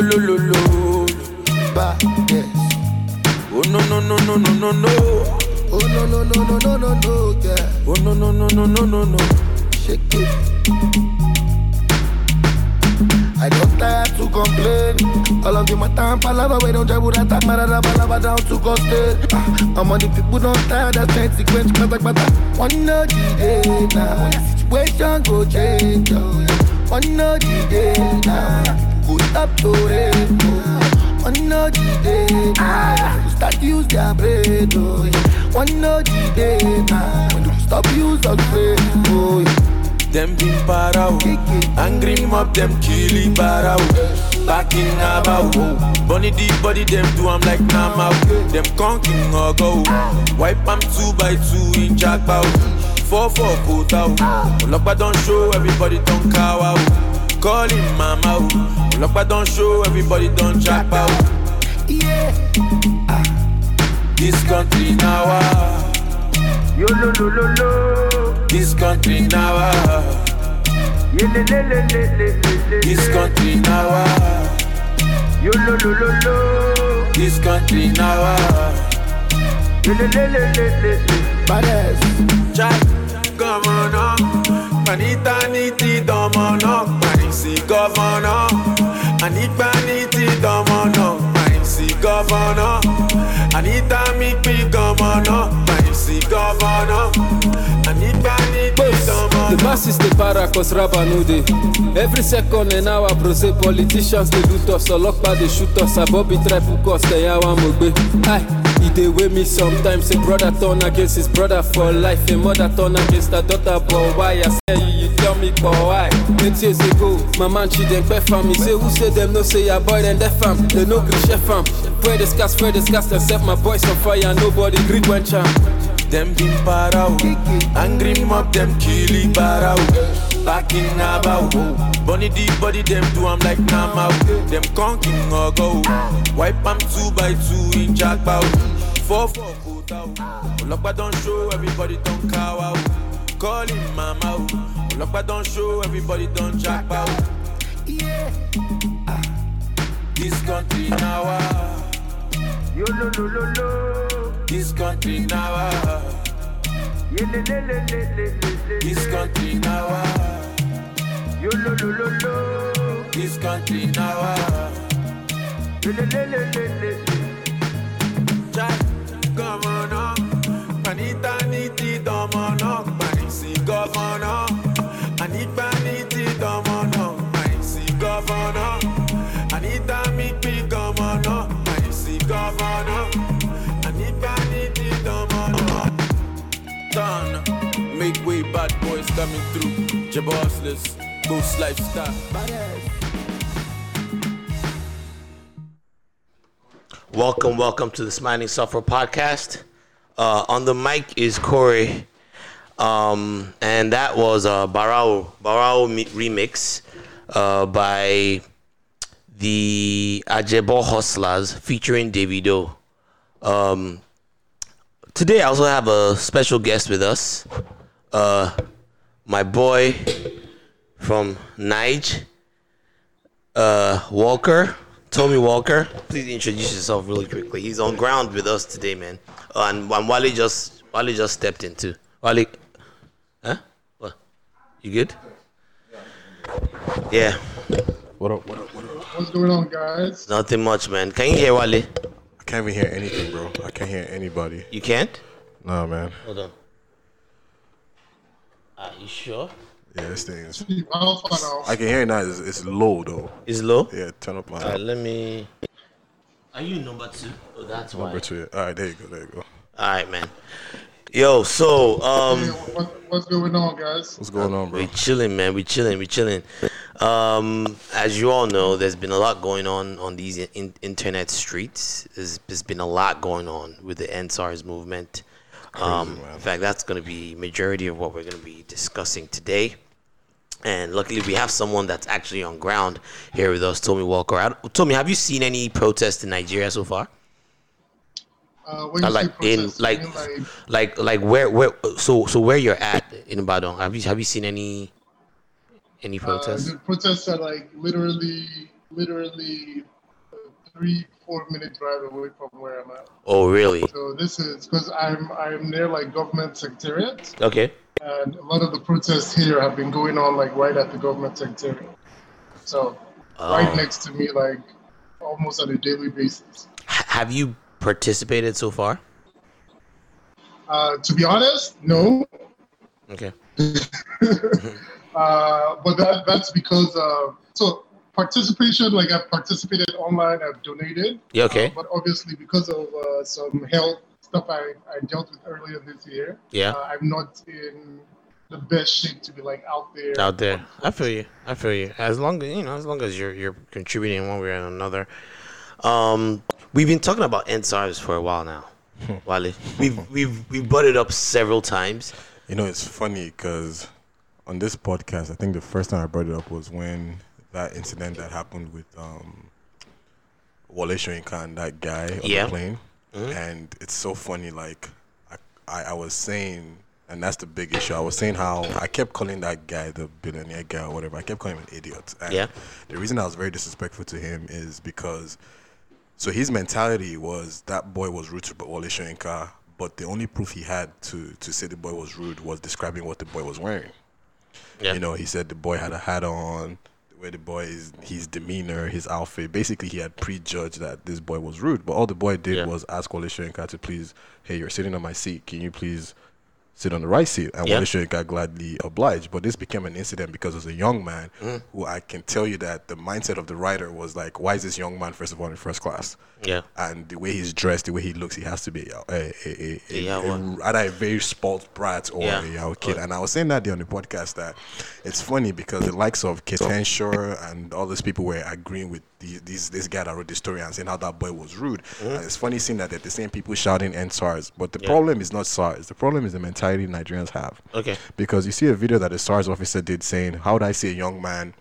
lo lo lo lo. Bad, yes. Oh no no no no no no no. Oh no no no no no no no, yeah. Oh no no no no no no no. Shake it. I don't tire to complain. All of them are time palava, we don't jabu that marada palava down to coste. Ah, I'm on the people don't tire that consequence, kata kata. One no the day now, situation go change. Oh. One no the day now, go stop to. Oh, one no the day now, start use their brain. Oh, yeah. One no the day now, stop use your brain. Oh, yeah. Them been parao, angry mob them killing barao. Back in Abao, bunny the body them do I'm like Nama. Them conking or go, wipe am two by two in Jackpao. Four four kota, Olokpa don't show everybody don't cow out. Call him mama, Olokpa don't show everybody don't jackpao. Yeah. This country now, ah. Yo lo lo lo lo. this country now, ah. Ye le le le le le le this country now, ah. Yo lo lo lo lo. this country now. ah. Ye le le le le le le. Badass. Chai, governor, panita niti domono, panisi governor, anikpa niti domono, panisi governor, anita mikpi governor, panisi governor, anikpa niti The domono. masses they para cause rapper no dey. Every second an hour bro say politicians dey loot us, ọlọ́pàá dey shoot us, abobi try put us ẹ̀yà wa mo gbé. Aye, e dey wey me sometimes, a brother turn against his brother for life, a mother turn against her daughter but why? I say you, you tell me for why? Eight years ago, my man Chidempe fam, he say who say them no say your boy dem def am, they no gree chef am. Spread the scars, spread the scars, and set my boys on fire, nobody gree quench am. Them been parao, angry mob them killing barao. Back in Abao, bunny the body them do I'm like Nama. Them conking or go, wipe am two by two in Jackpao. Four four kota, Olokpa don't show everybody don't cow out. Call him mama, Olokpa don't show everybody don't jackpao. Yeah. This country now, ah. Yo lo lo lo lo. this country now, ah. Ye le le le le le le le. This country now. Yo lo lo lo lo. This country now, le le le le le le. Chai, governor, panita niti domono, panisi governor, anipa niti domono, panisi governor, anita mikpi governor, panisi governor, anipa niti domono. Done, make way, bad boys coming through, lifestyle. Welcome, welcome to the Smiling Sufferer Podcast. Uh, on the mic is Corey, um, and that was a Barawo Barawo remix uh, by the Ajebo Hustlers featuring Davido. Um, today, I also have a special guest with us, uh, my boy from Nige, uh, Walker. Tommy Walker, please introduce yourself really quickly. He's on ground with us today, man. Uh, and, and Wally just Wally just stepped in too. Wally, huh? What? You good? Yeah, What up? What up? What up? What's going on, guys? nothing much, man. Can you hear Wally? I can't even hear anything, bro. I can't hear anybody. You can't? Nah, man. Hold on. Are you sure? Yeah, this thing is. You Alpha now. I can hear it now. It's, it's low though. It's low. Yeah, turn up my Alright, let me. Are you number two? Oh, that's why. number two. All right, there you go. There you go. All right, man. Yo, so um. Hey, what, what's going on, guys? What's going on, bro? We chilling, man. We chilling. We chilling. Um, as you all know, there's been a lot going on on these in- internet streets. There's, there's been a lot going on with the EndSARS movement. Um, in fact, that's going to be majority of what we're going to be discussing today. And luckily, we have someone that's actually on ground here with us, Tommy Walker. I, Tommy, have you seen any protests in Nigeria so far? Uh, Uh, like in like like like like where where so so where you're at in Ibadan? Have you have you seen any any uh, protests? the protests are like literally literally three, four minute drive away from where I'm at. Oh, really? So this is because I'm I'm near like government secretariat, Okay. and a lot of the protests here have been going on like right at the government secretariat. So right Oh. next to me, like almost on a daily basis. H- have you participated so far? Uh, to be honest, no. Okay. Uh, but that that's because uh, so participation, like I've participated online, I've donated. Yeah, okay. Uh, but obviously, because of uh, some health stuff I, I dealt with earlier this year, Yeah. uh, I'm not in the best shape to be like out there. out there. I feel you. I feel you. As long as you know, as long as you're you're contributing one way or another. Um, we've been talking about EndSARS for a while now, Wale. We've we've we've brought it up several times. You know, it's funny because on this podcast, I think the first time I brought it up was when that incident that happened with um, Wole Soyinka and that guy on Yeah. the plane. And it's so funny. Like, I, I, I was saying, and that's the big issue. I was saying how I kept calling that guy the billionaire guy or whatever. I kept calling him an idiot. And Yeah. The reason I was very disrespectful to him is because so his mentality was that boy was rude to Wole Soyinka, but the only proof he had to to say the boy was rude was describing what the boy was wearing. Yeah. You know, he said the boy had a hat on, the way the boy is, his demeanor, his outfit. Basically, he had prejudged that this boy was rude. But all the boy did Yeah. was ask Wole Soyinka to please, hey, you're sitting on my seat. Can you please sit on the right seat? And Yeah. Soyinka gladly obliged. But this became an incident because as a young man, Mm. who I can tell you that the mindset of the writer was like, why is this young man first of all in first class? Yeah. and the way he's dressed, the way he looks, he has to be a, a, a, a, Yeah, a, either a very spoiled brat or Yeah. a young kid. And I was saying that day on the podcast that it's funny because the likes of Kate Shore and all those people were agreeing with these, these this guy that wrote the story and saying how that boy was rude. And it's funny seeing that they're the same people shouting end SARS. But the Mm-hmm. Yeah. problem is not SARS. The problem is the mentality Nigerians have. Okay. Because you see a video that the SARS officer did saying, How would I see a young man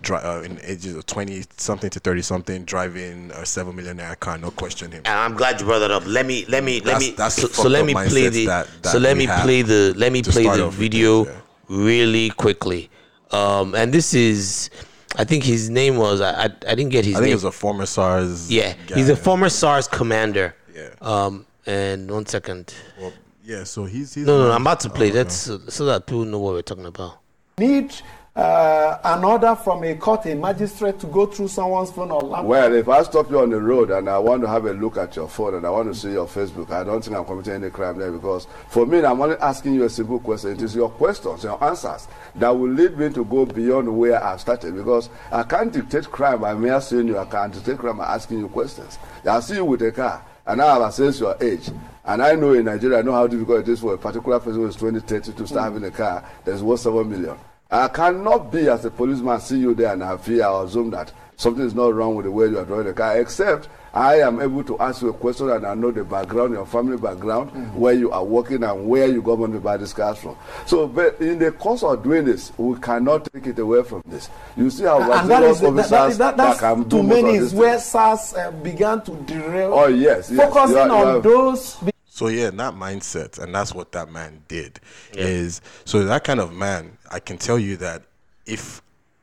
dri- uh, in ages of 20 something to 30 something driving a 7 million naira car, no question him? And I'm glad you brought that up. Let me let me let That's- me that's the so, so let me play the that- that so let me play the let me play the off with video really quickly. Um and this is I think his name was I I, I didn't get his name. I think name. it was a former SARS. yeah, guy. he's a former SARS commander. Yeah. Um and one second. Well, yeah, so he's. he's No, no, no I'm about to play Oh, that so, so that people know what we're talking about. need uh, an order from a court, a magistrate, to go through someone's phone or laptop. Well, if I stop you on the road and I want to have a look at your phone and I want to see your Facebook, I don't think I'm committing any crime there because for me, I'm only asking you a simple question. It is your questions, your answers that will lead me to go beyond where I started because I can't dictate crime by mere seeing you. I can't dictate crime by asking you questions. I see you with a car and I have assessed your age. And I know in Nigeria, I know how difficult it is for a particular person who is 20, 30 to start having a car that's worth 7 million. I cannot be as a policeman see you there and I fear or assume that something is not wrong with the way you are driving the car, except I am able to ask you a question and I know the background, your family background, mm-hmm. where you are working and where you got money to buy this cars from. So, but in the course of doing this, we cannot take it away from this. You see how and that is serious that, that, officers that, that's can do to most many is where. SARS uh, began to derail. Oh yes, yes. focusing You are- you on are- those So yeah, that mindset, and that's what that man did. Yeah. Is so that kind of man. I can tell you that if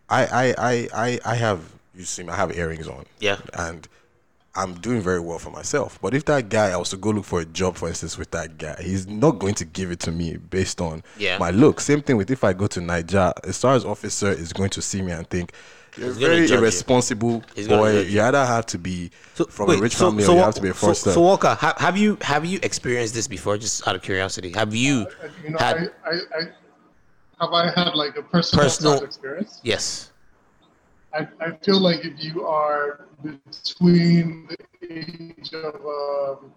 I I I I, I have you see me, I have earrings on. Yeah. and I'm doing very well for myself. But if that guy, I was to go look for a job, for instance, with that guy, he's not going to give it to me based on Yeah. my look. Same thing with if I go to Niger, a SARS officer is going to see me and think. You're He's very judge you. irresponsible boy. you. You either have to be So, from wait, a rich so- family so or you have to be a so, foster. so Walker, ha- have you have you experienced this before? Just out of curiosity, have you Uh, You know, had? I, I, I have I had like a personal, Personal- experience. yes. I, I feel like if you are between the age of um,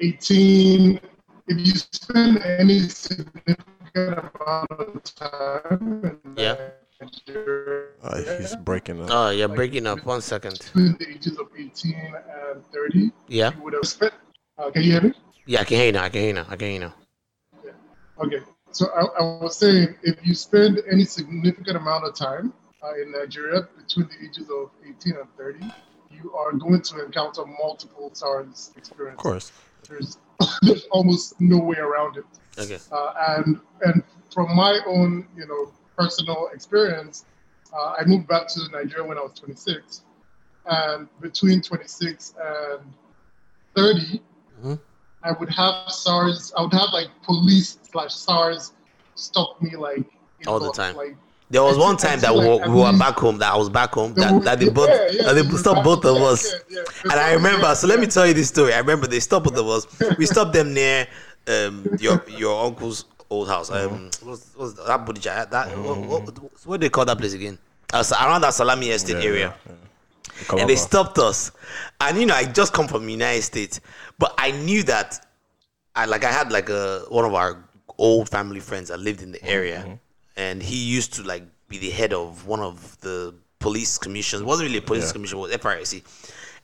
18, if you spend any significant amount of time in Yeah. Nigeria, Uh, he's breaking up. Oh, you're breaking up. One second. between the ages of 18 and 30, Yeah. you would have spent. Uh, can you hear me? Yeah, I can hear you now. I can hear you now. I can hear you now. Okay, so I, I was saying if you spend any significant amount of time uh, in Nigeria between the ages of 18 and 30, you are going to encounter multiple SARS experiences. Of course. There's, there's almost no way around it. Okay. Uh, and and from my own, you know, personal experience, uh, I moved back to Nigeria when I was 26, and between 26 and 30, Mhm. I would have SARS. I would have like police slash SARS stop me like in All the time. Like There was one time that feel we, were- we were back home. That I was back home. That, that they both yeah, that they they stopped both of us. yeah, yeah. And I remember. So let me tell you this story. I remember they stopped both of us. We stopped them near um, your your uncle's old house. Um, what's, what's that Bodija? That what, what, what do they call that place again? Uh, around that Salami Estate Yeah, area. Yeah, and they stopped us. And you know, I just come from United States, but I knew that I like I had like a one of our old family friends that lived in the area, mm-hmm. and he used to like be the head of one of the police commissions. It wasn't really a police Yeah. commission, it was FRC,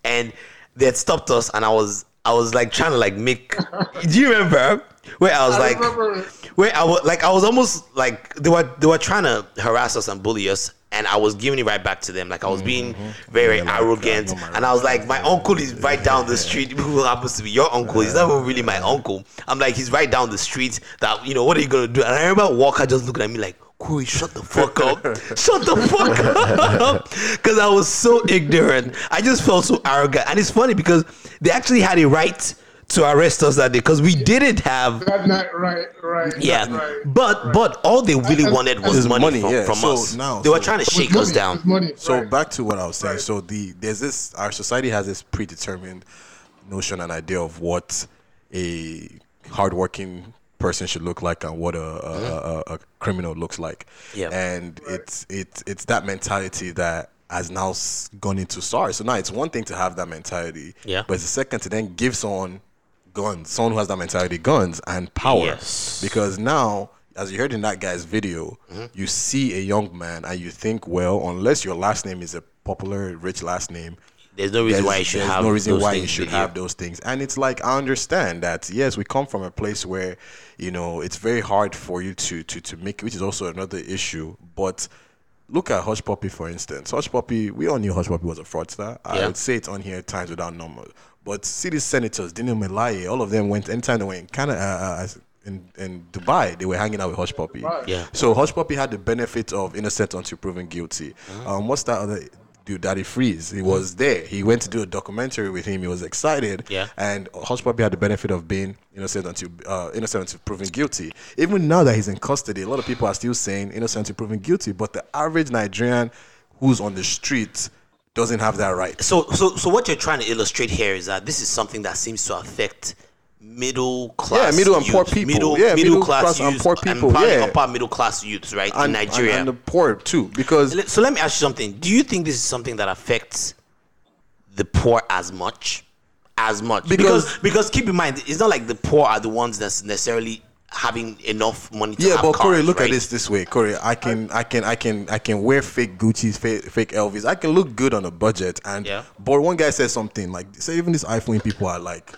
and they had stopped us, and I was I was like trying to like make. do you remember where I was I like? remember where I was like I was almost like they were they were trying to harass us and bully us and I was giving it right back to them like I was being very Yeah, arrogant my and I was like my uncle is right down the street who happens to be your uncle he's not really my uncle I'm like he's right down the street that you know what are you gonna do and I remember Walker just looking at me like Corey, shut the fuck up. shut the fuck up. Because I was so ignorant. I just felt so arrogant. And it's funny because they actually had a right to arrest us that day because we didn't have that night, right, right, yeah, right. but but all they really And- wanted was money, money, from, yeah. from So us. now- they were trying to shake money, us down. with money, So right. back to what I was saying. Right. So the there's this our society has this predetermined notion and idea of what a hardworking person should look like and what a a, mm-hmm. a, a criminal looks like. Yeah. And it's it's it's that mentality that has now gone into SARS. So now it's one thing to have that mentality. Yeah. But it's a second to then give someone guns, someone who has that mentality, guns and power. Yes. Because now, as you heard in that guy's video, Mm-hmm. you see a young man and you think, well, unless your last name is a popular, rich last name, There's no reason there's, why you should have no reason why you things should have those things. And it's like I understand that yes, we come from a place where you know it's very hard for you to to to make, which is also another issue. But look at Hushpuppi for instance. Hushpuppi, we all knew Hushpuppi was a fraudster. I would say it on here times without number. But city senators, Dino Melaye, all of them went anytime they went in Canada. Uh, uh, in, in Dubai, they were hanging out with Hushpuppi. Right. Yeah. So Hushpuppi had the benefit of innocent until proven guilty. Mm-hmm. Um, what's that other dude, Daddy Freeze? He was there. He went to do a documentary with him. He was excited. Yeah. And Hushpuppi had the benefit of being innocent until uh, innocent until proven guilty. Even now that he's in custody, a lot of people are still saying innocent until proven guilty. But the average Nigerian who's on the street doesn't have that right. So so so what you're trying to illustrate here is that this is something that seems to affect middle class Yeah, middle and poor people. middle, Yeah, middle, middle class, class and poor people, probably yeah. upper middle class youths right in Nigeria and, and the poor too, because So let me ask you something. Do you think this is something that affects the poor as much? As much? Because- Because because, keep in mind, it's not like the poor are the ones that's necessarily having enough money to Yeah, have but Corey, look right? at this this way, Corey. I can, uh, I can, I can, I can wear fake Gucci's, fake, fake Elvis. I can look good on a budget. And Yeah. but one guy said something like, say even these iPhone people are like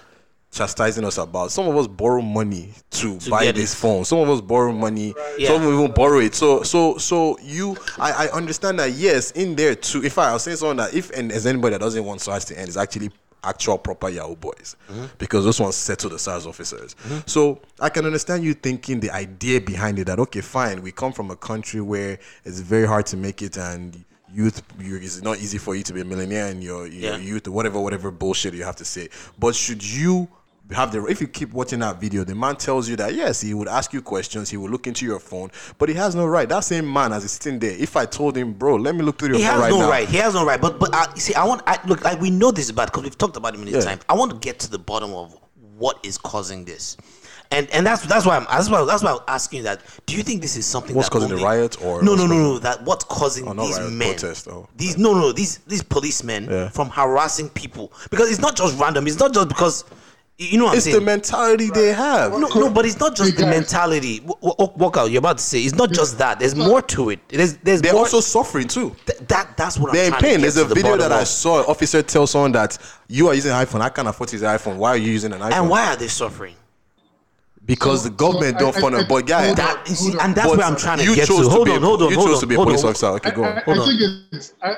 chastising us about. Some of us borrow money to, To buy this it. phone. Some of us borrow money. Yeah. Some of us even borrow it. So, so, so you, I, I understand that. Yes, in there too. If I, I was saying something that if and there's anybody that doesn't want SARS to end, is actually actual proper Yahoo boys Mm-hmm. because those ones settle the SARS officers. So I can understand you thinking the idea behind it that okay, fine, we come from a country where it's very hard to make it and youth you, it's not easy for you to be a millionaire and your, your Yeah. youth whatever whatever bullshit you have to say. But should you have the if you keep watching that video, the man tells you that yes, he would ask you questions, he will look into your phone, but he has no right. That same man as he's sitting there, if I told him, bro, let me look through your phone. He phone has right no now. right. He has no right. But but uh, see, I want. I, look, like we know this is bad because we've talked about it many Yeah. times. I want to get to the bottom of what is causing this, and and that's that's why I'm that's why that's why I'm asking you that. Do you think this is something What's causing the riot or no no no no that what's causing Oh, these riot, men protest, oh. these no no these these policemen Yeah. from harassing people because it's not just random. It's not just because you know what I'm It's saying. the mentality they have. no, no, but it's not just Hey, the guys. mentality. W- w- Walk out. You're about to say it's not just that. There's more to it. There's there's They're more. also suffering too. Th- that that's what They're I'm in trying to pain. get There's a the video bottom that I saw. An officer tell someone that you are using an iPhone. I can't afford to use an iPhone. Why are you using an iPhone? And why are they suffering? Because So- the government so don't I- fund I- it. But guys, hold. That see, Hold and that's but where I'm trying to you get to. chose Hold be, on, hold on, You hold chose on, to be a hold police on. officer. Okay, go I, on. I, Hold I on. think it's I,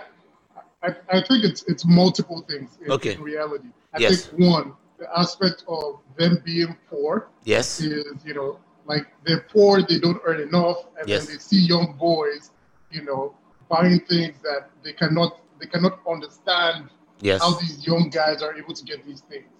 I, I think it's it's multiple things in, Okay. in reality. I Yes. think one, the aspect of them being poor Yes. is, you know, like they're poor, they don't earn enough, and Yes. then they see young boys, you know, buying things that they cannot they cannot understand Yes. how these young guys are able to get these things.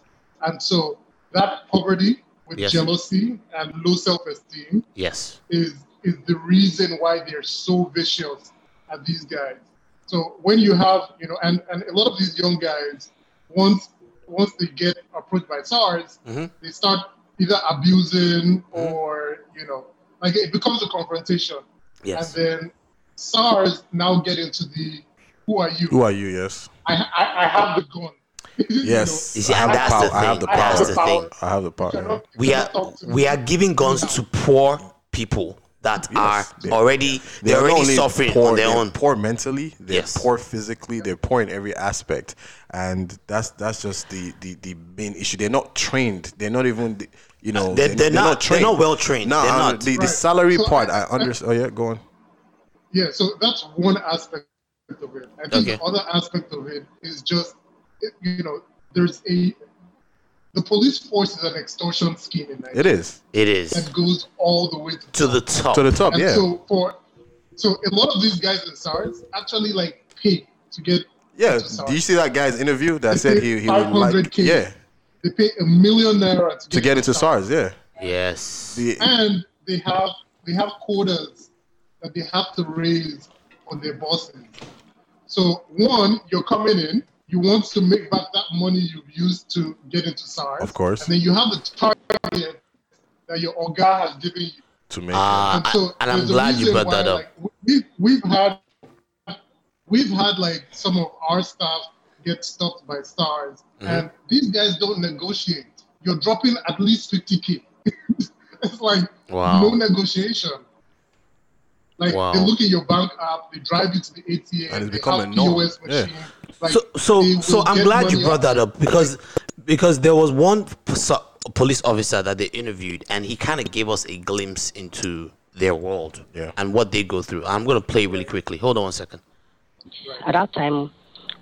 And so that poverty with Yes. jealousy and low self-esteem Yes. is is the reason why they're so vicious at these guys. So when you have, you know, and, and a lot of these young guys, once once they get approached by SARS, Mhm. they start either abusing or you know, like it becomes a confrontation. Yes. And then SARS now get into the who are you? Who are you? Yes. I, I, I have the gun. Yes. You see, I and have that's power. the I have thing. the That's power. the thing. I have the power. You yeah. cannot- you we are cannot talk to we are giving guns to poor people that are they- already They they're already only suffering poor, on their own. Poor mentally, they're Yes. poor physically, they're poor in every aspect, and that's that's just the the, the main issue. They're not trained. They're not even you know They're- they're not- they're not well trained. No, They're um, not. the, the Right. salary So part. I- I understand. Oh yeah, go on. Yeah, so that's one aspect of it. I think Okay. the other aspect of it is just, you know, there's a, the police force is an extortion scheme in Nigeria It is It is that goes all the way to, to the top. to the top. And Yeah, so for, so a lot of these guys in SARS actually like pay to get yeah. Do you see that guy's interview that They said he he would like 500K. yeah They pay a million naira to get, to get into SARS? Yeah, yes. the, and they have they have quotas that they have to raise on their bosses. So one, you're coming in, you want to make back that money you've used to get into SARS. Of course. And then you have the target that your orga has given you. to make Ah, And so and I'm glad you brought why, that up. Like, we, we've had we've had like some of our staff get stopped by SARS, Mm-hmm. and these guys don't negotiate. You're dropping at least 50k. it's like Wow. no negotiation. Like Wow. they look at your bank app, they drive you to the ATM, And it's they become have a norm. POS Yeah. machine. Like, so so so I'm glad you brought out. that up because because there was one police officer that they interviewed and he kind of gave us a glimpse into their world Yeah. and what they go through. I'm gonna play really quickly. Hold on one second. At that time,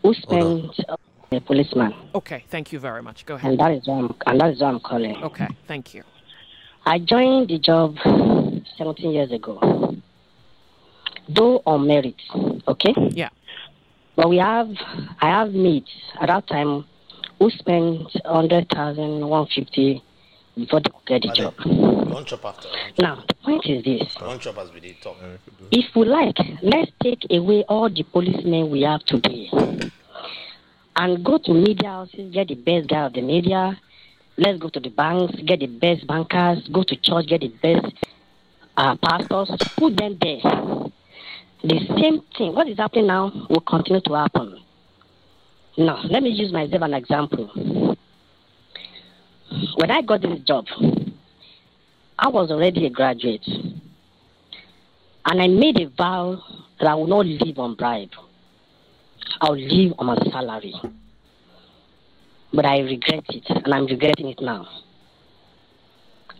who spent uh, a policeman, Okay, thank you very much. Go ahead. and that is why I'm, and that is why I'm calling. Okay, thank you. I joined the job 17 years ago, though on merit. Okay. Yeah. But we have, I have mates at that time who spent 100,000, 150 before they could get the job. Don't chop after. Now, the point is this. Don't chop as we did talk. If we like, let's take away all the policemen we have today and go to media houses, get the best guy of the media. Let's go to the banks, get the best bankers, go to church, get the best uh, pastors, put them there. The same thing, what is happening now, will continue to happen. Now, let me use myself an example. When I got this job, I was already a graduate. And I made a vow that I will not live on bribe. I'll live on my salary. But I regret it, and I'm regretting it now.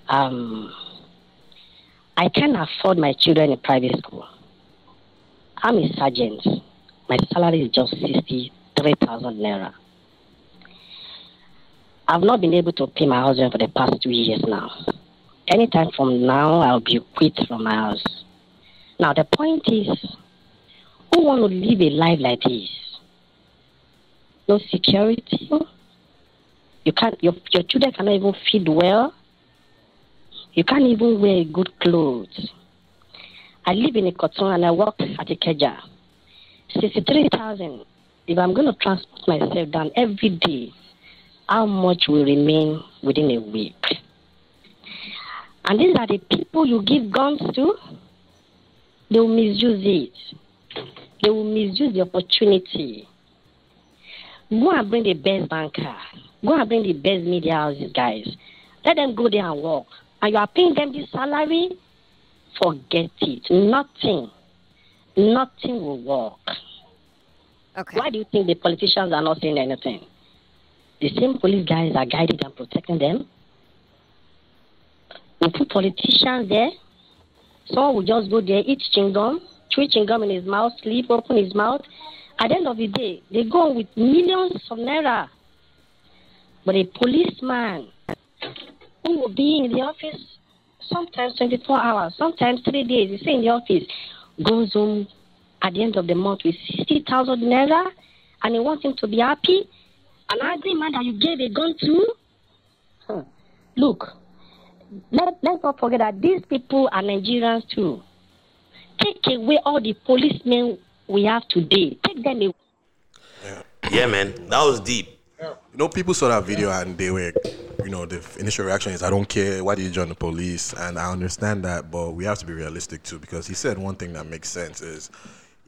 Um, I can't afford my children a private school. I'm a sergeant. My salary is just 63,000 naira. I've not been able to pay my husband for the past two years now. Anytime from now, I'll be quit from my house. Now, the point is, who want to live a life like this? No security. You can't. Your your children cannot even feed well. You can't even wear good clothes. I live in Ikotun and I work at Ikeja. Sixty-three thousand. If I'm going to transport myself down every day, how much will remain within a week? And these are the people you give guns to. They will misuse it. They will misuse the opportunity. Go and bring the best banker. Go and bring the best media houses, guys. Let them go there and work. And you are paying them this salary? Forget it. Nothing. Nothing will work. Okay. Why do you think the politicians are not saying anything? The same police guys are guiding and protecting them. We put politicians there. Someone will just go there, eat chewing gum, chew chewing gum in his mouth, sleep, open his mouth. At the end of the day, they go with millions of naira. But a policeman who will be in the office sometimes 24 hours, sometimes three days, you stay in the office, goes home at the end of the month with 60,000 naira and you want him to be happy? An angry man that you gave a gun to? Huh. Look, let, let's not forget that these people are Nigerians too. Take away all the policemen we have today. Take them away. Yeah, man, that was deep. You know, people saw that video and they were, you know, the initial reaction is, I don't care. Why did you join the police? And I understand that, but we have to be realistic too because he said one thing that makes sense is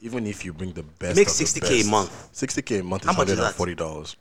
even if you bring the best, the 60K a month. 60K a month is much is that? $140.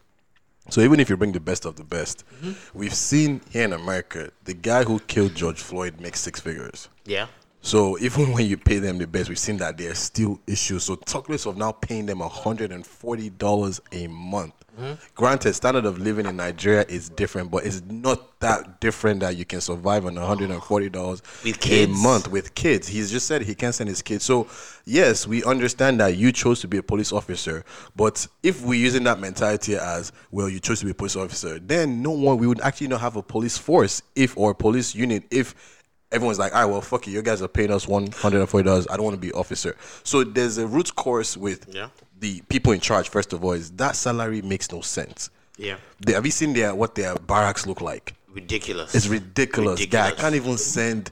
So even if you bring the best of the best, Mm-hmm. we've seen here in America, the guy who killed George Floyd makes six figures. Yeah. So even when you pay them the best, we've seen that there's still issues. So talk less of now paying them $140 a month. Mm-hmm. Granted, standard of living in Nigeria is different, but it's not that different that you can survive on $140 With a month with kids. He's just said he can't send his kids. So yes, we understand that you chose to be a police officer, but if we're using that mentality as well, you chose to be a police officer, then no one we would actually not have a police force if or a police unit if everyone's like, all right, well, fuck you. you guys are paying us one hundred and forty dollars. I don't want to be officer. So there's a root course with Yeah. the people in charge. First of all, is that salary makes no sense. Yeah. They, have you seen their what their barracks look like? Ridiculous. It's ridiculous. Guy, I can't even send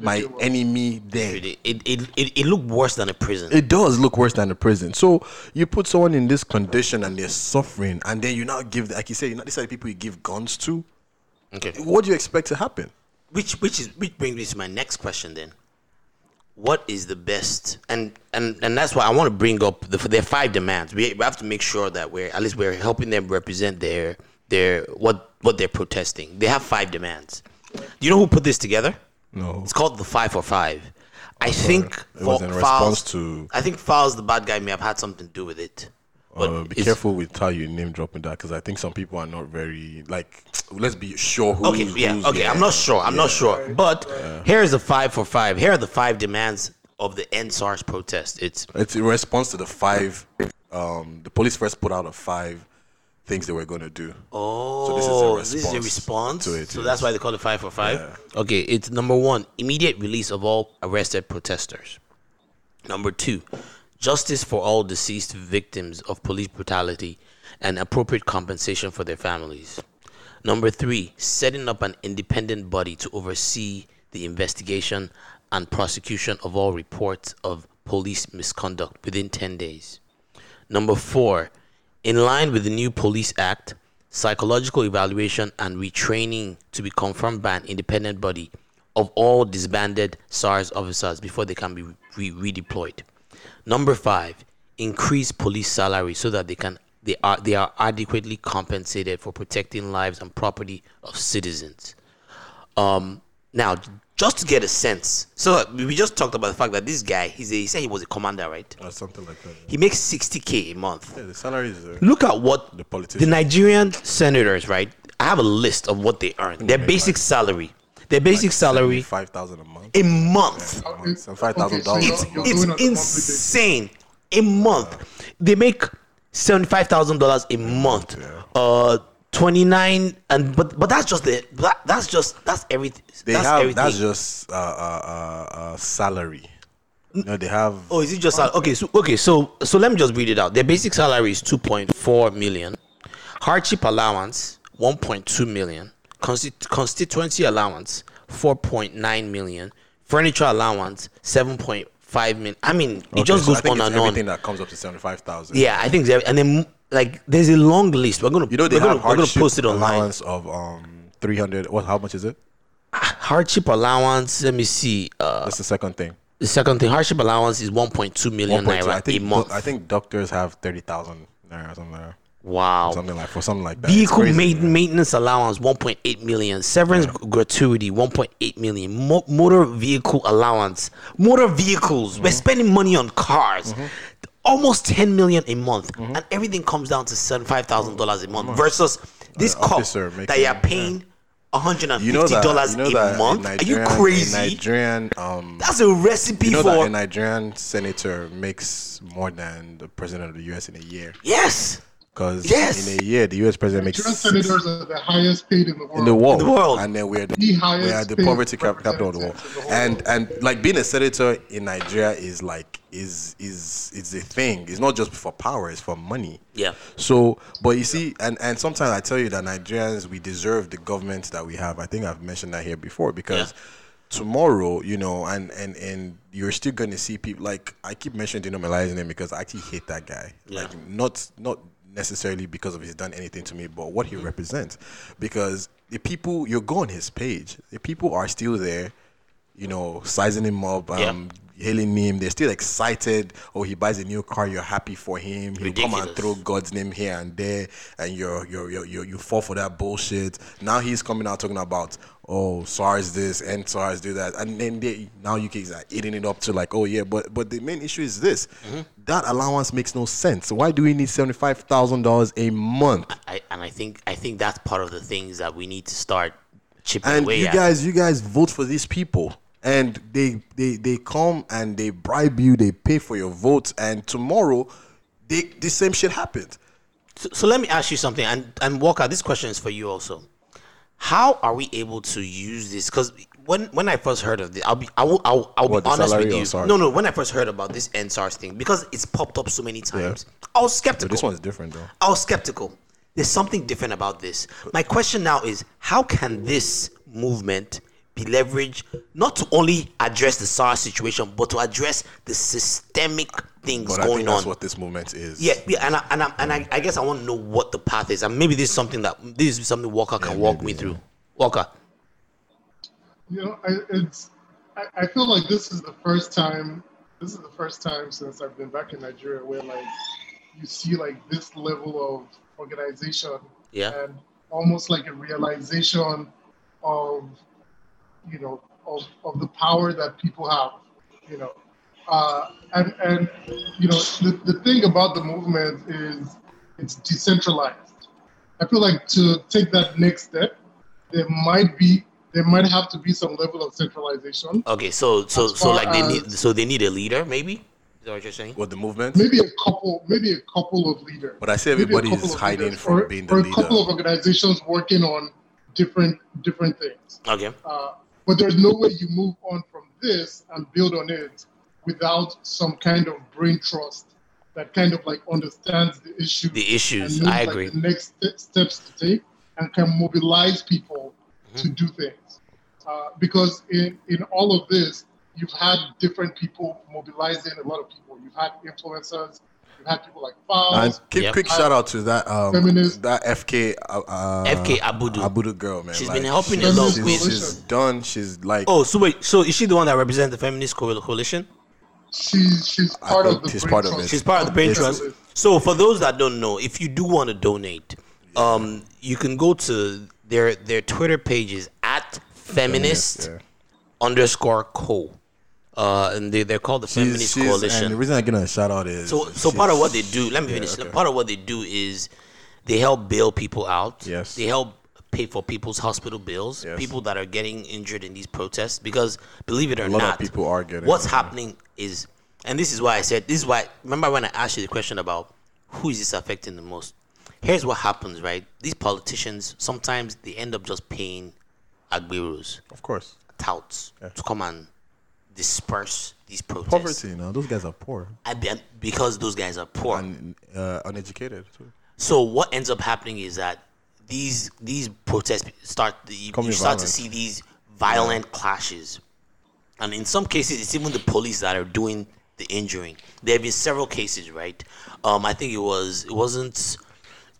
my enemy there. It, it, it, it, it looked worse than a prison. It does look worse than a prison. So you put someone in this condition and they're suffering, and then you now give, like you say, you know, these are the people you give guns to. Okay. What do you expect to happen? Which which is which brings me to my next question then. What is the best and and and that's why I want to bring up the their five demands. We, have to make sure that we're at least we're helping them represent their their what what they're protesting. They have five demands. Do you know who put this together? No. It's called the five for five. I think It was in Falz- response to- I think Falz, the bad guy, may have had something to do with it. But Uh, be careful with how you name dropping that because I think some people are not very like. Let's be sure who. Okay, yeah, okay. I'm not sure. I'm not sure. But here's the five for five. Here are the five demands of the EndSARS protest. It's It's in response to the five. Um, the police first put out a five things they were going to do. oh, So this is a this is a response response to it, So yes. that's why they call it five for five. Okay, it's number one: immediate release of all arrested protesters. Number two: justice for all deceased victims of police brutality and appropriate compensation for their families. Number three: setting up an independent body to oversee the investigation and prosecution of all reports of police misconduct within 10 days. Number four, in line with the new Police Act, psychological evaluation and retraining to be confirmed by an independent body of all disbanded SARS officers before they can be re- redeployed. Number five, increase police salary so that they can they are they are adequately compensated for protecting lives and property of citizens. Um, now, just to get a sense, so we just talked about the fact that this guy, he's a, he said he was a commander, right? Or something like that. He makes 60k a month. Yeah, the salary is. Uh, Look at what The the. Nigerian senators, right? I have a list of what they earn. Their basic salary, their basic salary Five thousand a month. a month. Okay, So $5,000 so It's it's doing it on a monthly basis. insane. A month, they make seventy five thousand dollars a month. Uh, twenty nine, and but but that's just the that, that's just that's everything. They that's have everything. that's just uh, uh, uh, uh, salary. No, they have. Oh, is it just sal- okay? So okay, so so let me just read it out. Their basic salary is two point four million, hardship allowance one point two million, Consti- constituency allowance four point nine million, furniture allowance seven point five million. I mean, it Okay, just so goes on and on. Everything that comes up to seventy five thousand. Yeah, I think, and then like there's a long list. We're gonna You know they we're gonna, have we're gonna hardship post it online. allowance of um three hundred. What? How much is it? Hardship allowance. Let me see. Uh, That's the second thing. the second thing, hardship allowance is one point two million 1.2. naira I think a month. I think doctors have thirty thousand naira or something. Like that. Wow. Something like for something like that. Vehicle crazy, ma- maintenance allowance 1.8 million, severance gratuity 1.8 million, Mo- motor vehicle allowance, motor vehicles. Mm-hmm. We're spending money on cars, almost 10 million a month, and everything comes down to 75,000 dollars a month versus this cop officer that you're paying 150 You know that. dollars You know a month. a Are you crazy? Nigerian. Um, That's a recipe you know for a Nigerian senator makes more than the president of the U.S. in a year. yes. Because Yes. in a year, the U.S. president makes Nigerian senators are the highest paid in the world. in the world, In the world. and then we're the, The highest we're the poverty cap- capital of the world. the whole And world. and like being a senator in Nigeria is like is is is a thing. It's not just for power; it's for money. Yeah. So, but you see, and and sometimes I tell you that Nigerians we deserve the government that we have. I think I've mentioned that here before because tomorrow, you know, and and and you're still going to see people like I keep mentioning Dino Melaye's name because I actually hate that guy. Yeah. Like not not necessarily because of he's done anything to me, but what he represents. Because the people you go on his page, the people are still there, you know, sizing him up, um, hailing him. They're still excited. Oh, he buys a new car, you're happy for him. He'll come and throw God's name here and there, and you're you're, you're, you're you fall for that bullshit. Now he's coming out talking about oh SARS this and SARS do that, and then they now you kids are eating it up to like oh yeah, but but the main issue is this: Mm-hmm. that allowance makes no sense. Why do we need seventy five thousand dollars a month? I, and I think I think that's part of the things that we need to start chipping and away you at. guys you guys vote for these people and they they they come and they bribe you they pay for your votes and tomorrow they the same shit happened So, so let me ask you something, and and Walker, this question is for you also. How are we able to use this? Because when when I first heard of this, I'll be I will I'll, I'll What, be honest with you. No, no. When I first heard about this EndSARS thing, because it's popped up so many times, I was but skeptical. this one's different though I was skeptical. There's something different about this. My question now is how can this movement be leveraged not to only address the SARS situation, but to address the systemic things but I going think that's on? what this movement is Yeah, yeah, and I, and I, and I, I guess I want to know what the path is, and maybe this is something that this is something Walker can walk me through. Walker, You know, I, it's. I, I feel like this is the first time. This is the first time since I've been back in Nigeria where like you see like this level of organization Yeah. and almost like a realization of you know of, of the power that people have you know uh, and and you know the, the thing about the movement is it's decentralized i feel like to take that next step there might be there might have to be some level of centralization okay, so so so far like they need so they need a leader, maybe. Is that what you're saying? what the movement maybe a couple maybe a couple of leaders But I say everybody is hiding leaders from or, being the or a leader. couple of organizations working on different different things Okay. Uh, but there's no way you move on from this and build on it without some kind of brain trust that kind of like understands the issue. The issues, knows, I like, agree. the next st- steps to take and can mobilize people to Mm-hmm. do things. Uh, because in, in all of this, you've had different people mobilizing a lot of people. You've had influencers, you've had people like and Falz. quick, Yep. quick shout out to that um Feminist. that FK uh, uh, FK Abudu. Abudu girl man She's Like, been helping a lot she's, with- she's done she's like Oh, so wait, so is she the one that represents the feminist coalition? She's, she's part of the she's part of trust. it. She's part of the brain Yes. trust. So for those that don't know, if you do want to donate, um, you can go to their their Twitter pages at feminist yeah. underscore co, uh, and they they're called the feminist she's, coalition. and the reason I give her a shout out is So, so part of what they do, let me Yeah, finish. okay. Part of what they do is they help bail people out. Yes. They help pay for people's hospital bills. Yes. People that are getting injured in these protests, because believe it or A lot of not, people are getting What's injured. happening is, and this is why I said this is why. Remember when I asked you the question about who is this affecting the most? Here's what happens, right? These politicians sometimes they end up just paying agberos, of course touts, to come and disperse these protests. poverty you know those guys are poor I be- because those guys are poor. and uh, uneducated too. So what ends up happening is that these these protests start you, you start to see these violent clashes, and in some cases it's even the police that are doing the injuring. There have been several cases, right? Um, I think it was it wasn't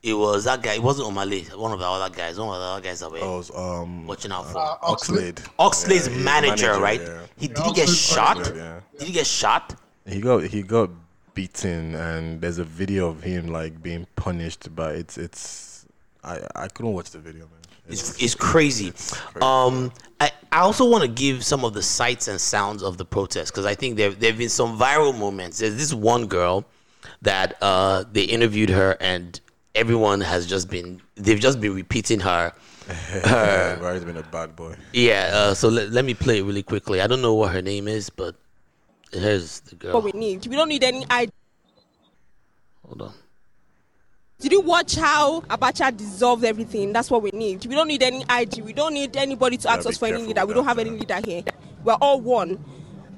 it was that guy. It wasn't Omale, one of the other guys. One of the other guys that were Oh, it was, um, watching out for. Uh, Oxlade. Oxlade. Oxlade's Yeah, he's manager, right? yeah. He did Yeah, he get Oxlade's shot? manager, yeah. Did he get shot? He got he got beaten, and there's a video of him like being punished, but it's it's I I couldn't watch the video, man. It's, it's crazy. Um, I, I also want to give some of the sights and sounds of the protest because I think there there have been some viral moments. There's this one girl that uh, they interviewed her and everyone has just been they've just been repeating her. Yeah, Barry's been a bad boy. Yeah. Uh, so let, let me play it really quickly. I don't know what her name is, but here's the girl. what we need. We don't need any ID. Hold on. Did you watch how Abacha dissolved everything? That's what we need. We don't need any IG. We don't need anybody to ask us for any leader. We don't have any leader here. We're all one.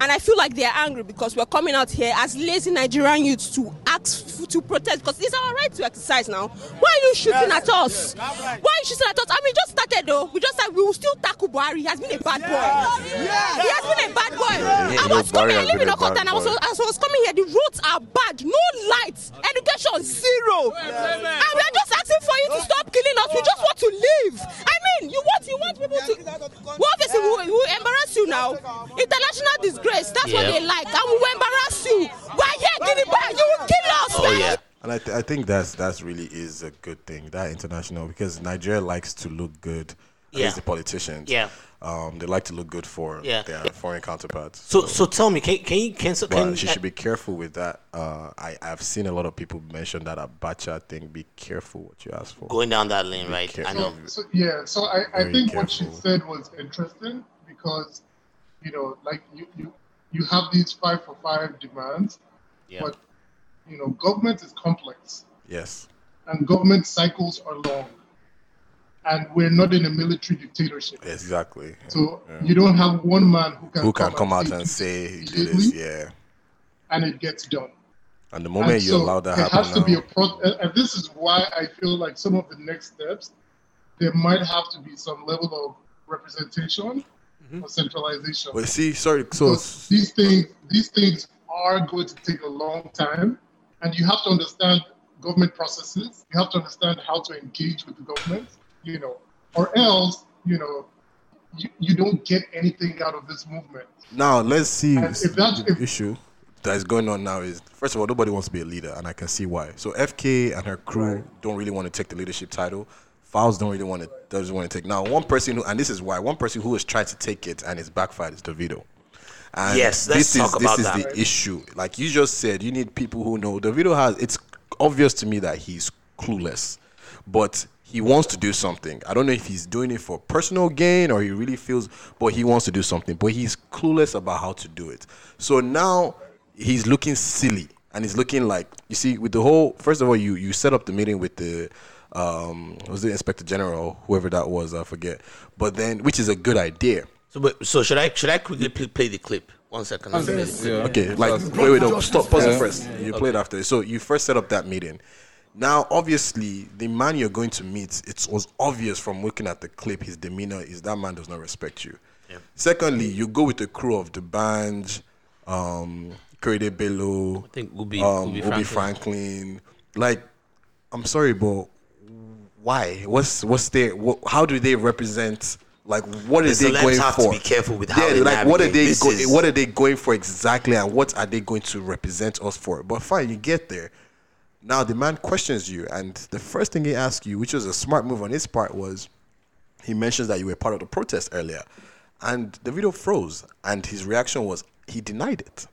And I feel like they're angry because we're coming out here as lazy Nigerian youths to ask f- to protest because it's our right to exercise now. Why are you shooting at us? Why are you shooting at us? I mean, just started though. We just said we will still tackle Buhari. He has been a bad boy. He has been a bad boy. Yeah, I no, was coming, I live in a Okota and I was, as I was coming here, the roads are bad. No lights. Education zero. And we are just asking for you to stop killing us. We just want to live. I mean, you want you want people to. Well, obviously, we will, we will embarrass you now. International disgrace. That's what they like. I will embarrass you. Why are here, Guinea Bar. You will kill us. Oh yeah. And I, th- I think that's that's really is a good thing that international because Nigeria likes to look good. At Yeah. least the politicians. Yeah. Um, they like to look good for Yeah. their foreign counterparts. So so tell me, can can you can so But can she should be careful with that. Uh, I I've seen a lot of people mention that Abacha thing. Be careful what you ask for. going down that lane, right? I know. So yeah, so I, I Very think what she said was interesting because, you know, like you you, you have these five for five demands, Yeah. but you know, government is complex Yes. and government cycles are long, and we're not in a military dictatorship. Exactly. So Yeah. you don't have one man who can Who can come out say and say do this? Yeah. and it gets done. And the moment And you so allow that happen has to be a pro- and and this is why I feel like some of the next steps, there might have to be some level of representation Mm-hmm. or centralization. But see, sorry, so these things, these things are going to take a long time, and you have to understand government processes. You have to understand how to engage with the government, you know, or else, you know, you, you don't get anything out of this movement. Now let's see And if that's- the issue that is going on now is first of all nobody wants to be a leader and I can see why. So FK and her crew don't really want to take the leadership title. Falz don't really want to doesn't want to take. Now one person who and this is why one person who has tried to take it and it's backfired is Davido. And Yes, let's this is talk about this is that. the issue. Like you just said, you need people who know. Davido has it's obvious to me that he's clueless, but he wants to do something. I don't know if he's doing it for personal gain or he really feels, but he wants to do something. But he's clueless about how to do it. So now he's looking silly and he's looking like you see with the whole. First of all, you you set up the meeting with the. Um, was the inspector general, whoever that was, I forget. But then, which is a good idea. So but, so should I should I quickly play, play the clip? One second. let me play the clip. Okay, like wait, wait, no, stop, pause it Yeah. first. You play it after. So you first set up that meeting. Now, obviously, the man you're going to meet, it was obvious from looking at the clip, his demeanor is that man does not respect you. Secondly, you go with the crew of the band, um, Korede Bello, I think Ubi- um, Ubi Ubi Franklin. Franklin. Like, I'm sorry, but why? What's what's their? What, how do they represent? Like, what are The they going have to for? be careful with how yeah, they like what are they go, is- what are they going for exactly, and what are they going to represent us for? But fine, you get there. Now the man questions you, and the first thing he asks you, which was a smart move on his part, was he mentions that you were part of the protest earlier, and Davido froze, and his reaction was he denied it.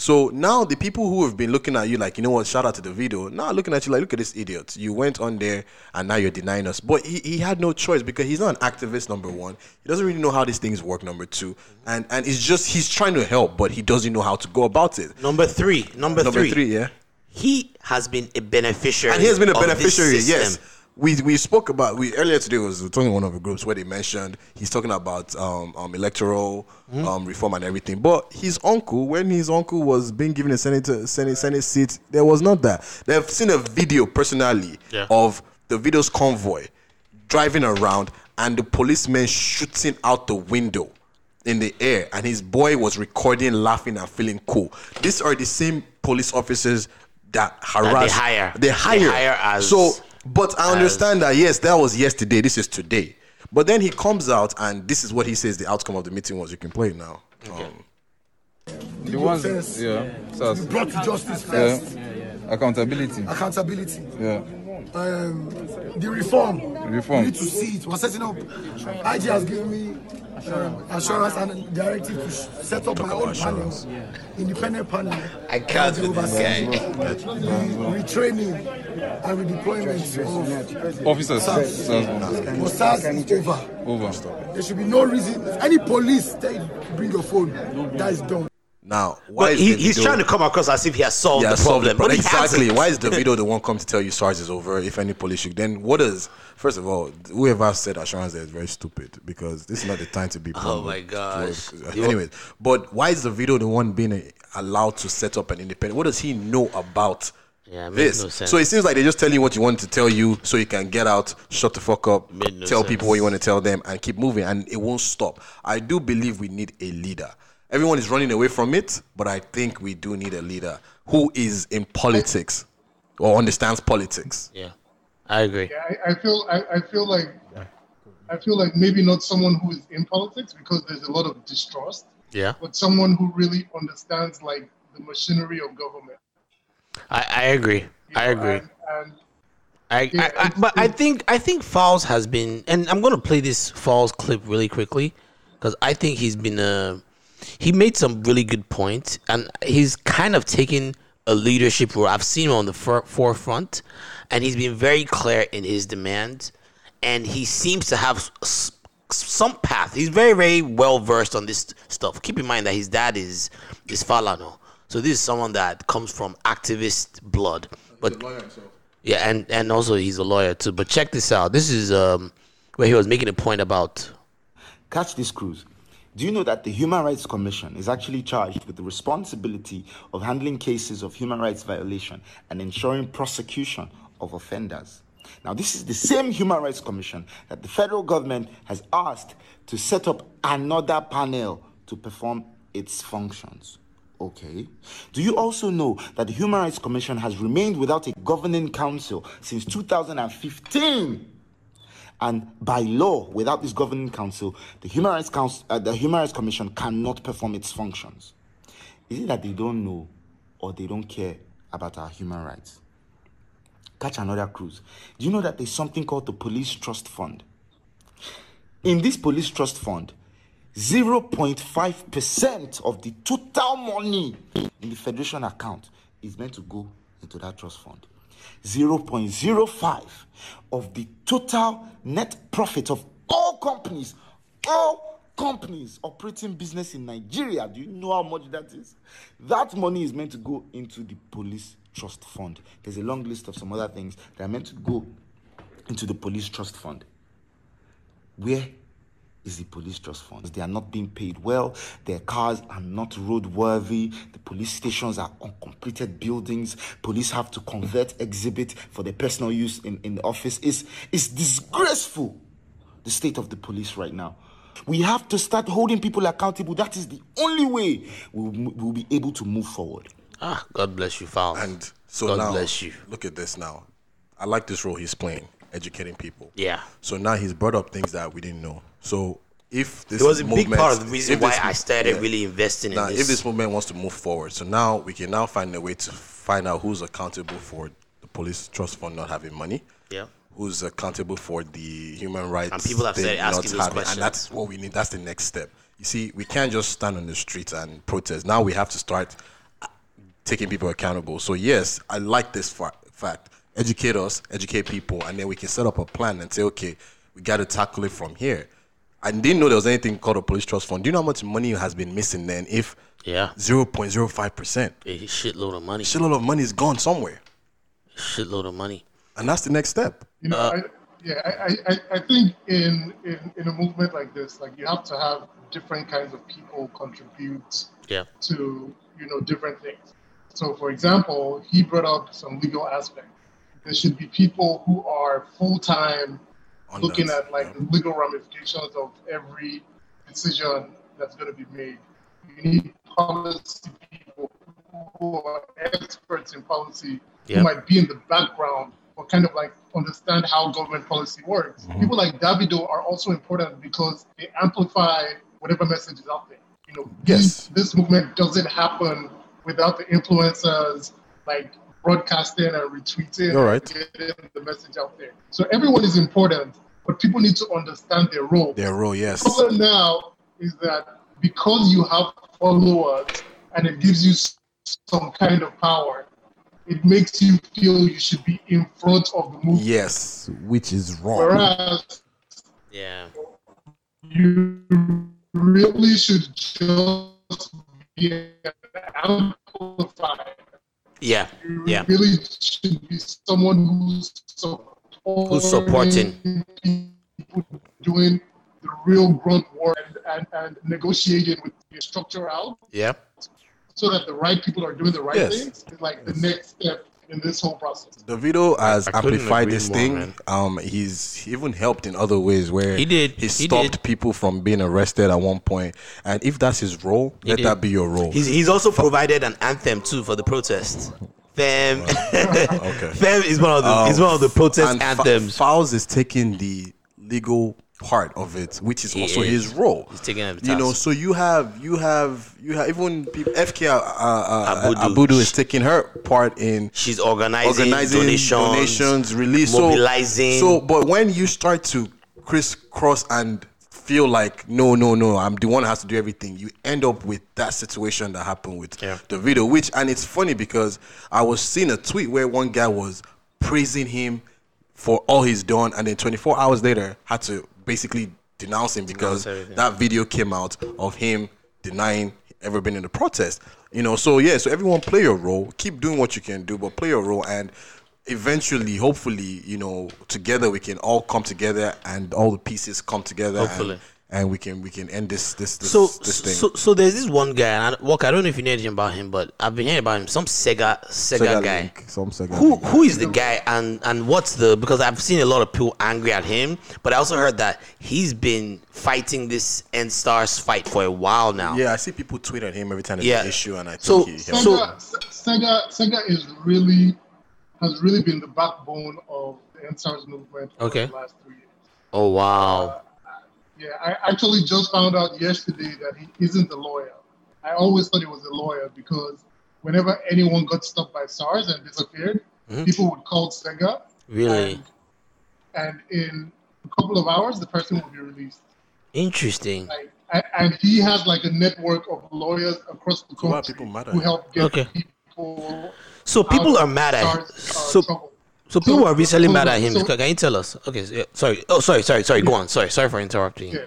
So now the people who have been looking at you like, you know what, shout out to Davido, now looking at you like, look at this idiot. You went on there and now you're denying us. But he, he had no choice because he's not an activist, number one. He doesn't really know how these things work, number two. And and it's just he's trying to help, but he doesn't know how to go about it. Number three. Number, Number three. three, yeah. He has been a beneficiary. And he has been a beneficiary, yes. We, we spoke about we earlier today was talking one of the groups where they mentioned he's talking about um, um electoral Hmm? um, reform and everything. But his uncle, when his uncle was being given a senator senate senate seat, there was not that. They've seen a video personally Yeah. of Davido's convoy driving around and the policemen shooting out the window in the air and his boy was recording laughing and feeling cool these are the same police officers that harass hire. they hire. They hire, hire as- so but i understand that yes that was yesterday this is today but then he comes out and this is what he says the outcome of the meeting was you can play it now um, The ones, First, yeah, SARS. you brought to justice Yeah. first. Accountability. Accountability. Yeah. Um, the reform. Reform. We need to see it. We're setting up. IG has given me um, assurance and directive to set up my own panel, independent panel. I can't that will with this guy. The retraining and redeployment of Officers. SARS. SARS. SARS is over. Over. There should be no reason. If any police tell you to bring your phone, that is done. Now, why he, the he's video- trying to come across as if he has solved Yeah, the solve problem. the But exactly. Why is Davido the one come to tell you SARS is over? If any police should, then what is? First of all, whoever said assurance there is very stupid because this is not the time to be. Oh my gosh. Anyways, but why is Davido the one being allowed to set up an independent? What does he know about? Yeah, it this. no sense. So it seems like they're just tell you what you want to tell you, so you can get out, shut the fuck up, no tell sense. people what you want to tell them, and keep moving, and it won't stop. I do believe we need a leader. Everyone is running away from it, but I think we do need a leader who is in politics or understands politics. Yeah, I agree. Yeah, I, I feel I, I feel like I feel like maybe not someone who is in politics because there's a lot of distrust, Yeah, but someone who really understands like the machinery of government. I, I agree. I agree. And, and I, Yeah, I, I but I think I think Falz has been, and I'm gonna play this Falz clip really quickly because I think he's been uh he made some really good points, and he's kind of taken a leadership role. I've seen him on the for- forefront, and he's been very clear in his demands, and he seems to have s- s- some path. He's very very well versed on this stuff. Keep in mind that his dad is is Falana, so this is someone that comes from activist blood, but. Yeah, and and also he's a lawyer too. But check this out. This is um where he was making a point about Catch this cruise. Do you know that the Human Rights Commission is actually charged with the responsibility of handling cases of human rights violation and ensuring prosecution of offenders? Now, this is the same Human Rights Commission that the federal government has asked to set up another panel to perform its functions. Okay. Do you also know that the Human Rights Commission has remained without a governing council since 2015? And by law, without this governing council, the Human Rights Council, uh, the Human Rights Commission cannot perform its functions. Is it that they don't know or they don't care about our human rights? Catch another cruise. Do you know that there's something called the Police Trust Fund? In this Police Trust Fund, 0.5% of the total money in the Federation account is meant to go into that trust fund. 0.05 of the total net profit of all companies, all companies operating business in Nigeria. Do you know how much that is? That money is meant to go into the police trust fund. There's a long list of some other things that are meant to go into the police trust fund. Where is the police trust fund? They are not being paid well. Their cars are not roadworthy. The police stations are uncompleted buildings. Police have to convert exhibit for their personal use in, in the office. It's, it's disgraceful, the state of the police right now. We have to start holding people accountable. That is the only way we'll, we'll be able to move forward. Ah, God bless you, Falz. And so God now, bless you. look at this now. I like this role he's playing, educating people. Yeah. So now he's brought up things that we didn't know. So if this It was a big part of the reason why this- I started really investing in now, this. If this movement wants to move forward, so now we can now find a way to find out who's accountable for the police trust fund not having money. Yeah. Who's accountable for the human rights? And people have started asking those having- questions. and that's what we need. That's the next step. You see, we can't just stand on the streets and protest. Now we have to start uh, taking people accountable. So yes, I like this fa- fact. Educate us, educate people, and then we can set up a plan and say, okay, we got to tackle it from here. I didn't know there was anything called a police trust fund. Do you know how much money has been missing then? If Yeah. zero point zero five percent, a shitload of money, shitload of money is gone somewhere, shitload of money, and that's the next step. You know, uh, I, yeah, I, I, I think in, in in a movement like this, like you have to have different kinds of people contribute Yeah. to you know different things. So, for example, he brought up some legal aspect. There should be people who are full time On looking at like the legal ramifications of every decision that's going to be made. You need policy people who are experts in policy Yeah. who might be in the background or kind of like understand how government policy works. Mm-hmm. People like Davido are also important because they amplify whatever message is out there. You know, this, this movement doesn't happen without the influencers like broadcasting and retweeting You're and getting the message out there. So everyone is important, but people need to understand their role. Their role, yes. The problem now is that because you have followers and it gives you some kind of power, it makes you feel you should be in front of the movement. Yes, which is wrong. Whereas Yeah. you really should just be amplified. Yeah, You yeah. really should be someone who's supporting, Who's supporting? people doing the real grunt work and, and, and negotiating with the structure out Yeah. so that the right people are doing the right Yes. things is like the next step in this whole process. Davido has I couldn't amplified this more, thing. man. Um, he's even helped in other ways where He did. He He stopped did. people from being arrested at one point. point, and if that's his role, He let did. that be your role. He's he's also provided an anthem too for the protest. Fam, okay. Fam is one of the is one of the protest and Fa- anthems. Falz is taking the legal part of it, which is also is. his role. He's taking You know, so you have you have you have even people, FK uh, uh, Abudu. Abudu. is taking her part in She's organizing, organizing donations, donations, release, So- mobilizing. So, but when you start to crisscross and feel like no, no, no, I'm the one that has to do everything, you end up with that situation that happened with Yeah. Davido. Which and it's funny because I was seeing a tweet where one guy was praising him for all he's done, and then 24 hours later had to basically denounce him because everything. that video came out of him denying ever been in the protest. You know, so yeah, so everyone play your role, keep doing what you can do, but play your role and eventually, hopefully, you know, together we can all come together and all the pieces come together Hopefully. And, and we can we can end this this this, so this thing. so so there's this one guy, and I, Walker, I don't know if you know anything about him, but I've been hearing about him. Some Sega Sega, Sega guy. Link, some Sega Who Link. who is the guy and and what's the because I've seen a lot of people angry at him, but I also heard that he's been fighting this EndSARS fight for a while now. Yeah, I see people tweet at him every time there's Yeah. an issue, and I think So- he so- Sega, Sega, Sega is really has really been the backbone of the EndSARS movement for Okay. the last three years. Oh wow. Uh, Yeah, I actually just found out yesterday that he isn't a lawyer. I always thought he was a lawyer because whenever anyone got stopped by SARS and disappeared, Mhm. people would call Sega, Really and in a couple of hours, the person would be released. interesting. Like, and, and he has like a network of lawyers across the country people mad who help get Okay. people. So people out are mad at SARS, uh, so trouble. So people So- are recently mad at him. so- Can you tell us? Okay, yeah, sorry. Oh, sorry, sorry, sorry. Go on. Sorry, sorry for interrupting. Yeah.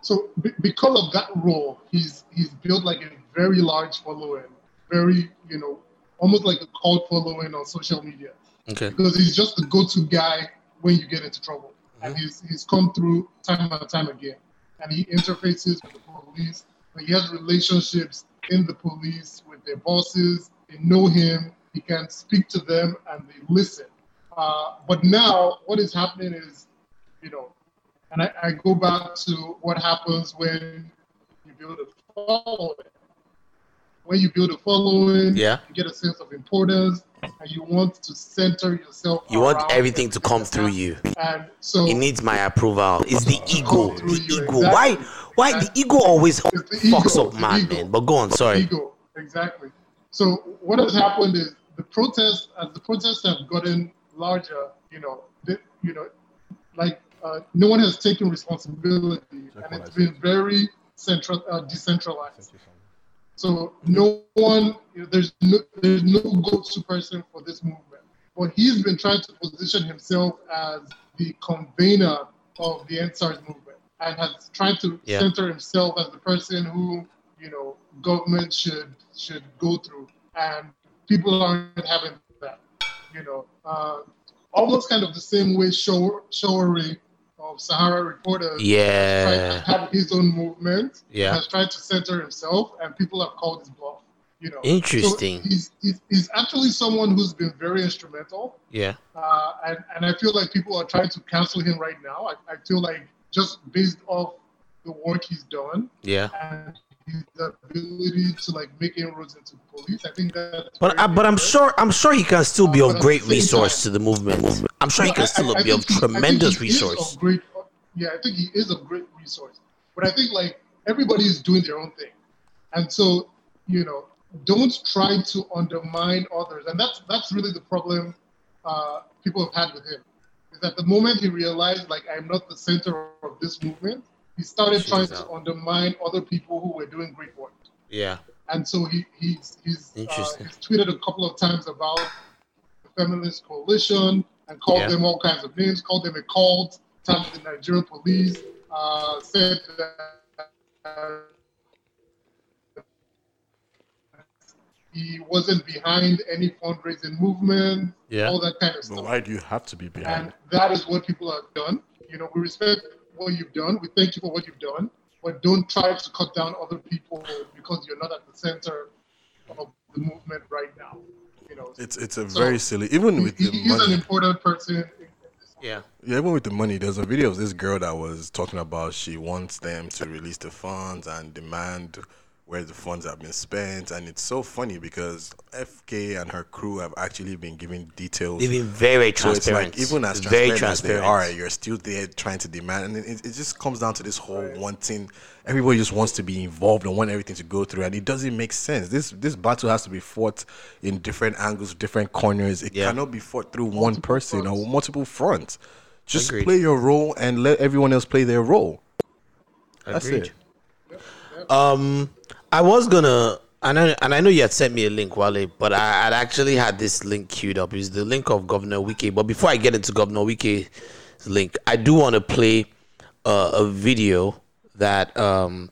So be- because of that role, he's he's built like a very large following, very you know, almost like a cult following on social media. Okay. Because he's just the go-to guy when you get into trouble, and mm-hmm. he's he's come through time and time again, and he interfaces with the police. But he has relationships in the police with their bosses. They know him. He can speak to them, and they listen. Uh, but now, what is happening is, you know, and I, I go back to what happens when you build a following. When you build a following, Yeah. you get a sense of importance, and you want to center yourself. You want everything to come through you. And so It needs my approval. It's the ego. The you, ego. Why? exactly. Why the ego always the fucks ego, up the man, man. But go on. Sorry. ego, exactly. So what has happened is the protests, as the protests have gotten larger, you know, the, you know, like uh, no one has taken responsibility, and it's been very central, uh, decentralized. So no one, you know, there's no, there's no go-to person for this movement. But he's been trying to position himself as the convener of the EndSARS movement, and has tried to Yeah. center himself as the person who, you know, government should should go through, and people aren't having that. You know, uh, almost kind of the same way Show Sowore of Sahara Reporters Yeah. have his own movement. Yeah. Has tried to center himself, and people have called his bluff. You know, Interesting. So he's, he's he's actually someone who's been very instrumental, Yeah. uh, and and I feel like people are trying to cancel him right now. I, I feel like just based off the work he's done Yeah. and his ability to like make inroads into police, I think that's. But I, but I'm sure I'm sure he can still be of great resource to the movement. I'm sure he can still I- I be of he- tremendous he resource. great, yeah, I think he is a great resource. But I think like everybody is doing their own thing, and so you know, don't try to undermine others, and that's that's really the problem uh, people have had with him. Is that the moment he realized like I'm not the center of this movement, he started trying to undermine other people who were doing great work Yeah. and so he he's he's, uh, Interesting. he's tweeted a couple of times about the feminist coalition and called Yeah. them all kinds of names, called them a cult, tagged the Nigerian police, uh, said that uh, He wasn't behind any fundraising movement, Yeah. all that kind of But stuff. why do you have to be behind? And that is what people have done. You know, we respect what you've done. We thank you for what you've done, but don't try to cut down other people because you're not at the center of the movement right now. You know, It's it's a So, very silly. Even with he, the he's an important person. Yeah. yeah, even with the money, there's a video of this girl that was talking about she wants them to release the funds and demand where the funds have been spent, and it's so funny because FK and her crew have actually been giving details. They've been very transparent. So it's like even as Very transparent, as they are, you're still there trying to demand, and it, it just comes down to this whole wanting. Everybody just wants to be involved and want everything to go through, and it doesn't make sense. This this battle has to be fought in different angles, different corners. It cannot be fought through one person or multiple fronts. Just Agreed. play your role and let everyone else play their role. That's Agreed. it. Um, I was gonna, and I, and I know you had sent me a link, Wale, but I had actually had this link queued up. It's the link of Governor Wike. But before I get into Governor Wike's link, I do want to play uh, a video that um,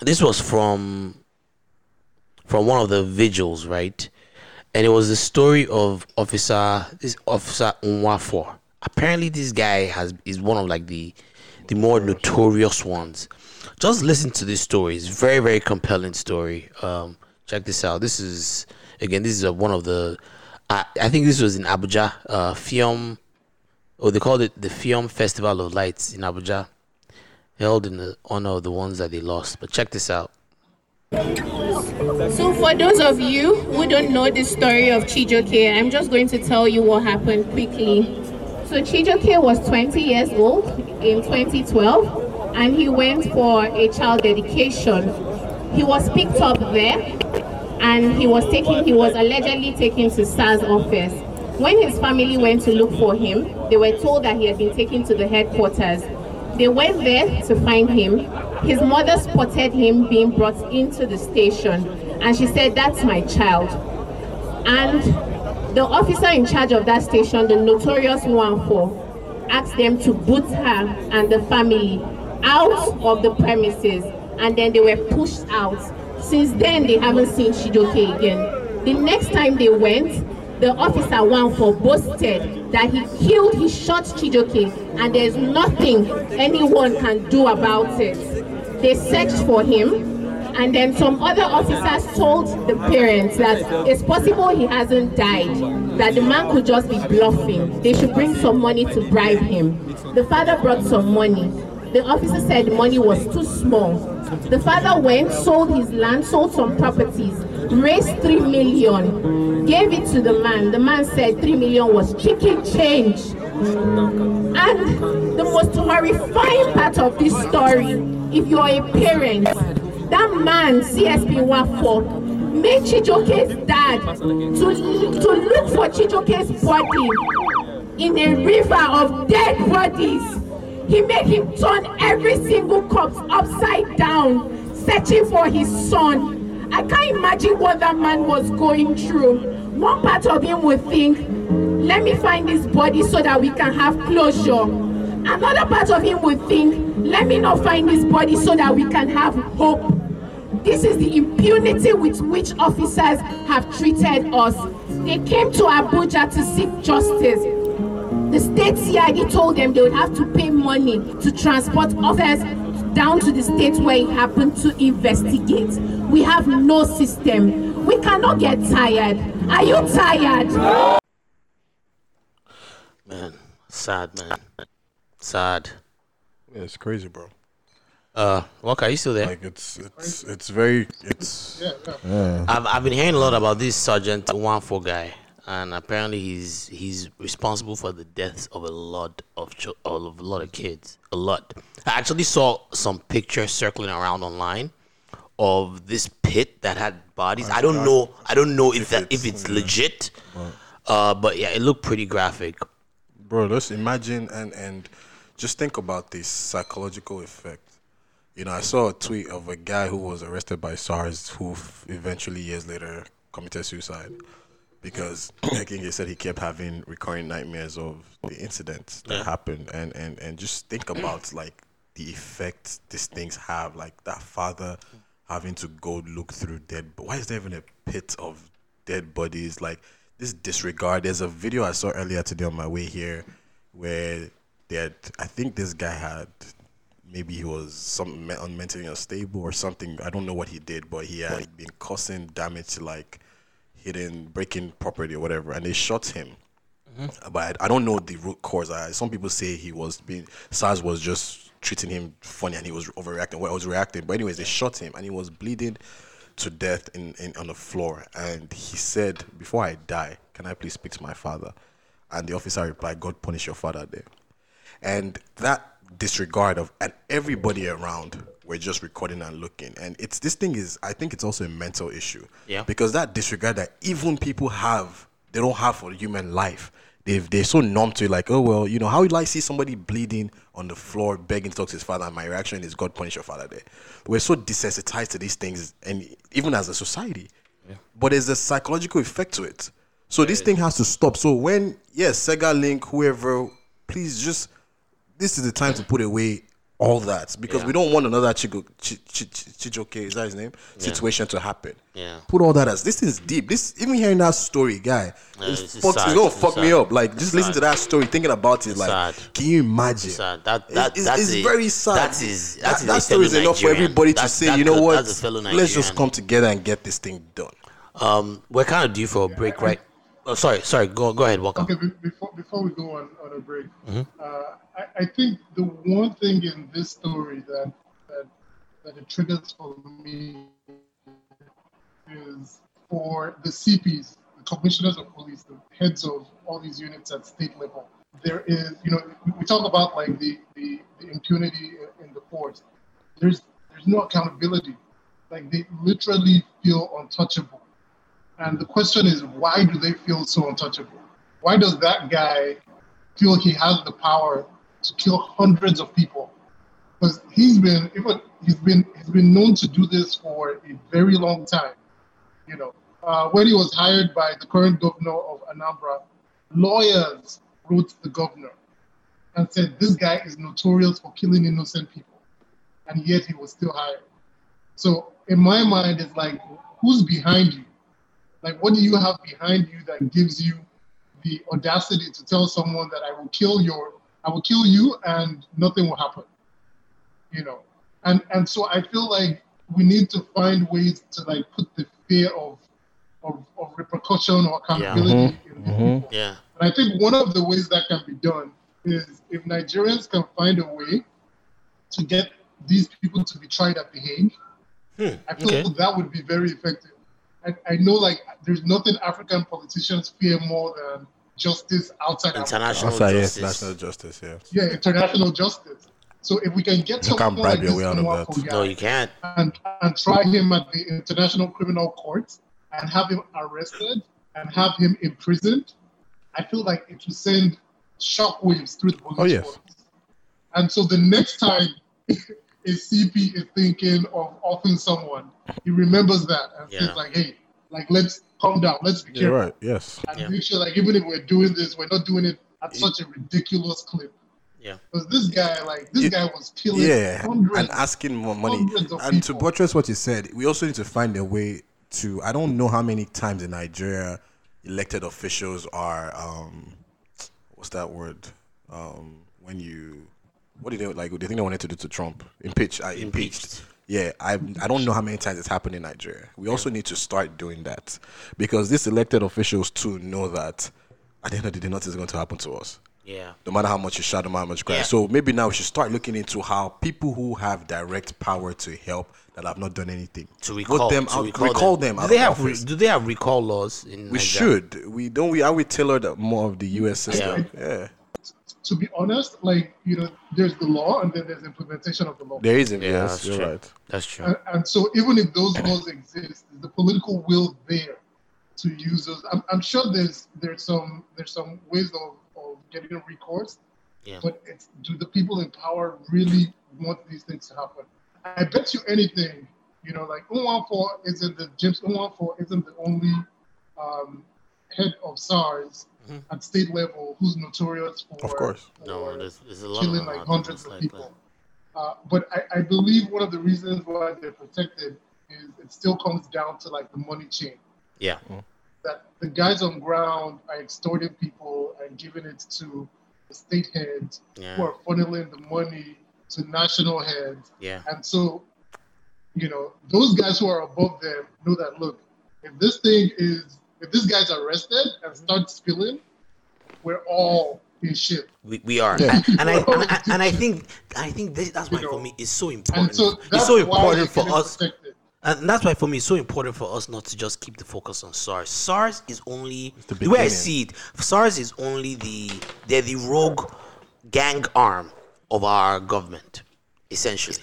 this was from from one of the vigils, right? And it was the story of Officer this Officer Nwafor. Apparently, this guy has is one of like the the more notorious ones. Just listen to this story. It's a very very compelling story. Um, check this out. This is again. This is uh one of the. I, I think this was in Abuja. Uh, Film, or they called it the Film Festival of Lights in Abuja, held in honor of the ones that they lost. But check this out. So, for those of you who don't know the story of Chijioke, I'm just going to tell you what happened quickly. So, Chijioke was 20 years old in 2012 and he went for a child dedication. He was picked up there and he was taken, he was allegedly taken to SARS office. When his family went to look for him, they were told that he had been taken to the headquarters. They went there to find him. His mother spotted him being brought into the station and she said, That's my child. And the officer in charge of that station, the notorious Nwafor, asked them to boot her and the family out of the premises and then they were pushed out. Since then, they haven't seen Chijioke again. The next time they went, the officer Nwafor boasted that he killed, he shot Chijioke, and there's nothing anyone can do about it. They searched for him, and then some other officers told the parents that it's possible he hasn't died, that the man could just be bluffing. They should bring some money to bribe him. The father brought some money. The officer said the money was too small. The father went, sold his land, sold some properties, raised three million, gave it to the man. The man said three million was chicken change. And the most horrifying part of this story, if you're a parent, that man, CSP Nwafor, made Chijioke's dad to, to look for Chijioke's body in a river of dead bodies. He made him turn every single corpse upside down, searching for his son. I can't imagine what that man was going through. One part of him would think, let me find this body so that we can have closure. Another part of him would think, let me not find this body so that we can have hope. This is the impunity with which officers have treated us. They came to Abuja to seek justice. The state CID told them they would have to pay money to transport officers down to the state where it happened to investigate. We have no system. We cannot get tired. Are you tired? Man, sad man, sad. Yeah, it's crazy, bro. Uh, Walker, are you still there? Like it's it's it's very it's yeah. yeah. I've I've been hearing a lot about this Sergeant Nwafor guy, and apparently he's he's responsible for the deaths of a lot of chil- of a lot of kids. A lot. I actually saw some pictures circling around online of this pit that had bodies. I don't know. I don't know if that if it's legit. Uh, but yeah, it looked pretty graphic. bro. Let's imagine and and just think about this psychological effect. You know, I saw a tweet of a guy who was arrested by SARS, who f- eventually years later committed suicide because I think he said he kept having recurring nightmares of the incidents that Yeah. happened, and and and just think about like the effect these things have. Like that father having to go look through dead. But why is there even a pit of dead bodies? Like this disregard. There's a video I saw earlier today on my way here where they had, I think this guy had maybe he was some on mentally unstable or something. I don't know what he did, but he had been causing damage to like hidden breaking property or whatever, and they shot him. But I, I don't know the root cause. I, some people say he was being SARS was just treating him funny and he was overreacting. Well, I was reacting, but anyways, they shot him and he was bleeding to death in, in on the floor. And he said, "Before I die, can I please speak to my father?" And the officer replied, "God punish your father." There, and that disregard of and everybody around were just recording and looking. And it's this thing is, I think it's also a mental issue. Yeah. Because that disregard that even people have, they don't have for human life. They've, they're so numb to it, like, oh, well, you know, how would I see somebody bleeding on the floor, begging to talk to his father, and my reaction is, God punish your father there. We're so desensitized to these things, and even as a society. Yeah. But there's a psychological effect to it. So this thing has to stop. So when, yes, Segalink, whoever, please just, this is the time to put away all that because Yeah. we don't want another Chigo, Ch- Ch- Ch- Chijioke, is that his name? Yeah. Situation to happen. Yeah. Put all that as this is deep. This even hearing that story, guy, Yeah, it's, it's it's gonna It's fuck me up. Like It's just listen to that story, thinking about it. Like, sad. can you imagine? Sad. That that it's, that's it's a- very sad. That is that, that is that story is enough for Nigerian. everybody to say, you know what? That's Let's just come together and get this thing done. Um, we're kind of due for a break, right? Oh, sorry, sorry. Go go ahead, welcome. Okay, before before we go on, on a break, Mhm. uh, I, I think the one thing in this story that that that it triggers for me is for the CPs, the commissioners of police, the heads of all these units at state level. There is, you know, we talk about like the the, the impunity in- the force. There's there's no accountability. Like they literally feel untouchable. And the question is, why do they feel so untouchable? Why does that guy feel he has the power to kill hundreds of people? Because he's been even he's been he's been known to do this for a very long time. You know, uh, when he was hired by the current governor of Anambra, lawyers wrote the governor and said this guy is notorious for killing innocent people, and yet he was still hired. So in my mind, it's like, who's behind you? Like, what do you have behind you that gives you the audacity to tell someone that I will kill your, I will kill you, and nothing will happen? You know, and and so I feel like we need to find ways to like put the fear of of, of repercussion or accountability mm-hmm. in these people. Yeah. And I think one of the ways that can be done is if Nigerians can find a way to get these people to be tried at The Hague, I feel okay. that would be very effective. I, I know like there's nothing African politicians fear more than justice outside International Africa. Outside, yes, justice. national justice, yeah. Yeah, international justice. So if we can get You can't someone like this way out of that. No, you can't. and and try him at the International Criminal Court and have him arrested and have him imprisoned, I feel like it will send shockwaves through the police Oh, yes. force. And so the next time a CP is thinking of offing someone, he remembers that and Yeah. says like, "Hey, like let's calm down, let's be You're careful, right. Yes. and Yeah. make sure like even if we're doing this, we're not doing it at such a ridiculous clip." Yeah. Because this guy, like this Yeah. guy, was killing Yeah, hundreds and asking more money. hundreds of And to buttress what you said, we also need to find a way to. I don't know how many times in Nigeria elected officials are. um What's that word? Um When you. What did they like? The thing they wanted to do to Trump, impeach, uh, impeached. Impeached. Yeah, I I don't know how many times it's happened in Nigeria. We also need to start doing that because these elected officials too know that at the end of the day, nothing is going to happen to us Yeah. no matter how much you shout, no matter how much you cry. Yeah. So maybe now we should start looking into how people who have direct power to help that have not done anything To recall them to out, recall, recall, them. Do they have re- do they have recall laws in we Nigeria? should. We don't. We are we tailored more of the U.S. system. Yeah, to be honest, like you know, there's the law and then there's implementation of the law. there is. a Yeah, yes, that's you're true. right. That's true. And, and so even if those laws exist, the political will there to use those? I'm, I'm sure there's there's some there's some ways of, of getting a recourse, Yeah. but it's do the people in power really want these things to happen? I bet you anything, you know, like Nwafor isn't the James Nwafor isn't the only um, head of SARS Mhm. at state level who's notorious for Of course. No, for there's, there's a lot killing of like hundreds of people. Uh, but I, I believe one of the reasons why they're protected is it still comes down to like the money chain. Yeah. That the guys on ground are extorting people and giving it to the state heads Yeah. who are funneling the money to national heads. Yeah. And so, you know, those guys who are above them know that look, if this thing is if this guy's arrested and starts mm-hmm. spilling, we're all in shit. We, we are, Yeah. and, and I and, I- and I think I think this, that's why for me it's so important. so it's so important for us, protected. and that's why for me it's so important for us not to just keep the focus on SARS. SARS is only the the, way I see it. SARS is only the they're the rogue gang arm of our government, essentially.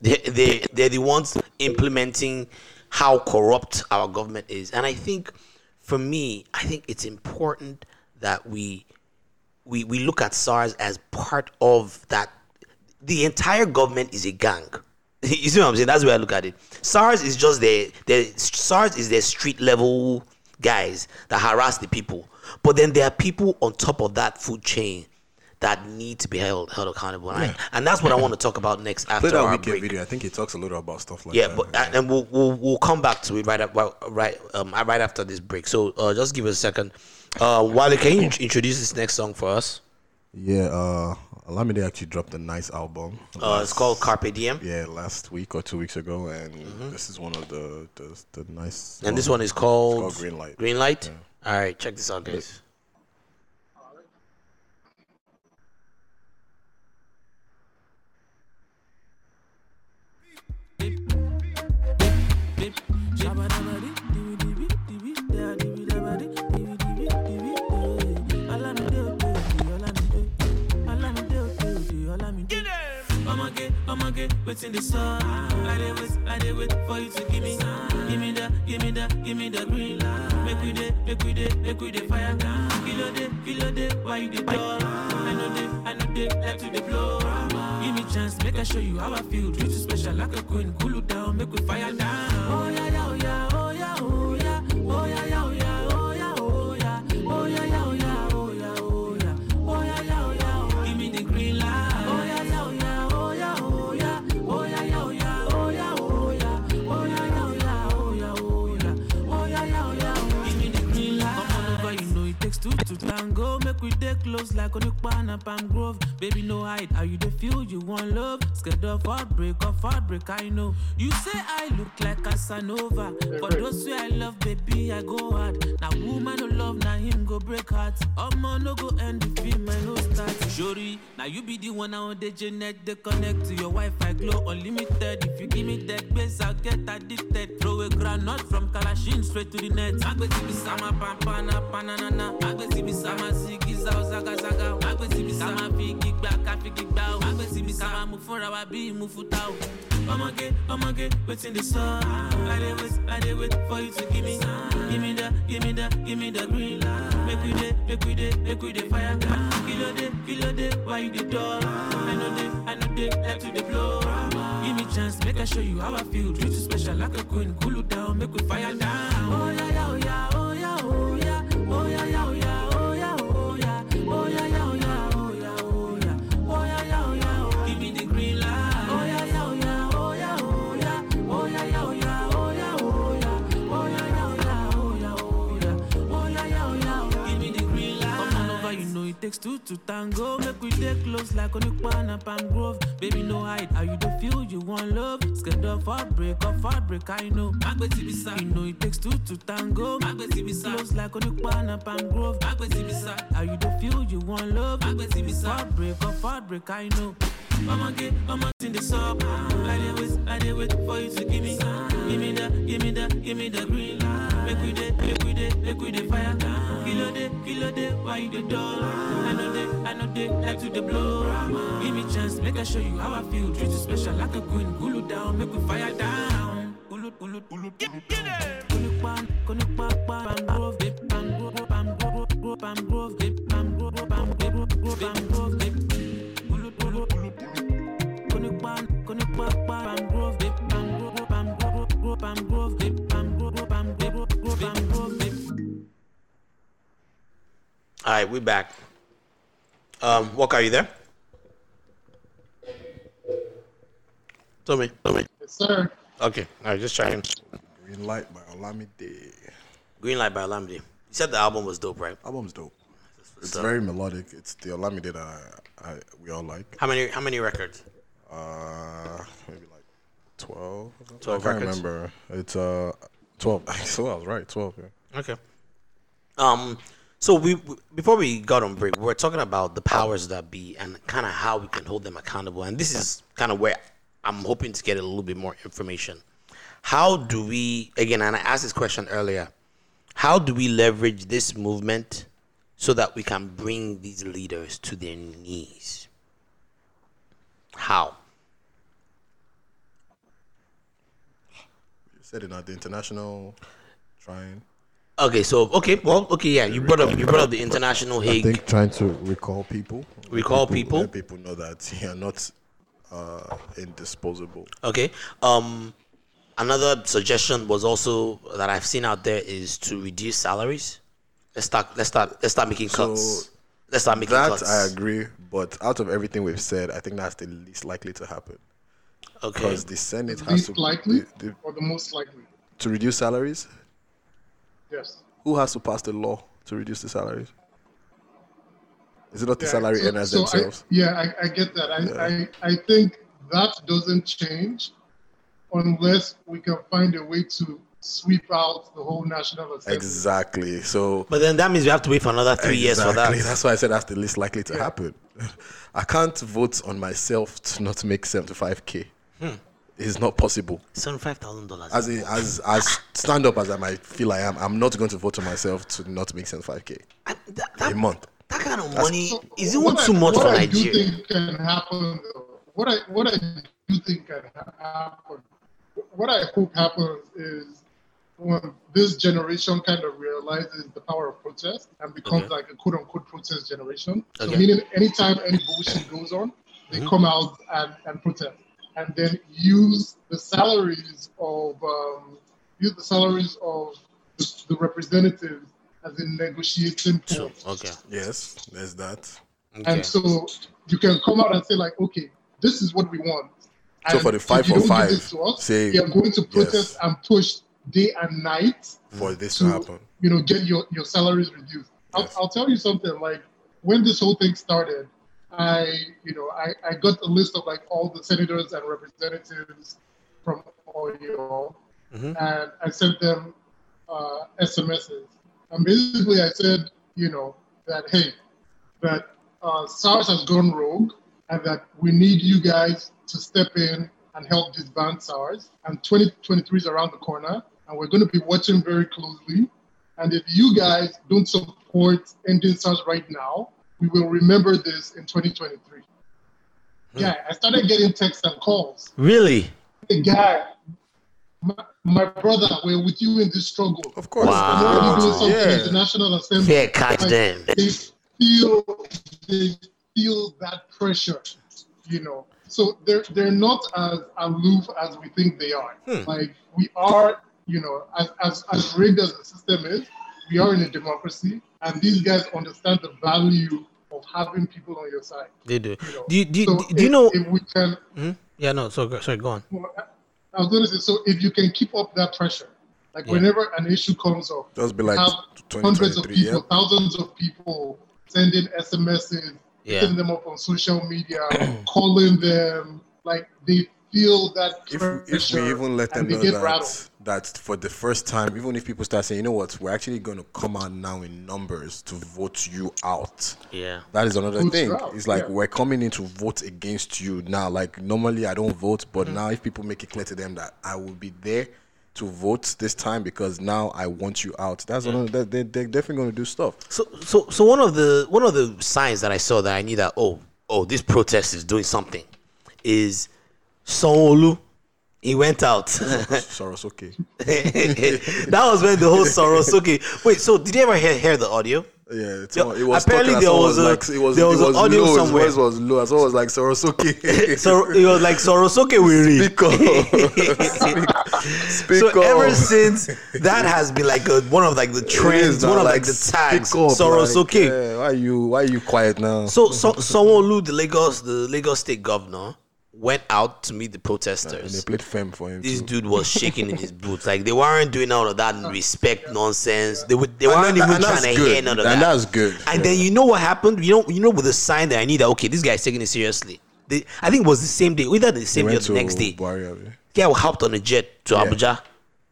They they they're the ones implementing how corrupt our government is, and I think for me, I think it's important that we we, we look at SARS as part of that. The entire government is a gang. you see what I'm saying? That's way I look at it. SARS is just the the SARS is the street level guys that harass the people. But then there are people on top of that food chain that need to be held held accountable. And, I- and that's what I want to talk about next after that our weekend break. video. I think he talks a little about stuff like yeah, that. but uh, and we'll, we'll we'll come back to it right up, right um right after this break. So uh, just give us a second. Uh, Wale, can you introduce this next song for us? Yeah, uh Olamide actually dropped a nice album. Uh, it's called Carpe Diem. Yeah, last week or two weeks ago, and this is one of the the, the nice. And this one is It's called, Green Light. Green Light. All right, check this out, guys. What's in the sun. I did wait, I did wait for you to give me, give me the, give me the, give me the green light. Make we day, make we day, make we day fire. Kilo day, kilo day, why you the door? I know day, I know day, like to the blow. Give me chance, make I show you how I feel. Treat you special like a queen, cool you down, make we fire down. Oh yeah, yeah, oh yeah, oh to tango. Make we dey close like Onipan and Palm Grove. Baby, no hide. How you dey feel? You want love? Scared of heartbreak, of heartbreak. I know. You say I look like Casanova. For those who I love, baby, I go hard. Now woman no love, now him go break heart. Omo no go end the film, I no start. Shori, now you be the one now the Janet they connect to your Wi-Fi glow unlimited. If you give me that base, I'll get addicted. Throw a granite from Kalashin straight to the net. Agbeti bi sama pampana panana. Agbeti bi sama zigi zao zaga zaga. Agbeti bi sama figi gba ka figi gba o. Agbeti bi sama mu fúnra wa bí mu futa o. Ọmọge ọmọge wetin dey sup? I dey wait I dey wait for you to give me. Give me the give me the give me the green light. Make we dey make we dey make we dey fire. Dey kilo dey why you dey dull? I know dey I know dey like to dey blow. Give me chance make I show you how I feel. Treat you special like a queen. Cool you down make we fire down. Oh yeah yeah oh, oh, oh it takes two to tango. Make we dey close like Onipan and Palm Grove. Baby, no hide. How you dey feel? You want love? Scared of heartbreak, of heartbreak. I know. Agbeti bisa. You know it takes two to tango. Agbeti bisa. Close like Onipan and Palm Grove. Agbeti bisa. How you dey feel? You want love? Agbeti bisa. Heartbreak, of heartbreak. I know. I'ma get, I'ma in the sub. I dey wait, I dey wait for you to give me, give me the, give me the, give me the green. Make we dey, make we dey, make we dey fire. Kilo day, kilo day, why you dey dull? I know they, I know they like to the blow. Give me chance, make I show you how I feel. Treat you special like a queen. You down, make we fire down. Ulu, ulu, ulu, get, get it. Kuni pan, kuni pan, pan, pan grove, dip, pan grove, pan grove, grove, pan grove, dip, pan grove, pan grove, grove, pan grove, dip. All right, we're back. Um, Walker, are you there? Tell me. Tell me. Yes, sir. Okay, all right, just checking. Green Light by Olamide. Green Light by Olamide. You said the album was dope, right? Album's dope. It's So- very melodic. It's the Olamide that I, I we all like. How many? How many records? Uh, maybe like twelve. or something. 12 I can't records? remember. It's uh twelve. So I was right. Twelve. Yeah. Okay. Um. So we we- before we got on break, we were talking about the powers that be and kind of how we can hold them accountable. And this is kind of where I'm hoping to get a little bit more information. How do we again? And I asked this question earlier. How do we leverage this movement so that we can bring these leaders to their knees? How? You said it at the international trying. Okay, so okay, well, okay, yeah, you brought up you brought up the international I Hague. think trying to recall people. Recall people? Let people know that you're not uh, indisposable. Okay. Um, another suggestion was also that I've seen out there is to reduce salaries. Let's start. Let's start. Let's start making So, cuts. Let's start making that cuts. I agree, but out of everything we've said, I think that's the least likely to happen. Okay. Because the Senate The has least to likely the- the- or the most likely? to reduce salaries. Yes. Who has to pass the law to reduce the salaries? Is it not the Yeah, salary so- earners so I- themselves? yeah, I, I get that. I, Yeah. I, I think that doesn't change unless we can find a way to sweep out the whole National Assembly. Exactly. So, but then that means we have to wait for another three years for that. That's why I said that's the least likely to happen. I can't vote on myself to not make seventy-five k. Hmm. It's not possible. Seventy-five thousand dollars. As a, as as stand up as I might feel I am, I'm not going to vote on myself to not make seventy-five k a month. That kind of That's- money is What even I- too much what for I do Nigeria. think can happen, though, what I what I do think can happen, what I hope happens is when this generation kind of realizes the power of protest and becomes Okay. like a quote unquote protest generation. So meaning anytime any bullshit goes on, they Mhm. come out and, and protest, and then use the salaries of um, use the salaries of the, the representatives as a negotiating point. Okay. Yes, there's that. Okay. And so you can come out and say like, okay, this is what we want. So for the if five for five, us, say we are going to protest yes. and push day and night for this to to happen. you know get your, your salaries reduced. I'll, I'll tell you something like when this whole thing started, I you know I, I got a list of like all the senators and representatives from Oyo Mm-hmm. and I sent them uh, SMSs. And basically, I said, you know, that hey, that uh, SARS has gone rogue, and that we need you guys to step in and help disband SARS. And 2023 is around the corner, and we're going to be watching very closely. And if you guys don't support ending SARS right now, we will remember this in 2023. Yeah, I started getting texts and calls Really? a guy, my, my brother, we're with you in this struggle. Of course. Wow. You're already doing something Yeah. international assembly. Yeah, catch Like, them. They feel they feel that pressure, you know. So they're they're not as aloof as we think they are. Hmm. Like we are, you know, as, as as rigged as the system is, we are in a democracy, and these guys understand the value of having people on your side. They do. You know, Do you do you, so do you if- know? if we can Mhm. Yeah, no. So go- sorry, go on. well, I- I was going to say, so if you can keep up that pressure, like Yeah. whenever an issue comes up, Just be like have hundreds of 2023, people, yep. thousands of people sending SMSs, Yeah. hitting them up on social media, calling them, like they feel that If, if we even let them know that, rattled. that for the first time, even if people start saying, you know what, we're actually going to come out now in numbers to vote you out. Yeah. That is another Vote thing. out, It's like yeah. we're coming in to vote against you now. Like normally I don't vote, but Mm-hmm. now if people make it clear to them that I will be there to vote this time because now I want you out. That's another. That, they, they're definitely going to do stuff. So so so one of the one of the signs that I saw that I knew that oh oh this protest is doing something is Sanwo-Olu. He went out. Sorosoke. that was when the whole Sorosoke. Wait, so did you ever hear, hear the audio? Yeah, it's, it was apparently there was a- like, it was, there it was an audio low, somewhere. His voice was low. So it was like Sorosuke. So it was like Sorosuke Wiri. Speak so up. ever since that has been like a, one of like the trends, is one of like, the speak tags. up, Sorosoke. like, yeah, why you why are you quiet now? So, so Sanwo-Olu, the Lagos, the Lagos State governor, went out to meet the protesters. And they played femme for him. this too. dude was shaking in his boots. Like they weren't doing all of that respect nonsense. They would, they And weren't that- even and trying to good. hear none of And that. that's good. And then you know what happened? You know, you know, with the sign that I knew that okay, this guy is taking it seriously. They, I think it was the same day, either the They same day or the next day. Buhari, abi. Guy hopped on a jet to Yeah. Abuja.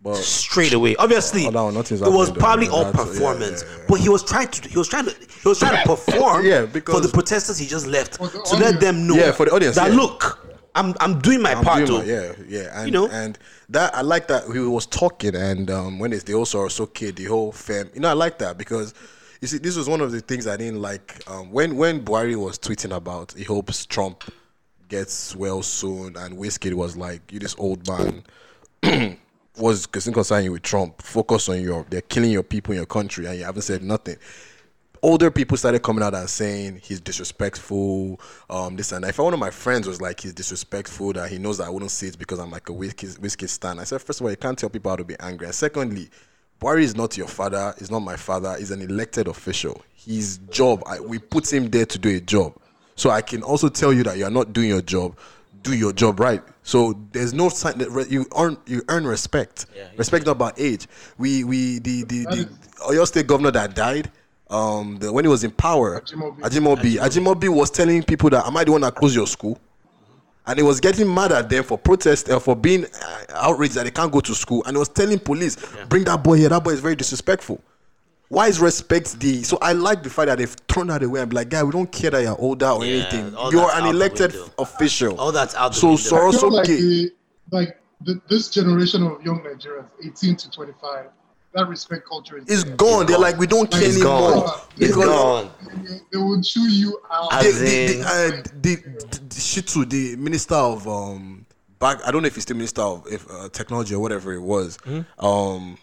But straight away. Obviously, Oh, that one, nothing's it was probably though. all That's- yeah, performance, yeah, but he was trying to he was trying to he was trying to perform Yeah, for the protesters he just left For the to let them know Yeah, for the audience, that yeah. look, I'm I'm doing my I'm part. doing my- yeah, yeah, and You know? and that I like that he was talking, and um, when it's they also so kid, the whole fam, you know, I like that because you see, this was one of the things I didn't like um, when when Buhari was tweeting about he hopes Trump gets well soon, and Wizkid was like, "You this old man." was concerning with Trump. Focus on your they're killing your people in your country and you haven't said nothing. Older people started coming out and saying he's disrespectful, um, this and that. If one of my friends was like he's disrespectful, that he knows that I wouldn't say it because I'm like a Wizkid Wizkid stan. I said, first of all, you can't tell people how to be angry. And secondly, Buhari is not your father, he's not my father, he's an elected official. His job, I, we put him there to do a job. So I can also tell you that you're not doing your job. Do your job right. So there's no sign that re- you earn you earn respect. respect not about age. We we the the, the Oyo State governor that died. Um, the, when he was in power, Ajimobi. Ajimobi, Ajimobi was telling people that am I the one that closed your school? And he was getting mad at them for protest uh, for being uh, outraged that they can't go to school. And he was telling police, bring that boy here. That boy is very disrespectful. Why is respect the? So I like the fact that they've thrown that away and be like, guy, we don't care that you're older or Yeah, anything. You're an elected official. All that's out the So window. I Soros feel like okay. the, like the, this generation of young Nigerians, 18 to 25, that respect culture is It's dead. gone. They're like, we don't care It's anymore. gone. It's Because gone. They, they will chew you out. the, the, the, uh, the, the, the the minister of um back I don't know if he's the minister of if, uh, technology or whatever it was. Um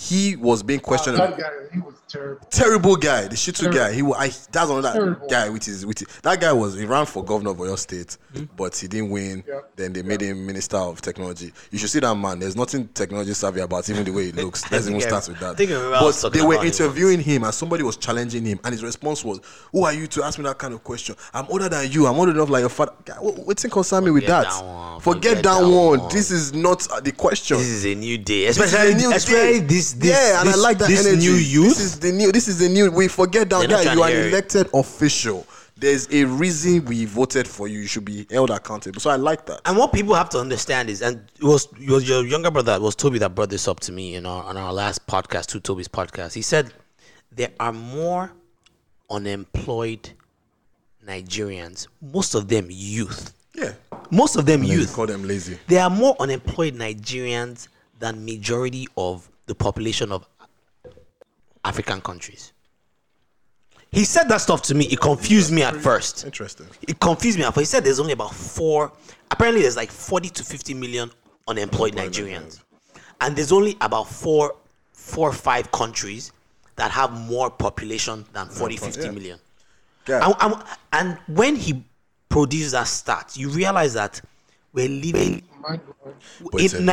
he was being questioned Wow, about that guy, he was terrible. terrible guy, the Shittu Terrible. guy. He wa- I, that's another Terrible. guy which is which is, that guy was he ran for governor of Oyo State, but he didn't win. Yeah. Then they made him minister of technology. You should see that man. There's nothing technology savvy about even the way he looks. Let's even think start with that. I think I remember I was But they were interviewing him and somebody was challenging him, and his response was, "Who are you to ask me that kind of question? I'm older than you. I'm older enough like your father. Guy, what, what's in concern me with that? that one. Forget, Forget that, that one. one. This is not uh, the question. This is a new day, especially a new especially day. This this yeah, and this, I like that this energy. new youth. This is the new. This is the new. We forget that guy. You are hear an it. elected official. There's a reason we voted for you. You should be held accountable. So I like that. And what people have to understand is, and it was it was your younger brother, it was Toby that brought this up to me in our on our last podcast, to Toby's podcast. He said there are more unemployed Nigerians, most of them youth. Yeah. Most of them And youth. call them lazy. There are more unemployed Nigerians than majority of the population of African countries. He said that stuff to me. It confused me at first. Interesting. It confused me at first. He said there's only about four. Apparently, there's like 40 to 50 million unemployed Nigerians, and there's only about four, four or five countries that have more population than 40, 50 yeah. million. Yeah. And, and- and when he produced that stat, you realize that we're living. Mind blowing. But it's in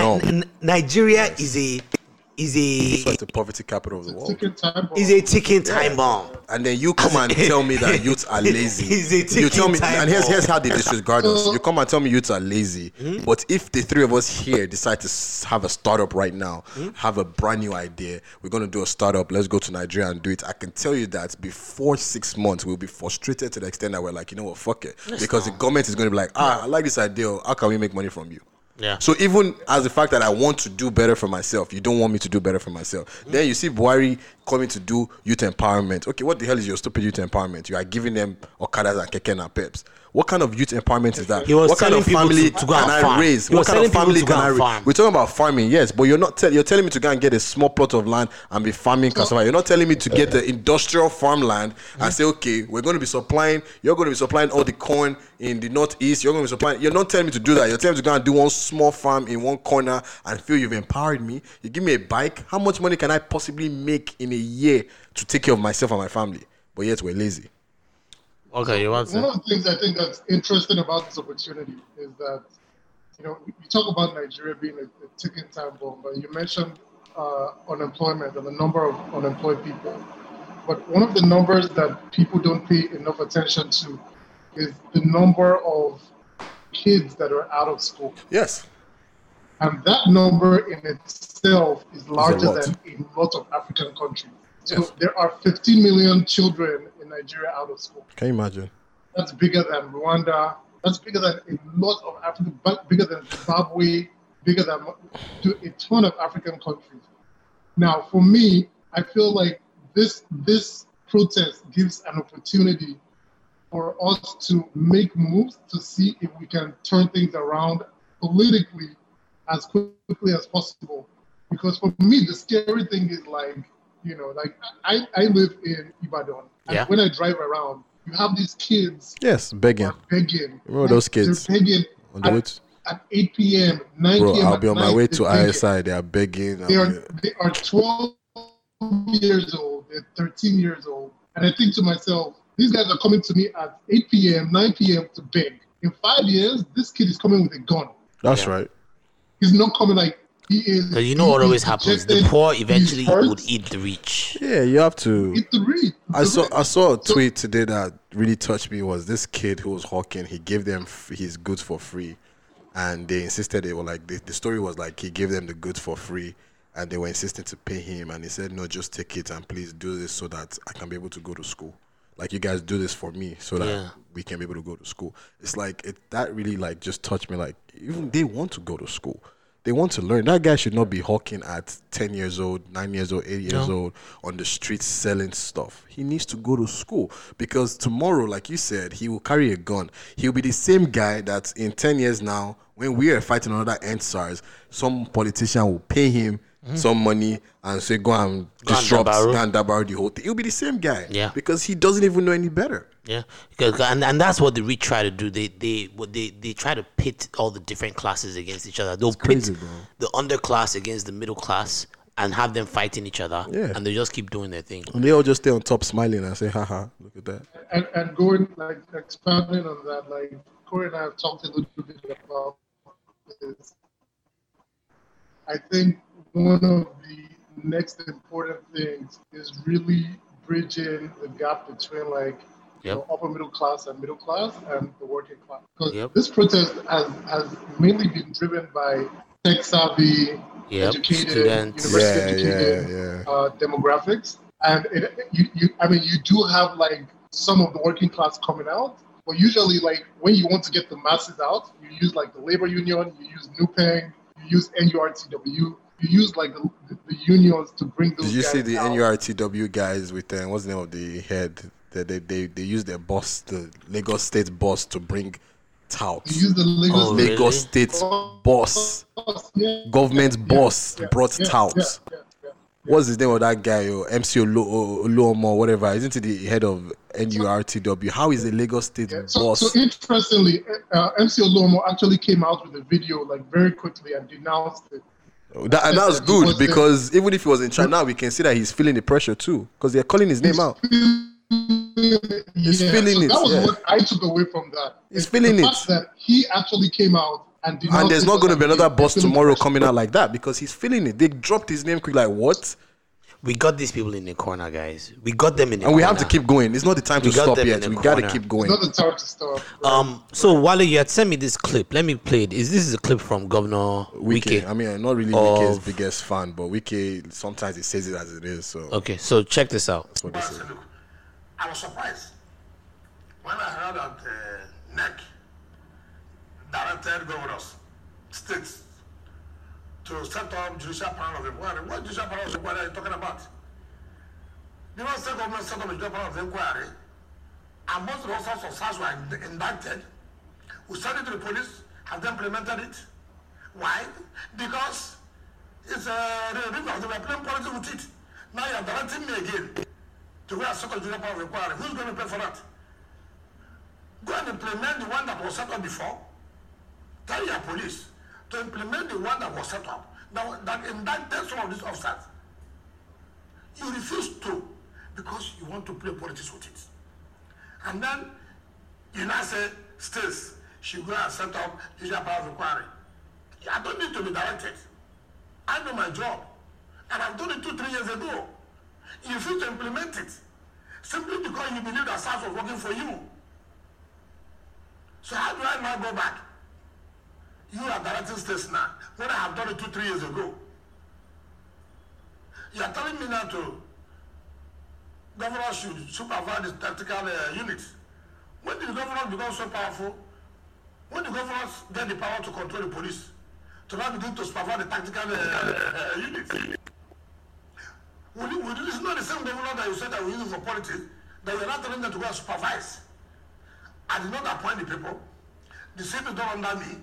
Ni- enormous. N- Nigeria is a is It's like the poverty capital of the world. Ticking time bomb. is a ticking time bomb. And then you come and tell me that youths are lazy. He's a you tell me, ticking time and here's here's how they disregard us. You come and tell me youths are lazy, Hmm? but if the three of us here decide to have a startup right now, Hmm? have a brand new idea, we're gonna do a startup. Let's go to Nigeria and do it. I can tell you that before six months, we'll be frustrated to the extent that we're like, you know what, fuck it, because the government is gonna be like, ah, I like this idea. How can we make money from you? Yeah. So even as the fact that I want to do better for myself, you don't want me to do better for myself. Then you see Buhari coming to do youth empowerment. Okay, what the hell is your stupid youth empowerment? You are giving them okadas and keke napeps. What kind of youth empowerment is that? He was what kind of family to- to go can and I raise? He What kind of family people to go can I raise? farm. We're talking about farming, yes, but you're not tell, you're telling me to go and get a small plot of land and be farming cassava. You're not telling me to get the industrial farmland and say, okay, we're going to be supplying. You're going to be supplying all the corn in the northeast. You're going to be supplying. You're not telling me to do that. You're telling me to go and do one small farm in one corner and feel you've empowered me. You give me a bike. How much money can I possibly make in a year to take care of myself and my family? But yet we're lazy. Okay, you want to? One of the things I think that's interesting about this opportunity is that, you know, you talk about Nigeria being a, a ticking time bomb, but you mentioned uh, unemployment and the number of unemployed people. But one of the numbers that people don't pay enough attention to is the number of kids that are out of school. Yes. And that number in itself is larger lot. than a lot of African countries. So Yes. there are 15 million children in Nigeria out of school. Can you imagine? That's bigger than Rwanda. That's bigger than a lot of Africa, bigger than Zimbabwe, bigger than to a ton of African countries. Now, for me, I feel like this this protest gives an opportunity for us to make moves to see if we can turn things around politically as quickly as possible. Because for me, the scary thing is like, you know, like I, I live in Ibadan. And Yeah. when I drive around, you have these kids Yes, begging. begging. Remember those kids? They're begging On the at, at 8 p.m., 9 Bro, p.m. I'll be on my way to begging. ISI. They are begging. They are, they are 12 years old, they're 13 years old. And I think to myself, these guys are coming to me at 8 p.m., 9 p.m. to beg. In five years, this kid is coming with a gun. That's right. He's not coming like he. Because you know what always happens. The poor eventually would eat the rich. Yeah, you have to. Eat the rich. I saw I saw a tweet today that really touched me. Was this kid who was hawking? He gave them f- his goods for free, and they insisted they were like the, the story was like he gave them the goods for free, and they were insisting to pay him, and he said no, just take it and please do this so that I can be able to go to school. Like you guys do this for me so that Yeah. we can be able to go to school. It's like it that really like just touched me. Like even they want to go to school. They want to learn. That guy should not be hawking at 10 years old, 9 years old, 8 years No. old on the streets selling stuff. He needs to go to school because tomorrow, like you said, he will carry a gun. He'll be the same guy that in 10 years now, when we are fighting another SARS, some politician will pay him Mhm. some money and say, go and Go and disrupt, dabaru. go and the whole thing. He'll be the same guy. Yeah. Because he doesn't even know any better. Yeah, because and, and that's what the rich try to do. They they what they they try to pit all the different classes against each other. They'll crazy, pit bro. the underclass against the middle class and have them fighting each other. Yeah. and they just keep doing their thing. And they all just stay on top smiling and say, haha, look at that. and, and going like expanding on that, like Corey and I have talked a little bit about this. I think one of the next important things is really bridging the gap between like you Yep. know, upper middle class and middle class and the working class. Because Yep. this protest has, has mainly been driven by tech savvy, Yep, educated, students. university Yeah, educated yeah, yeah. uh, demographics. And it, you, you, I mean, you do have like some of the working class coming out, but usually, like when you want to get the masses out, you use like the labor union, you use NUPENG, you use NURTW, you use like the, the, the unions to bring those. Did you see the out. NURTW guys with uh, what's the name of the head? They they they, they use their boss, the Lagos State boss, to bring touts. They use the Lagos Oh, Lagos really? State boss, Yeah. government boss yeah, brought yeah, touts. yeah, yeah, What's his name of that guy? Oh, MC Olo- Oluomo, or whatever. Isn't he the head of NURTW? How is the Lagos State So, boss? so interestingly, uh, MC Oluomo actually came out with a video like very quickly and denounced it. That, and that's good because even if he was in China, we can see that he's feeling the pressure too because they're calling his name out. He's Yeah, feeling so it, That was yeah. what I took away from that. He's feeling the it. fact That he actually came out and denounced And there's not going to be another boss tomorrow coming out like that because he's feeling it. They dropped his name quick, like what? We got these people in the corner, guys. We got them in the corner. And we have to keep going. It's not the time We to stop yet. We got to keep going. It's not the time to stop. Um. So Wale, you had sent me this clip. Let me play it. Is this is a clip from Governor Wiki. Wike? I mean, I'm not really Wike's Of- biggest fan, but Wike sometimes he says it as it is. So Okay, so check this out. that's what they say. I was surprised when I heard that uh, NEC directed governors, states, to set up judicial panel of inquiry. What judicial panel of inquiry are you talking about? The one state government set up a judicial panel of inquiry, and most of the officers of SARS were ind- indicted. We sent it to the police, have they implemented it? Why? Because it's a review. They were playing politics with it. Now you're directing me again to go and set up judicial panel of inquiry. Who's going to pay for that? Go and implement the one that was set up before. Tell your police to implement the one that was set up that, that indicted some of these officers. You refuse to because you want to play politics with it. And then you now say, states should go and set up judicial power of inquiry. I don't need to be directed. I know my job. And I've done it two, three years ago. You refuse to implement it simply because you believe that SARS was working for you. So how do I now go back You are directing states now. When I have done it two, three years ago. You are telling me now to governor should supervise the tactical uh, units. When did the governor become so powerful? When did the governors get the power to control the police? To now begin to supervise the tactical uh, uh, you, would you, it's not the same governor that you said that we use for politics that you're not telling them to go and supervise. I did not appoint the people. The same is done under me.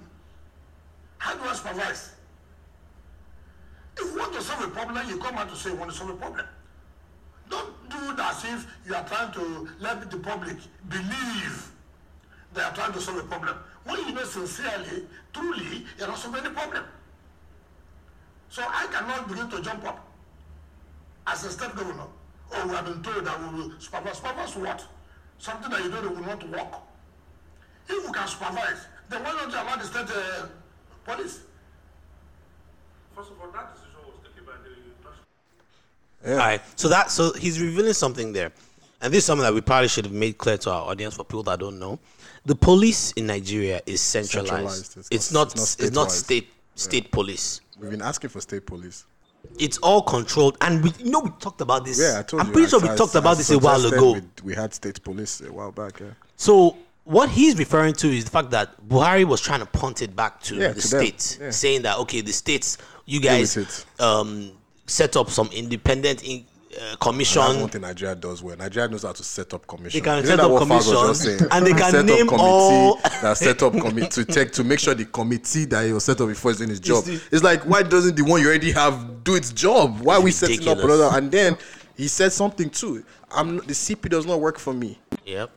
How do I supervise? If you want to solve a problem, you come out to say you want to solve a problem. Don't do it as if you are trying to let the public believe they are trying to solve a problem. When you know sincerely, truly, you're not solving any problem. So I cannot begin to jump up as a state governor. Oh, we have been told that we will supervise. Supervise what? Something that you know that will not work. If we can supervise, then why don't you allow the state uh, police? First of all, that decision was taken by the national. All right. So that so he's revealing something there, and this is something that we probably should have made clear to our audience for people that don't know. The police in Nigeria is centralized. Centralized. It's, not. it's It's not not, statewide. state state police. We've been asking for state police. It's all controlled, and we you know we talked about this. Yeah, I told I'm you. pretty I- sure we I- talked I about this a while ago. We, we had state police a while back. Yeah. So what he's referring to is the fact that Buhari was trying to punt it back to Yeah, the states, Yeah. saying that okay, the states, you guys um, set up some independent in, uh, And commission. that's one thing Nigeria does well. Nigeria knows how to set up commission. They can Isn't set up what Falz was commission, and they can set name all- that set up committee to check to make sure the committee that he was set up before is doing his job. the- It's like why doesn't the one you already have do its job? Why are we setting up ridiculous. another? And then he said something too. I'm the CP does not work for me. Yep.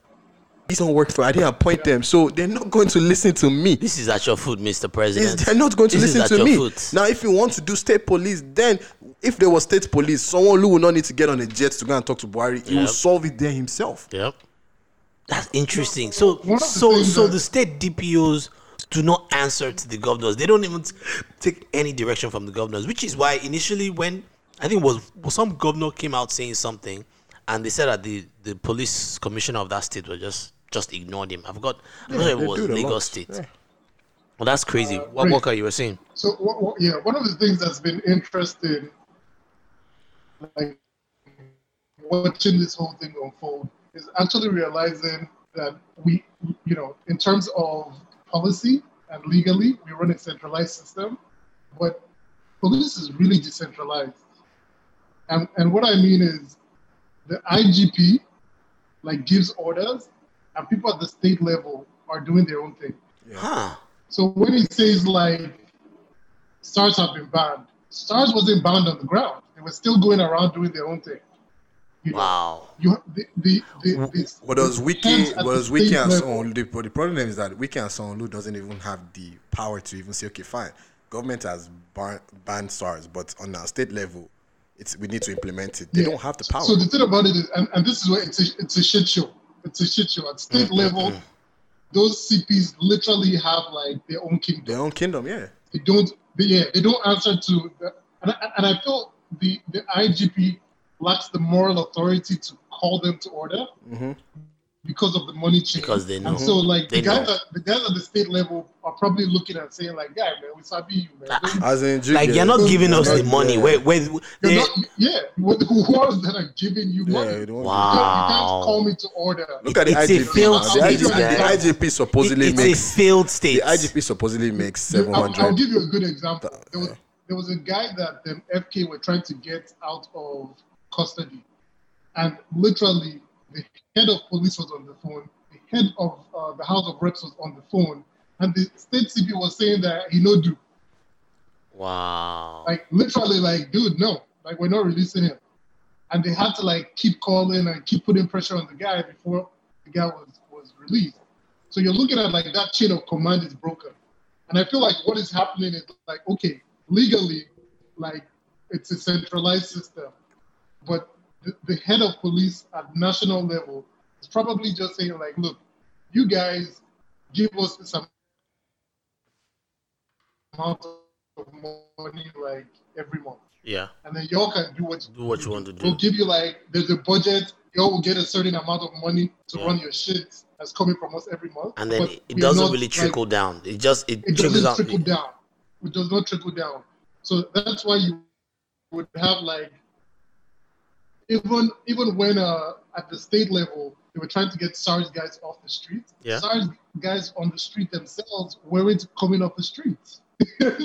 These don't work for. I didn't appoint them, so they're not going to listen to me. This is at your foot, Mr. President. Is they're not going to This is listen at to your me. foot. Now, if you want to do state police, then if there was state police, someone who will not need to get on a jet to go and talk to Buhari, he will solve it there himself. Yep. That's interesting. So One of the so so that- the state DPOs do not answer to the governors. They don't even t- take any direction from the governors, which is why initially when I think was, was some governor came out saying something, and they said that the, the police commissioner of that state was just just ignored him. I. I'm not Yeah, sure if it was Lagos. State. Yeah. Well, that's crazy. Uh, what Right. Walker you were saying? So, what, what, yeah, one of the things that's been interesting, like watching this whole thing unfold, is actually realizing that we, you know, in terms of policy and legally, we run a centralized system, but police is really decentralized. And and what I mean is, the IGP like gives orders, and people at the state level are doing their own thing. Huh. So when he says like SARS have been banned, SARS wasn't banned on the ground. They were still going around doing their own thing. Wow. You the the, the, the But does Wike, heads the does Wike state and level- Sanwo-Olu, but the problem is that Wike and Sanwo-Olu doesn't even have the power to even say, okay, fine, government has ban- banned SARS, but on our state level, it's we need to implement it. They Yeah. don't have the power. So the thing about it is, and, and this is where it's a, it's a shit show. It's a shit show at state Mm, level. Those CPs literally have like their own kingdom. Their own kingdom, yeah. They don't. They, yeah, they don't answer to. The, and, I, and I feel the the IGP lacks the moral authority to call them to order Mm-hmm. Because of the money chain. Because they know. And so, like They the guys, at, the guys at the state level are probably looking and saying, like, "Yeah, man, we sabi you, man." Don't- As in, Like you're not giving us the Yeah. money. Where where You're they- not, yeah, what- who else that are giving you money? Yeah, you, they don't- can't, you can't Wow. call me to order. Look at the It's a failed now. The state, IGP, man. the IGP supposedly it's a failed state. the IGP supposedly makes I'll, I'll give you a good example. There was there was a guy that the FK were trying to get out of custody, and literally the head of police was on the phone, the head of uh, the House of Reps was on the phone, and the state CP was saying that he no do. Wow. Like literally, like, dude, no, like we're not releasing him. And they had to like keep calling and keep putting pressure on the guy before the guy was was released. So you're looking at like that chain of command is broken. And I feel like what is happening is like, okay, legally, like it's a centralized system, but the, the head of police at national level is probably just saying like, look, you guys give us this amount of money like every month. Yeah. And then y'all can do what Do what you want to do. We'll give you like there's a budget. Y'all will get a certain amount of money to Yeah. run your shit. that's coming from us every month. and then but it, doesn't not, really like, trickle down. It just it, it trickles doesn't out. trickle down. It does not trickle down. So that's why you would have like even even when uh at the state level they were trying to get SARS guys off the street. Yeah. SARS guys on the street themselves weren't coming off the streets.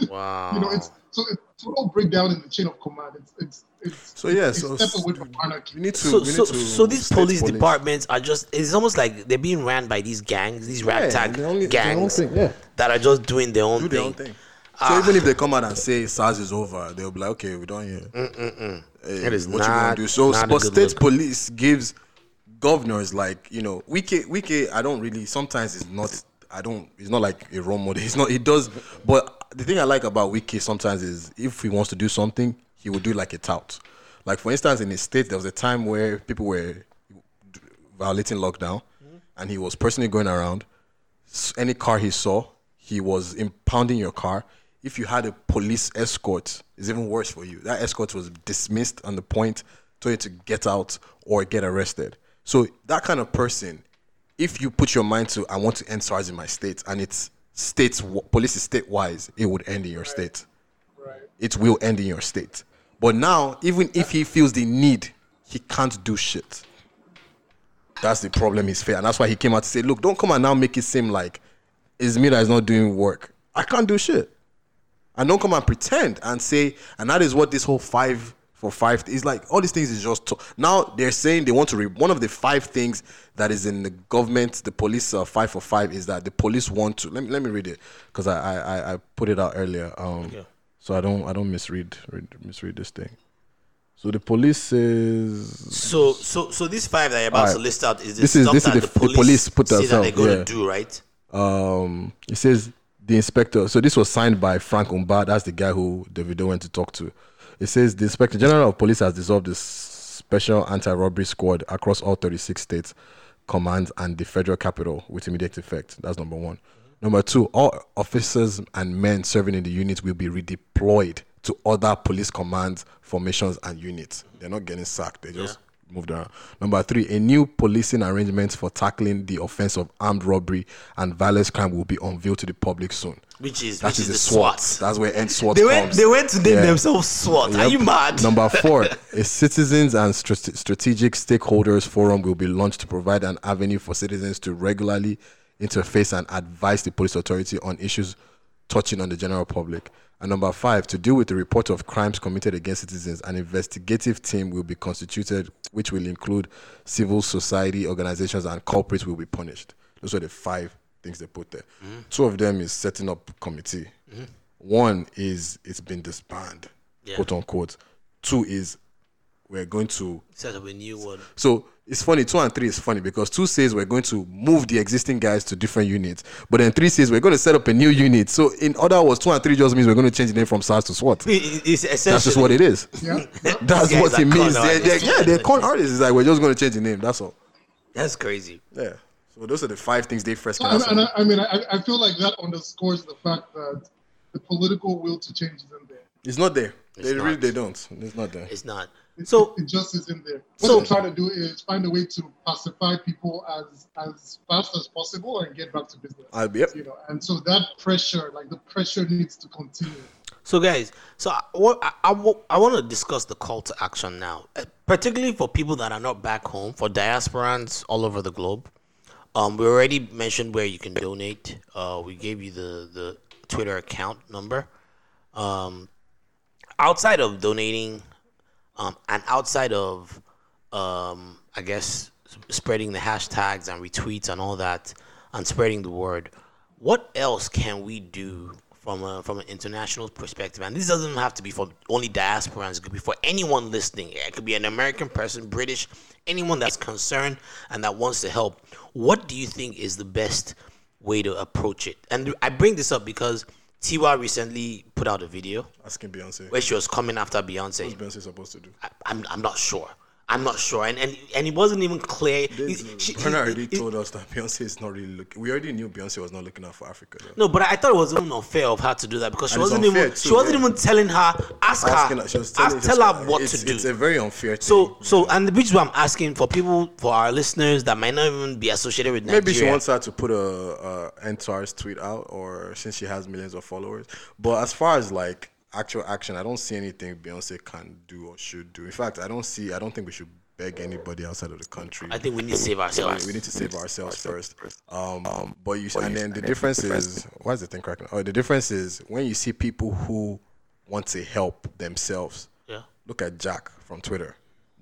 Wow. You know, it's so it's all breakdown in the chain of command. It's it's it's So yeah, it's so step away from anarchy. We need to. so, we need so, to so these state police, departments are just it's almost like they're being ran by these gangs these ragtag they only- their own gangs thing, yeah. that are just doing their own do thing, their own thing. So Ah. even if they come out and say SARS is over, they'll be like, okay, we don't hear. Mm-mm-mm. Hey, It is what you gonna not- do? So, not but state look. police gives governors like you know, Wike, Wike. I don't really. Sometimes it's not. I don't. It's not like a role model. It's not. It does. But the thing I like about Wike sometimes is if he wants to do something, he will do like a tout. Like for instance, in his state, there was a time where people were violating lockdown, and he was personally going around. Any car he saw, he was impounding your car. If you had a police escort, it's even worse for you. That escort was dismissed on the point, told you to get out or get arrested. So that kind of person, if you put your mind to, I want to end SARS in my state, and it's states police is state wise, it would end in your state. It will end in your state. But now, even if he feels the need, he can't do shit. That's the problem he's fair. And that's why he came out to say, look, don't come and now make it seem like it's me that is not doing work. I can't do shit. And don't come and pretend and say, and that is what this whole five for five is like. All these things is just to, now they're saying they want to. Re- one of the five things that is in the government, the police uh, five for five is that the police want to. Let me let me read it because I, I I- I put it out earlier. Um, Yeah. so I don't I don't misread read, misread this thing. So the police says So, so, so these five that you're about Alright. to list out is this is this is that the, the police, the police put say that themselves. they're going yeah. to do, right? Um, it says the inspector. So this was signed by Frank Mba. That's the guy who Davido went to talk to. It says the inspector general of police has dissolved the special anti-robbery squad across all 36 states, commands, and the federal capital with immediate effect. That's number one. Number two, all officers and men serving in the unit will be redeployed to other police commands, formations, and units. They're not getting sacked. They just moved around. Number three, a new policing arrangements for tackling the offense of armed robbery and violence crime will be unveiled to the public soon. Which is That which is is the SWAT. SWAT. That's where end SWAT They went- they went to name themselves SWAT. Are you mad? Number four, a citizens and strate- strategic stakeholders forum will be launched to provide an avenue for citizens to regularly interface and advise the police authority on issues touching on the general public. And number five, to deal with the report of crimes committed against citizens, an investigative team will be constituted, which will include civil society organizations and culprits will be punished. Those are the five things they put there. Two of them is setting up committee. Mhm. One is it's been disbanded, Yeah. quote unquote. Two is we're going to Set up a new one. so it's funny. Two and three is funny because two says we're going to move the existing guys to different units, but then three says we're going to set up a new unit. So in other words, two and three just means we're going to change the name from SARS to SWAT. It's That's just what it is. Yeah. That's what it means. They're, they're, yeah, they're con artists. It's like we're just going to change the name. That's all. That's crazy. Yeah. So those are the five things they first. And, and I, I mean, I, I feel like that underscores the fact that the political will to change isn't there. It's not there. It's they really they don't. It's not there. It's not. So- it just isn't there. What So- they're trying to do is find a way to pacify people as as fast as possible and get back to business. I'll be yep. You know, and so that pressure, like the pressure, needs to continue. So, guys, so I, what, I, I, I want to discuss the call to action now, uh, particularly for people that are not back home, for diasporans all over the globe. Um, we already mentioned where you can donate. Uh, we gave you the, the Twitter account number. Um, outside of donating, um, and outside of, um, I guess, spreading the hashtags and retweets and all that, and spreading the word, what else can we do from a from an international perspective? And this doesn't have to be for only diasporans. It could be for anyone listening. It could be an American person, British, anyone that's concerned and that wants to help. What do you think is the best way to approach it? And I bring this up because Tiwa recently put out a video Asking Beyonce. where she was coming after Beyonce. What's Beyonce supposed to do? I, I'm I'm not sure. I'm not sure, and and, and it wasn't even clear. He- she- Burner he- already told us that Beyonce is not really looking. We already knew Beyonce was not looking out for Africa. Though. No, but I thought it was even unfair of her to do that because she And wasn't even she wasn't yeah. even telling her ask Asking her, she was ask, tell her what to do. It's a very unfair thing. So so and the which is why I'm asking for people for our listeners that might not even be associated with Nigeria. Maybe she wants her to put a, a EndSARS tweet out, or since she has millions of followers. But as far as like actual action, I don't see anything Beyonce can do or should do. In fact, I don't see. I don't think we should beg anybody outside of the country. I think we need to save ourselves. We need to save ourselves first. Um, but you and then the difference is why is the thing cracking? Oh, the difference is when you see people who want to help themselves. Yeah. Look at Jack from Twitter.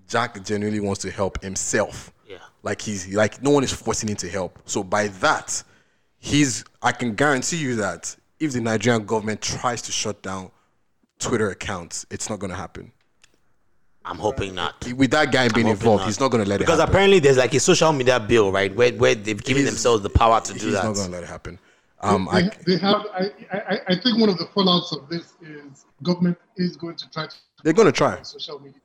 Jack genuinely wants to help himself. Yeah. Like he's like no one is forcing him to help. So by that, he's I can guarantee you that if the Nigerian government tries to shut down Twitter accounts, it's not gonna happen. I'm hoping not. With that guy being involved, not. he's not gonna let because it happen. Because apparently there's like a social media bill, right, where where they've given He's- themselves the power to do that. he's that. not gonna let it happen. Um, they, I, they have. I, I, I think one of the fallouts of this is government is going to try to they're gonna try. social media,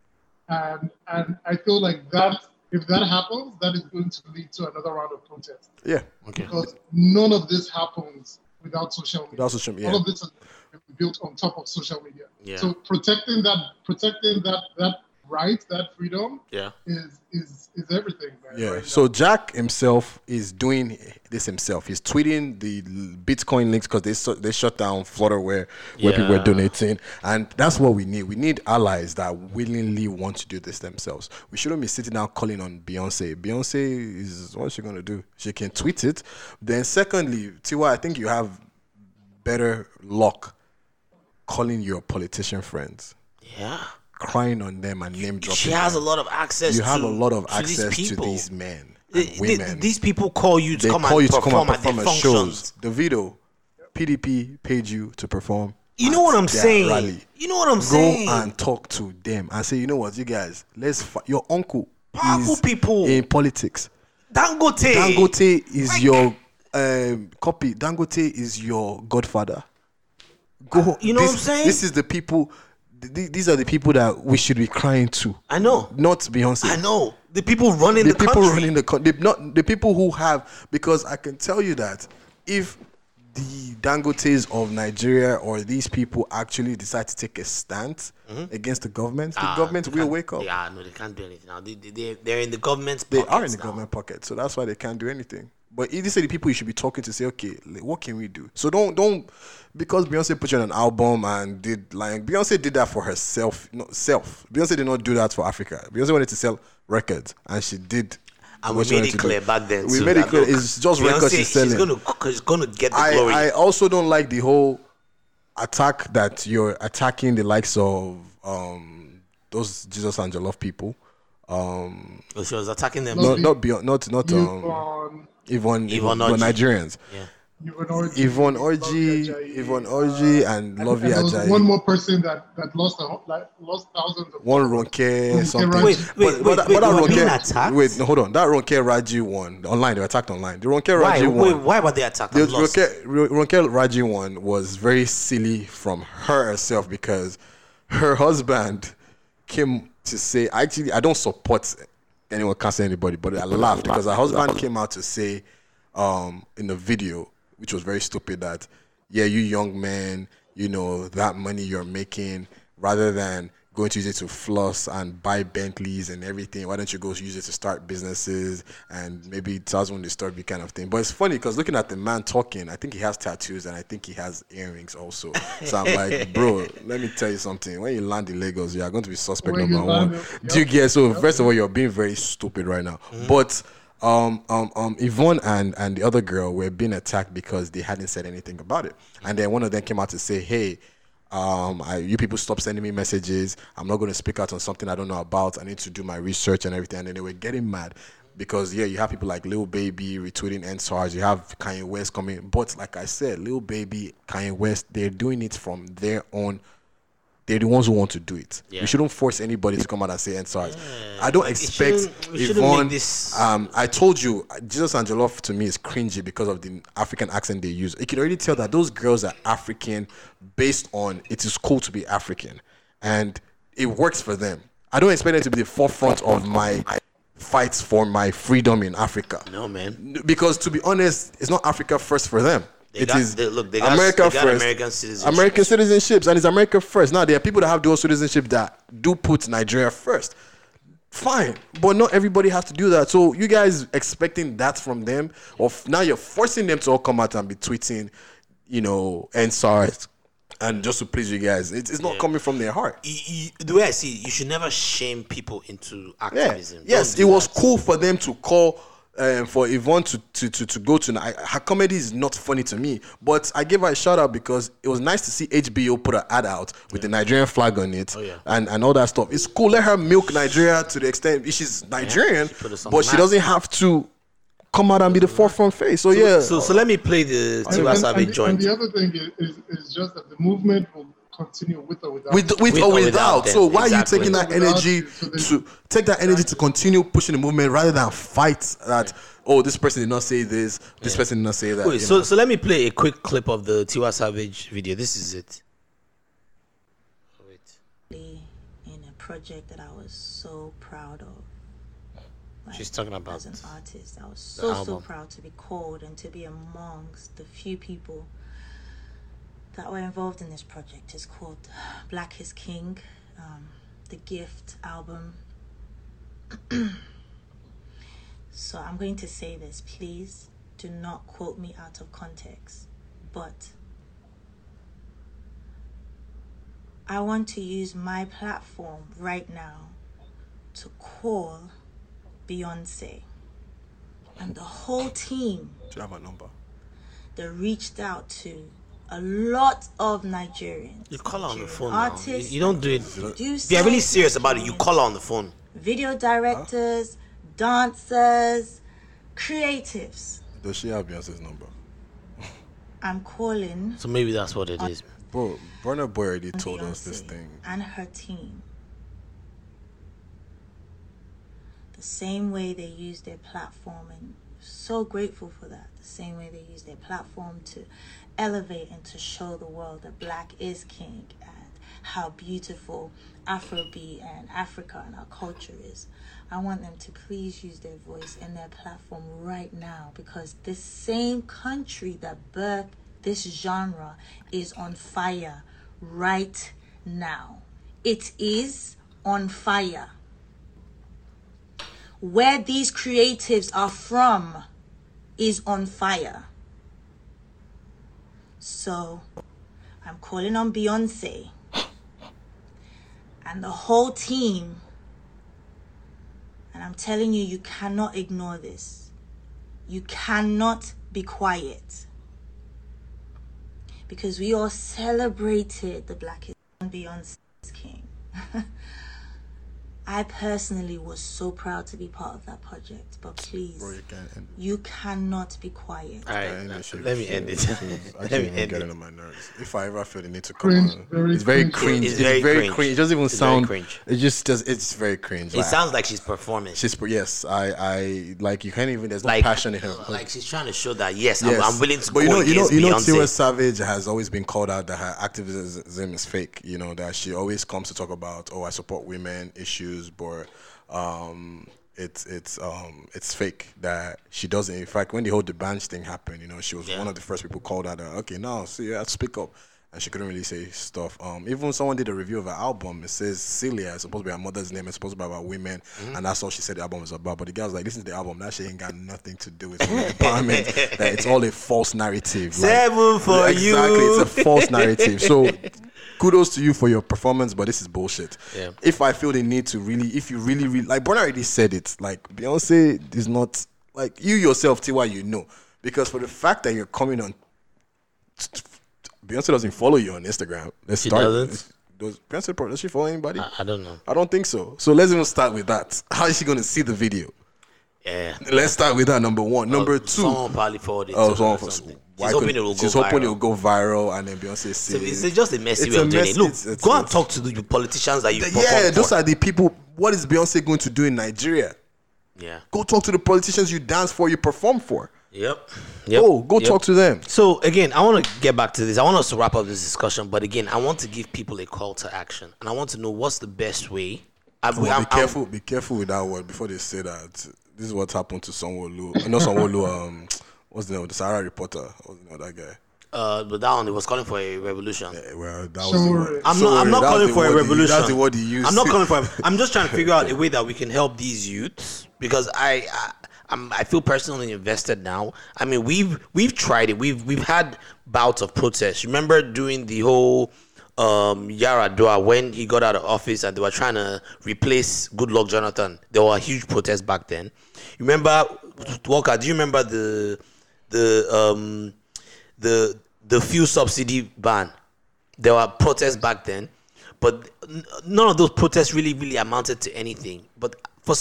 and and I feel like that if that happens, that is going to lead to another round of protests Yeah. Okay. because none of this happens without social media. Without social media. All of this is built on top of social media. Yeah. So protecting that, protecting that that right, that freedom, Yeah. is is is everything. Man, Yeah. right So Jack himself is doing this himself. He's tweeting the Bitcoin links because they they shut down Flutter where where people Yeah. were donating, and that's what we need. We need allies that willingly want to do this themselves. We shouldn't be sitting down calling on Beyonce. Beyonce is what's she gonna do? She can tweet it. Then secondly, Tiwa, I think you have better luck calling your politician friends. Yeah. Crying on them and name dropping. She has a lot of access. You have a lot of to these access to these men Th- and th- women. these people call you to they come call and you to come perform and at perform at shows. The video, PDP paid you to perform. You know what I'm saying? Rally. You know what I'm Go saying? Go and talk to them and say, you know what, you guys, let's. Fi- your uncle Powerful is people. in politics. Dangote. Dangote is your um, copy. Dangote is your godfather. Go. You know this, what I'm saying? This is the people. th- These are the people that we should be crying to. I know. Not Beyonce. I know. The people running the, the, people country. running the country, not the people who have. Because I can tell you that if the Dangotes of Nigeria or these people actually decide to take a stance against the government, the Mm-hmm. Ah, government will wake up. Yeah, no, they can't do anything now. They, they, they, they're in the government's pocket. They are in the now. government pocket, so that's why they can't do anything. But these are the people you should be talking to. Say, okay, what can we do? So don't don't because Beyonce put you on an album and did like Beyonce did that for herself, not self. Beyonce did not do that for Africa. Beyonce wanted to sell records, and she did. And we made it to do. clear back then. We too, made it clear. It's just Beyonce, records she's selling. She's gonna, she's gonna get the I, glory. I also don't like the whole attack that you're attacking the likes of um, those Jesus and Jollof people. Um, Oh, she was attacking them. not not beyond, not not um, Yvonne, Yvonne, Yvonne Yvonne. Nigerians. Yeah. Yvonne Orji, Yvonne Luvvie Orji, Ajayi, Yvonne Orji, and and, Luvvie and there was Ajayi. one more person that that lost a, like lost thousands of One Ronke something. Wait, wait, But- but wait, that- wait, but that Ronke- being attacked? Wait, no, hold on. That Ronke Raji one online. They were attacked online. The Ronke Why? Raji Wait, why were they attacked? The Ronke, Ronke Raji one was very silly from her herself because her husband came to say, actually, I don't support anyone canceling anybody, but I laughed because her husband came out to say um, in the video, which was very stupid, that, yeah, you young men, you know, that money you're making, rather than going to use it to floss and buy Bentleys and everything, why don't you go use it to start businesses and maybe that's when they start the kind of thing. But it's funny because looking at the man talking, I think he has tattoos and I think he has earrings also. So I'm like, bro, let me tell you something. When you land in Lagos, you are going to be suspect number one. Do you get so? First of all, you're being very stupid right now. But um, um, um, Yvonne and and the other girl were being attacked because they hadn't said anything about it, and then one of them came out to say, "Hey." Um, I, you people stop sending me messages. I'm not going to speak out on something I don't know about. I need to do my research and everything. And then they were getting mad because yeah, you have people like Lil Baby retweeting EndSARS. You have Kanye West coming, but like I said, Lil Baby, Kanye West, they're doing it from their own they're the ones who want to do it. Yeah. We shouldn't force anybody to come out and say EndSARS. I don't expect shouldn't- Yvonne. this- Um, I told you, Jesus Jollof to me is cringy because of the African accent they use. You can already tell that those girls are African based on it is cool to be African, and it works for them. I don't expect them to be the forefront of my fights for my freedom in Africa. No, man. Because to be honest, it's not Africa first for them. They It got- is they- look, they got- America they got first. American citizenship. American citizenships, and it's America first. Now there are people that have dual citizenship that do put Nigeria first. Fine, but not everybody has to do that. So you guys expecting that from them, or f- now you're forcing them to all come out and be tweeting, you know, and SARS, and just to please you guys. It's, it's not coming from their heart. You- you- the way I see it, you should never shame people into activism. Yeah. Yes, it was cool for them to call um, for Yvonne to, to, to, to go to. I, her comedy is not funny to me, but I gave her a shout out because it was nice to see HBO put an ad out with the Nigerian flag on it Oh, yeah. and, and all that stuff. It's cool. Let her milk Nigeria to the extent she's Nigerian, she put us on but she doesn't have to come out and be the forefront face. So, yeah. So, so let me play the And, Tiwa and- Savage and the- joint. and the other thing is, is, is just that the movement will continue with or without. with, with, With or or without without. So why exactly. are you taking that energy you, so they- to take that energy to continue pushing the movement rather than fight that? Oh, this person did not say this. This person did not say that. Wait, so know. so let me play a quick clip of the Tiwa Savage video. This is it. Wait. in a project that I was so proud of. Like, She's talking about as an artist, I was so so proud to be called and to be amongst the few people that were involved in this project. is called Black is King, um, the Gift album. so I'm going to say this, please do not quote me out of context, but I want to use my platform right now to call Beyonce and the whole team Do you have my number? They reached out to a lot of Nigerians. You call her on the phone now. You, Artists, you don't do it. producers, If you're really serious about it, you call her on the phone. Video directors, dancers, creatives. Does she have Beyonce's number? I'm calling So maybe that's what it is. Bro, Burna Boy already told us this thing. and her team the same way they use their platform and so grateful for that same way they use their platform to elevate and to show the world that black is king and how beautiful afrobeat and africa and our culture is i want them to please use their voice and their platform right now because this same country that birthed this genre is on fire right now. It is on fire. Where these creatives are from is on fire. So I'm calling on Beyonce and the whole team. And I'm telling you, you cannot ignore this. You cannot be quiet because we all celebrated the Black is Beyonce's King. I personally was so proud to be part of that project, but please, Bro, you you cannot be quiet. All right, Yeah, now, she- let me she- end it. she was let Actually, me even end getting it. on my nerves. If I ever feel the need to come Cringe, on, very it's very cringe. cringe. It's It's, very very, cringe. cringe. It doesn't even It's sound. cringe. It just does. It's very cringe. It Like, sounds like she's performing. She's yes. I I like you can't even. There's no passion in her. Like she's trying to show that yes, Yes. I'm, I'm willing to but go you know, you know, against you know, Tiwa Savage has always been called out that her activism is fake. You know that she always comes to talk about, oh, I support women issues, but um, it's it's um it's fake that she doesn't. In fact, when the whole D'banj thing happened, you know, she was Yeah. one of the first people called out. Okay, now see, have speak up. And she couldn't really say stuff. Um, even when someone did a review of her album, it says Celia is supposed to be her mother's name. It's supposed to be about women, Mm-hmm. and that's all she said the album was about. But the was like, "Listen to the album. That shit ain't got nothing to do with empowerment. that it's all a false narrative. Like, Seven for exactly, you. Exactly. It's a false narrative. So kudos to you for your performance, but this is bullshit. Yeah. If I feel the need to really, if you really, really like, Burna already said it. Like Beyonce is not like you yourself, Tiwa. You know because for the fact that you're coming on, Beyonce doesn't follow you on Instagram. Let's She start. doesn't? Does Beyonce does she follow anybody? I, I don't know. I don't think so. So let's even start with that. How is she going to see the video? Yeah. Let's start with that. Number one. Oh, number two. Someone probably forwarded. Oh, someone or for something. She's hoping it will go She's hoping it will go viral, and then Beyonce So says it's just a messy way of doing it. Eh? Look, it's- it's- go and talk to the politicians that you perform yeah, for. those are the people. What is Beyonce going to do in Nigeria? Yeah. Go talk to the politicians you dance for, you perform for. Yep. Oh, go talk to them. So again, I want to get back to this. I want us to wrap up this discussion, but again, I want to give people a call to action, and I want to know what's the best way I'm, Well, I'm- be careful. Be careful with that word before they say that. This is what happened to Sonwolu. Not Sonwolu. Um, what's the name? of The Sahara reporter. What's the name of that guy? Uh, but that one, it was calling for a revolution. Yeah, well, that was the word. I'm not. I'm not calling for a word he- revolution. that's the word he used. I'm not calling for. A, I'm just trying to figure out a way that we can help these youths because I, I, I'm, I feel personally invested now. I mean, we've we've tried it. We've we've had bouts of protests. Remember during the whole um, Yaradua when he got out of office and they were trying to replace Goodluck Jonathan. There were huge protests back then. Remember Walker? Do you remember the the um the the fuel subsidy ban? There were protests back then, but none of those protests really really amounted to anything. But for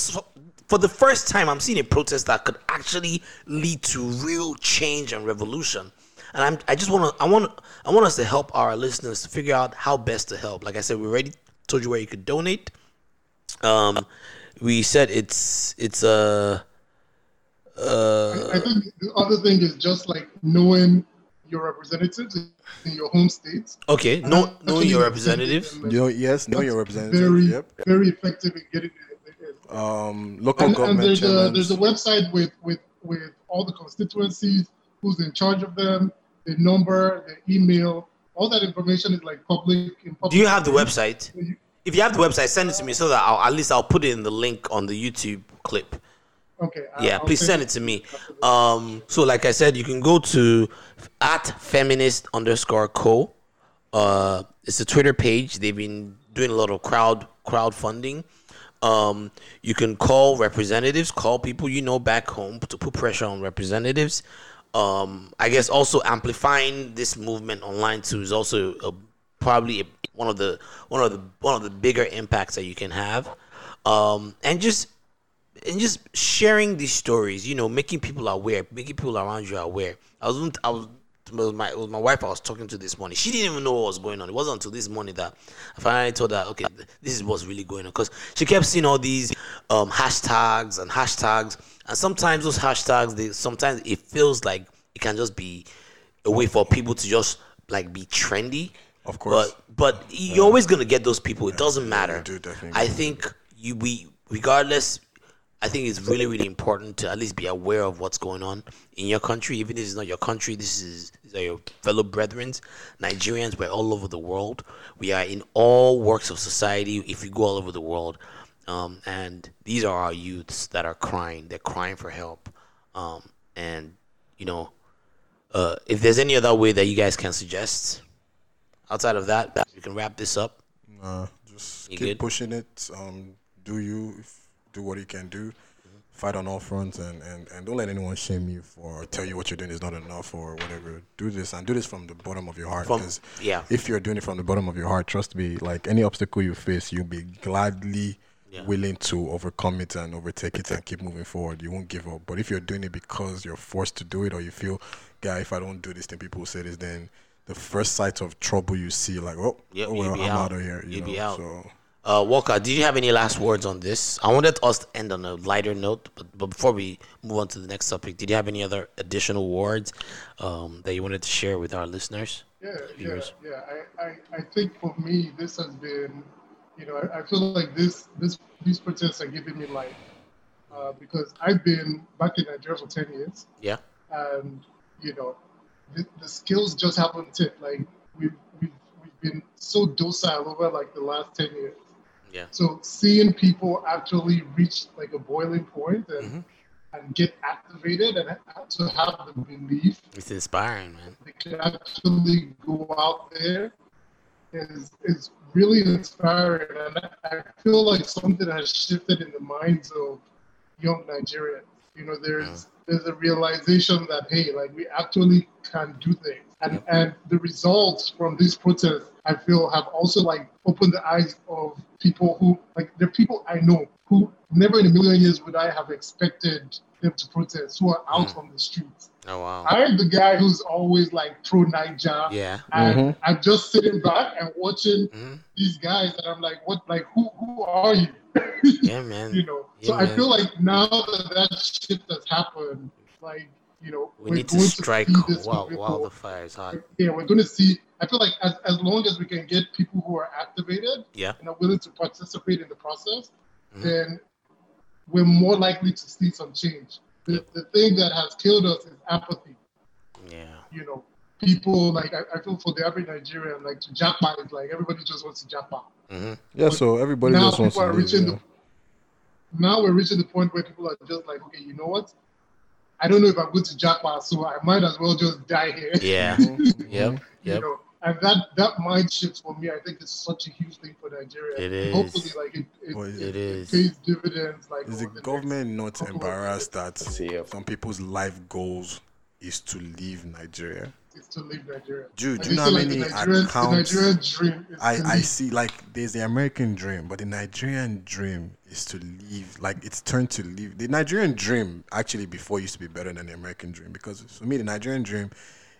for the first time, I'm seeing a protest that could actually lead to real change and revolution. And I'm, I just want to, I want, I want us to help our listeners to figure out how best to help. Like I said, we already told you where you could donate. Um, we said it's, it's a, uh, I think the other thing is just like knowing your representatives in your home states. okay. And Know, knowing your representatives. them, You know, yes, know your representatives. Very. Yep. very effective in getting it. Um, local And, and there's a there's a website with with with all the constituencies, who's in charge of them, the number, the email, all that information is like public. In public Do you have the website? If you have the website, send it to me so that I'll, at least I'll put it in the link on the YouTube clip. Okay. Yeah, I'll please send it to me. Um, so like I said, you can go to at feminist underscore co. Uh, it's a Twitter page. They've been doing a lot of crowd crowdfunding. Um, you can call representatives, call people you know back home to put pressure on representatives. Um, I guess also amplifying this movement online too is also a, probably a, one of the one of the one of the bigger impacts that you can have. Um, and just and just sharing these stories, you know, making people aware, making people around you aware. I was, I was, it was my, it was my wife I was talking to this morning. She didn't even know what was going on. It wasn't until this morning that I finally told her, okay, this is what's really going on. Because she kept seeing all these um, hashtags and hashtags, and sometimes those hashtags, they sometimes it feels like it can just be a way for people to just like be trendy. Of course. But but you're always gonna get those people. It doesn't matter. do. I think you we regardless I think it's really, really important to at least be aware of what's going on in your country. Even if it's not your country, this is these are your fellow brethren. Nigerians, we're all over the world. We are in all works of society. If you go all over the world, um, and these are our youths that are crying. They're crying for help. Um, and you know, uh, if there's any other way that you guys can suggest, outside of that, we can wrap this up. Uh, just You keep good? pushing it. Um, do you if, do what you can do. Fight on all fronts and, and, and don't let anyone shame you for or tell you what you're doing is not enough or whatever. Do this and do this from the bottom of your heart. From- yeah. If you're doing it from the bottom of your heart, trust me, like any obstacle you face, you'll be gladly Yeah. willing to overcome it and overtake it and keep moving forward. You won't give up. But if you're doing it because you're forced to do it or you feel, guy, if I don't do this, then people will say this, then the first sight of trouble you see, like, oh, Yep, oh well, I'm out. out of here. You You'll know, be out. So Uh, Walker, did you have any last words on this? I wanted us to end on a lighter note, but, but before we move on to the next topic, did you have any other additional words um, that you wanted to share with our listeners? Yeah, yeah, viewers? yeah. I, I, I think for me, this has been, you know, I, I feel like this, this, these protests are giving me life uh, because I've been back in Nigeria for ten years, Yeah. and you know, the, the skills just haven't hit. Like we've, we've, we've been so docile over like the last ten years. Yeah. So seeing people actually reach like a boiling point and Mm-hmm. and get activated and to have the belief It's inspiring, man. they can actually go out there is is really inspiring, and I, feel like something has shifted in the minds of young Nigerians. You know, there's there's a realization that hey, like we actually can do things, and and the results from these protests, I feel, have also like opened the eyes of people who like there are people I know who never in a million years would I have expected them to protest, who are out on the streets. Oh wow. I'm the guy who's always like pro Niger. Yeah. And Mhm. I'm just sitting back and watching these guys, and I'm like, what? Like, who? Who are you? Yeah, man. you know. So Yeah, I feel like now that that shift has happened, like, you know, We need to strike see this while while the fire is hot. yeah, we're going to see I feel like as, as long as we can get people who are activated Yeah. and are willing to participate in the process, Mhm. then we're more likely to see some change. The, the thing that has killed us is apathy. Yeah. You know, people like I, I feel for the average Nigerian, like to japa is like everybody just wants to japa. Mm-hmm. Yeah, so everybody now just wants people to are live, reaching yeah. the now we're reaching the point where people are just like, okay, you know what? I don't know if I'm going to Japan, so I might as well just die here. Yeah. Mm-hmm. Yep. you Yep. know, and that that mind shift for me, I think is such a huge thing for Nigeria. It is. Hopefully, like it, it, Well, it, It is. pays dividends. Like Is the the government not embarrassed that some people's life goals is to leave Nigeria? Is to leave Nigeria. Dude, Like, do you know how like, many the Nigerian, accounts The Nigerian dream I, I see? Like, there's the American dream, but the Nigerian dream is to leave. Like, it's turned to leave. The Nigerian dream actually before used to be better than the American dream because for me, the Nigerian dream,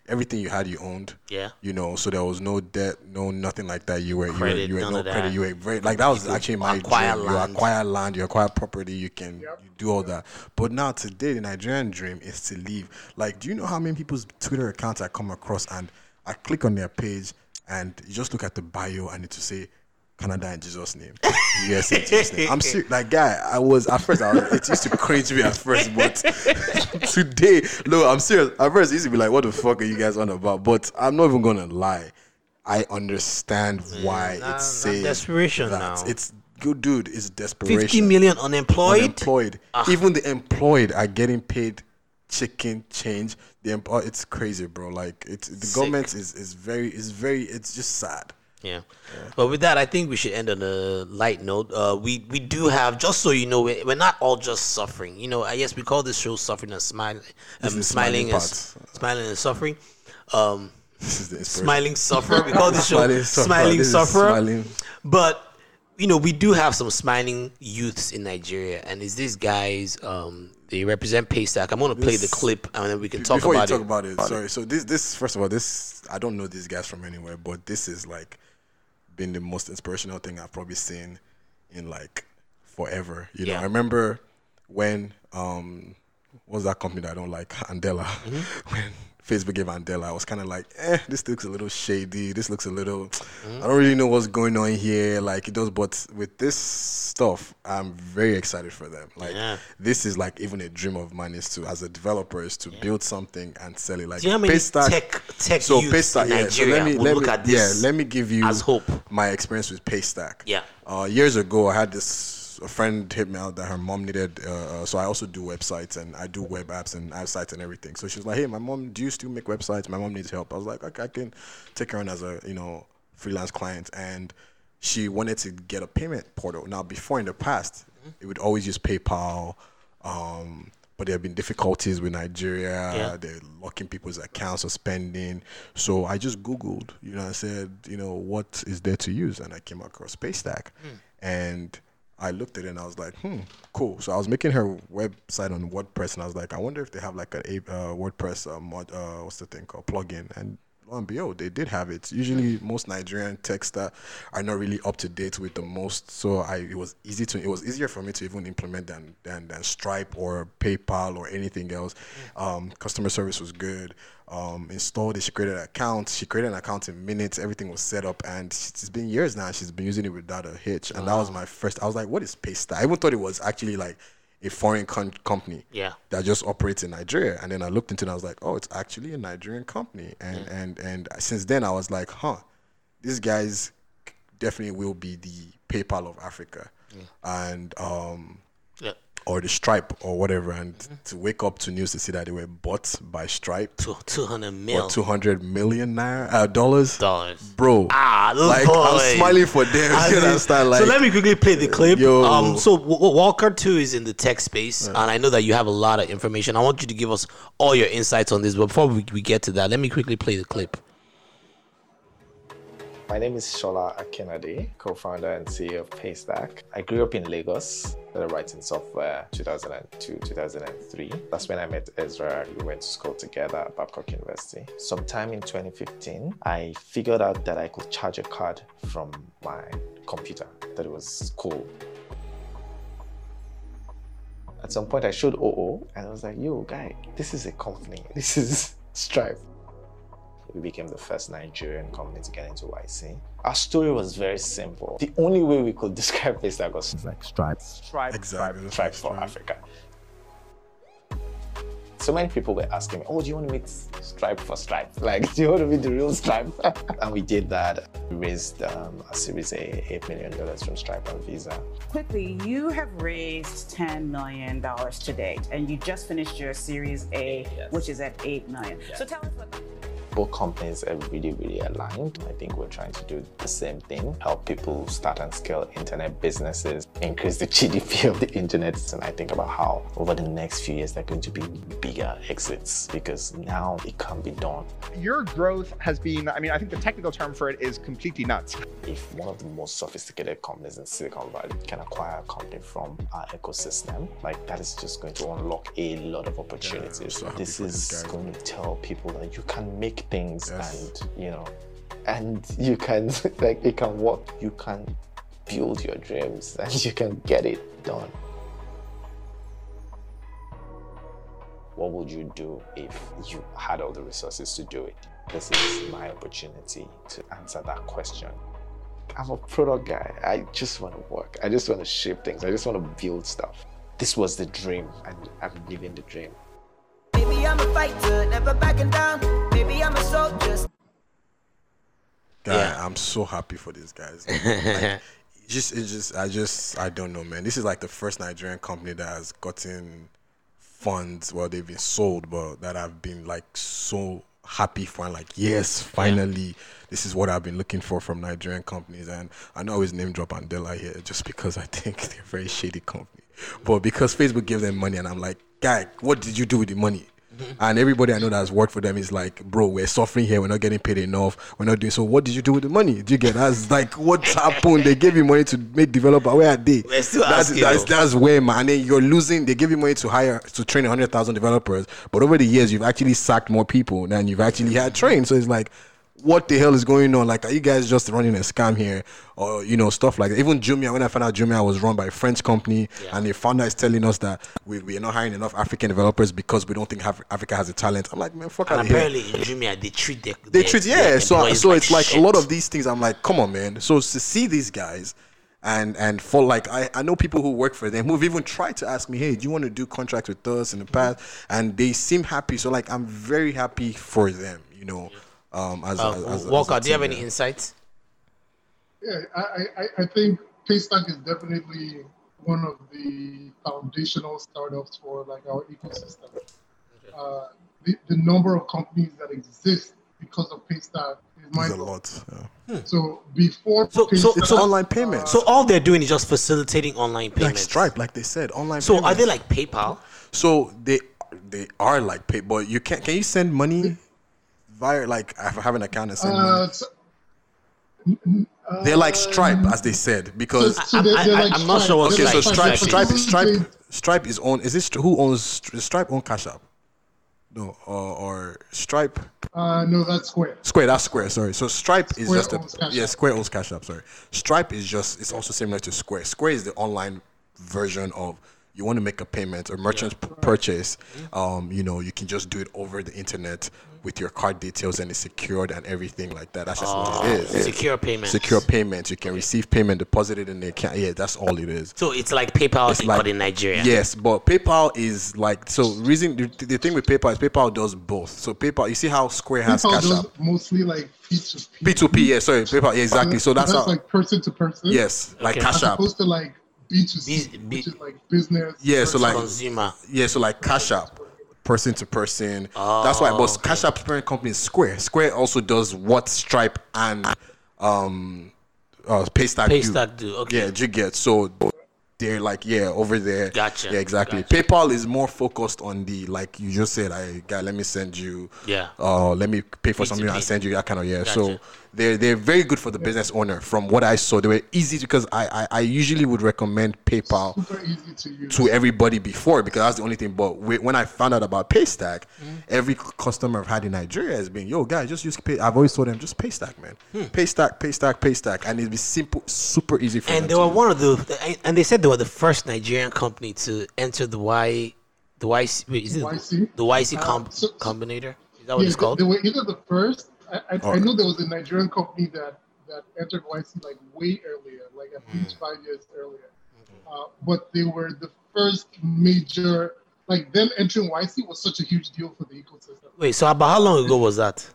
everything you had, you owned. Yeah. You know, so there was no debt, no nothing like that. You were Credit, you were, you none were of no credit. that. You were very like that was You actually my acquire dream. land. You acquire land, you acquire property, you can you do all that. But now today, the Nigerian dream is to leave. Like, do you know how many people's Twitter accounts I come across and I click on their page and you just look at the bio and it to say Canada in Jesus' name, Yes, in Jesus' name. I'm serious. Like, guy, I was at first. I was, it used to cringe me at first, but today, no, I'm serious. At first, it used to be like, "What the fuck are you guys on about?" But I'm not even gonna lie. I understand why nah, it's saying desperation that. now. It's good, dude. It's desperation. 50 million unemployed? Unemployed. Ah. Even the employed are getting paid chicken change. The employ. It's crazy, bro. Like it's the Sick. government is is very is very. It's just sad. Yeah. But with that, I think we should end on a light note. Uh, we we do have just so you know, we're, we're not all just suffering. You know, I guess we call this show suffering and smiling, um, smiling smiling and part. smiling and suffering. Um, This is the smiling sufferer. We call this show Smiling smiling, sufferer. This is sufferer. smiling. But you know, we do have some smiling youths in Nigeria, and is these guys? Um, they represent Paystack. I'm gonna play the clip, and then we can talk Before about you it. talk about it, sorry. So this, this first of all, this I don't know these guys from anywhere, but this is like been the most inspirational thing I've probably seen in like forever. You know, Yeah. I remember when um, what was that company that I don't like, Andela, Mm-hmm. when Facebook gave Andela, I was kind of like, eh, this looks a little shady. This looks a little, Mm-hmm. I don't really know what's going on here. Like it does, but with this stuff, I'm very excited for them. Like Yeah. this is like even a dream of mine is to, as a developer, is to build something and sell it. Like Do you know how many Paystack- tech- tech so Paystack, yeah. So let me let look me at this yeah. Let me give you as hope. my experience with Paystack. Yeah. Uh, years ago, I had this a friend hit me out that her mom needed. Uh, uh, so I also do websites and I do web apps and sites and everything. So she was like, "Hey, my mom, do you still make websites? My mom needs help." I was like, "Okay, I can take her on as a you know freelance client." And she wanted to get a payment portal. Now, before in the past, it would always use PayPal. Um, but there have been difficulties with Nigeria. Yeah. They're locking people's accounts or spending. So I just Googled, you know, I said, you know, what is there to use? And I came across Paystack. And I looked at it and I was like, hmm, cool. So I was making her website on WordPress and I was like, I wonder if they have like a uh, WordPress uh, mod, uh, what's the thing called, plugin. And and behold, they did have it. Usually, most Nigerian techs are not really up to date with the most. So I, it was easy to, it was easier for me to even implement than than, than Stripe or PayPal or anything else. Um, customer service was good. Um, installed it. She created an account. She created an account in minutes. Everything was set up, and it's been years now. She's been using it without a hitch, and that was my first. I was like, "What is Paystack?" I even thought it was actually like a foreign con- company Yeah. that just operates in Nigeria. And then I looked into it and I was like, oh, it's actually a Nigerian company. And and and since then I was like, huh, these guys definitely will be the PayPal of Africa. And um Yeah. Or the Stripe or whatever. And to wake up to news to see that they were bought by Stripe. Two, 200 mil. Or 200 million naira, uh, dollars. Dollars. Bro. Ah, like, boys. I'm smiling for them. I mean, understand? Like, so let me quickly play the clip. Yo. Um, so Walker too is in the tech space, and I know that you have a lot of information. I want you to give us all your insights on this. But before we, we get to that, let me quickly play the clip. My name is Shola Akinlade, co-founder and CEO of Paystack. I grew up in Lagos, started writing software 2002, 2003. That's when I met Ezra. We went to school together at Babcock University. Sometime in 2015, I figured out that I could charge a card from my computer. That it was cool. At some point, I showed OO, and I was like, "Yo, guy, this is a company. This is Stripe." We became the first Nigerian company to get into YC. Our story was very simple. The only way we could describe Paystack was like Stripe. Stripe. Exactly. Stripe for Africa. So many people were asking me, "Oh, do you want to meet Stripe for Stripe? Like, do you want to meet the real Stripe?" and we did that. We raised um, a Series A, eight million dollars from Stripe and Visa. Quickly, you have raised $10 million to date, and you just finished your Series A, which is at 8 million. So tell us what. Both companies are really, really aligned. I think we're trying to do the same thing help people start and scale internet businesses, increase the GDP of the internet. And I think about how over the next few years, there are going to be bigger exits because now it can be done. Your growth has been, I mean, I think the technical term for it is completely nuts. If one of the most sophisticated companies in Silicon Valley can acquire a company from our ecosystem, like that is just going to unlock a lot of opportunities. so this is going to tell people that you can make things and you know and you can like it can work. You can build your dreams and you can get it done. What would you do if you had all the resources to do it? This is my opportunity to answer that question. I'm a product guy. I just want to work. I just want to shape things. I just want to build stuff. This was the dream and i'm living the dream Baby, I'm a fighter, never backing down. Baby, I'm a soldier. Guy, I'm so happy for these guys. Like, just, it just, I just, I don't know, man. This is like the first Nigerian company that has gotten funds. Well, they've been sold, but that I've been like so happy for. And like, yes, finally, this is what I've been looking for from Nigerian companies. And I know I always name drop Andela here just because I think they're a very shady company. But because Facebook gave them money, and I'm like, guy, what did you do with the money? And everybody I know that has worked for them is like, bro, we're suffering here. We're not getting paid enough. We're not doing so. What did you do with the money? Did you get that's like what's happened? They gave you money to make developer. Where are they? We're still that's, asking, that's, that's where man. And you're losing. They give you money to hire to train hundred thousand developers, but over the years you've actually sacked more people than you've actually had trained. So it's like. What the hell is going on? Like, are you guys just running a scam here, or you know stuff like that? Even Jumia, when I found out Jumia was run by a French company, and the founder is telling us that we we are not hiring enough African developers because we don't think Af- Africa has the talent. I'm like, man, fuck out And of here. apparently in Jumia they treat their They their- treat yeah. So so it's like shit. a lot of these things. I'm like, come on, man. So to see these guys. And and for like I, I know people who work for them who've even tried to ask me, hey, do you want to do contracts with us in the past? And they seem happy. So like I'm very happy for them, you know. Um, as, Uh, as, as, as Walker, a do you have any insights? Yeah, I, I, I think Paystack is definitely one of the foundational startups for like our ecosystem. Uh, the, the number of companies that exist because of Paystack is It's a lot. yeah. So before So, so, Paystack, so online payments. So all they're doing is just facilitating online payments. Like. Stripe, like they said, online. So are they like PayPal? So they they are like PayPal. you can can you send money via like I have an account and send money? uh, They're like Stripe, as they said, because So- so they're- they're like I'm not sure what Okay, so Stripe Stripe, is. Stripe, Stripe, Stripe is on. Is this who owns Stripe? Own Cash App? No, or, or Stripe. uh, no, that's Square. Square, that's Square. Sorry. So Stripe is just a yeah. Square owns Cash App. Sorry. Stripe is just it's also similar to Square. Square is the online version of you want to make a payment or merchant p- purchase. Um, you know, you can just do it over the internet with your card details and it's secured and everything like that. That's just what it Oh, secure payment. Secure payments. You can receive payment, deposit it in the account. Yeah, that's all it is. So it's like PayPal It's but in Nigeria. Yes, but PayPal is like so. Reason the, the thing with PayPal is PayPal does both. So PayPal, you see how Square has PayPal Cash does App. mostly like P2P. P2P, yeah, sorry, PayPal, yeah, exactly. So that's, how. like person to person. Yes, like As Cash App. opposed to like B2C, which is like business. Yeah, so like consumer. Yeah, so like Cash App, person to person. That's why, Oh, but Cash App's parent company is Square. Square also does what Stripe and um, uh, Paystack, Paystack do. do, okay. Yeah, you get so they're like yeah over there. Gotcha, Yeah, exactly. PayPal is more focused on the like you just said. I guy, let me send you. Yeah. Uh, let me pay for something P2P. and send you that kind of yeah. So Gotcha. They're they're very good for the business owner. From what I saw, they were easy because I I, I usually would recommend PayPal to to everybody before because that's the only thing. But when I found out about Paystack, Mm-hmm. every customer I've had in Nigeria has been, "Yo, guys, just use Pay." I've always told them, just Paystack, man. Hmm. Paystack, Paystack, Paystack, and it'd be simple, super easy for And them. they were one of the, and they said they were the first Nigerian company to enter the Y, the YC, wait, is it YC? the YC Uh, com- so- Combinator? Is that what Yeah, it's called? They, they were either the first. I, I. I know there was a Nigerian company that that entered YC like way earlier, like at least five years earlier. Uh, but they were the first major, like them entering YC was such a huge deal for the ecosystem. Wait, so about how long ago was that?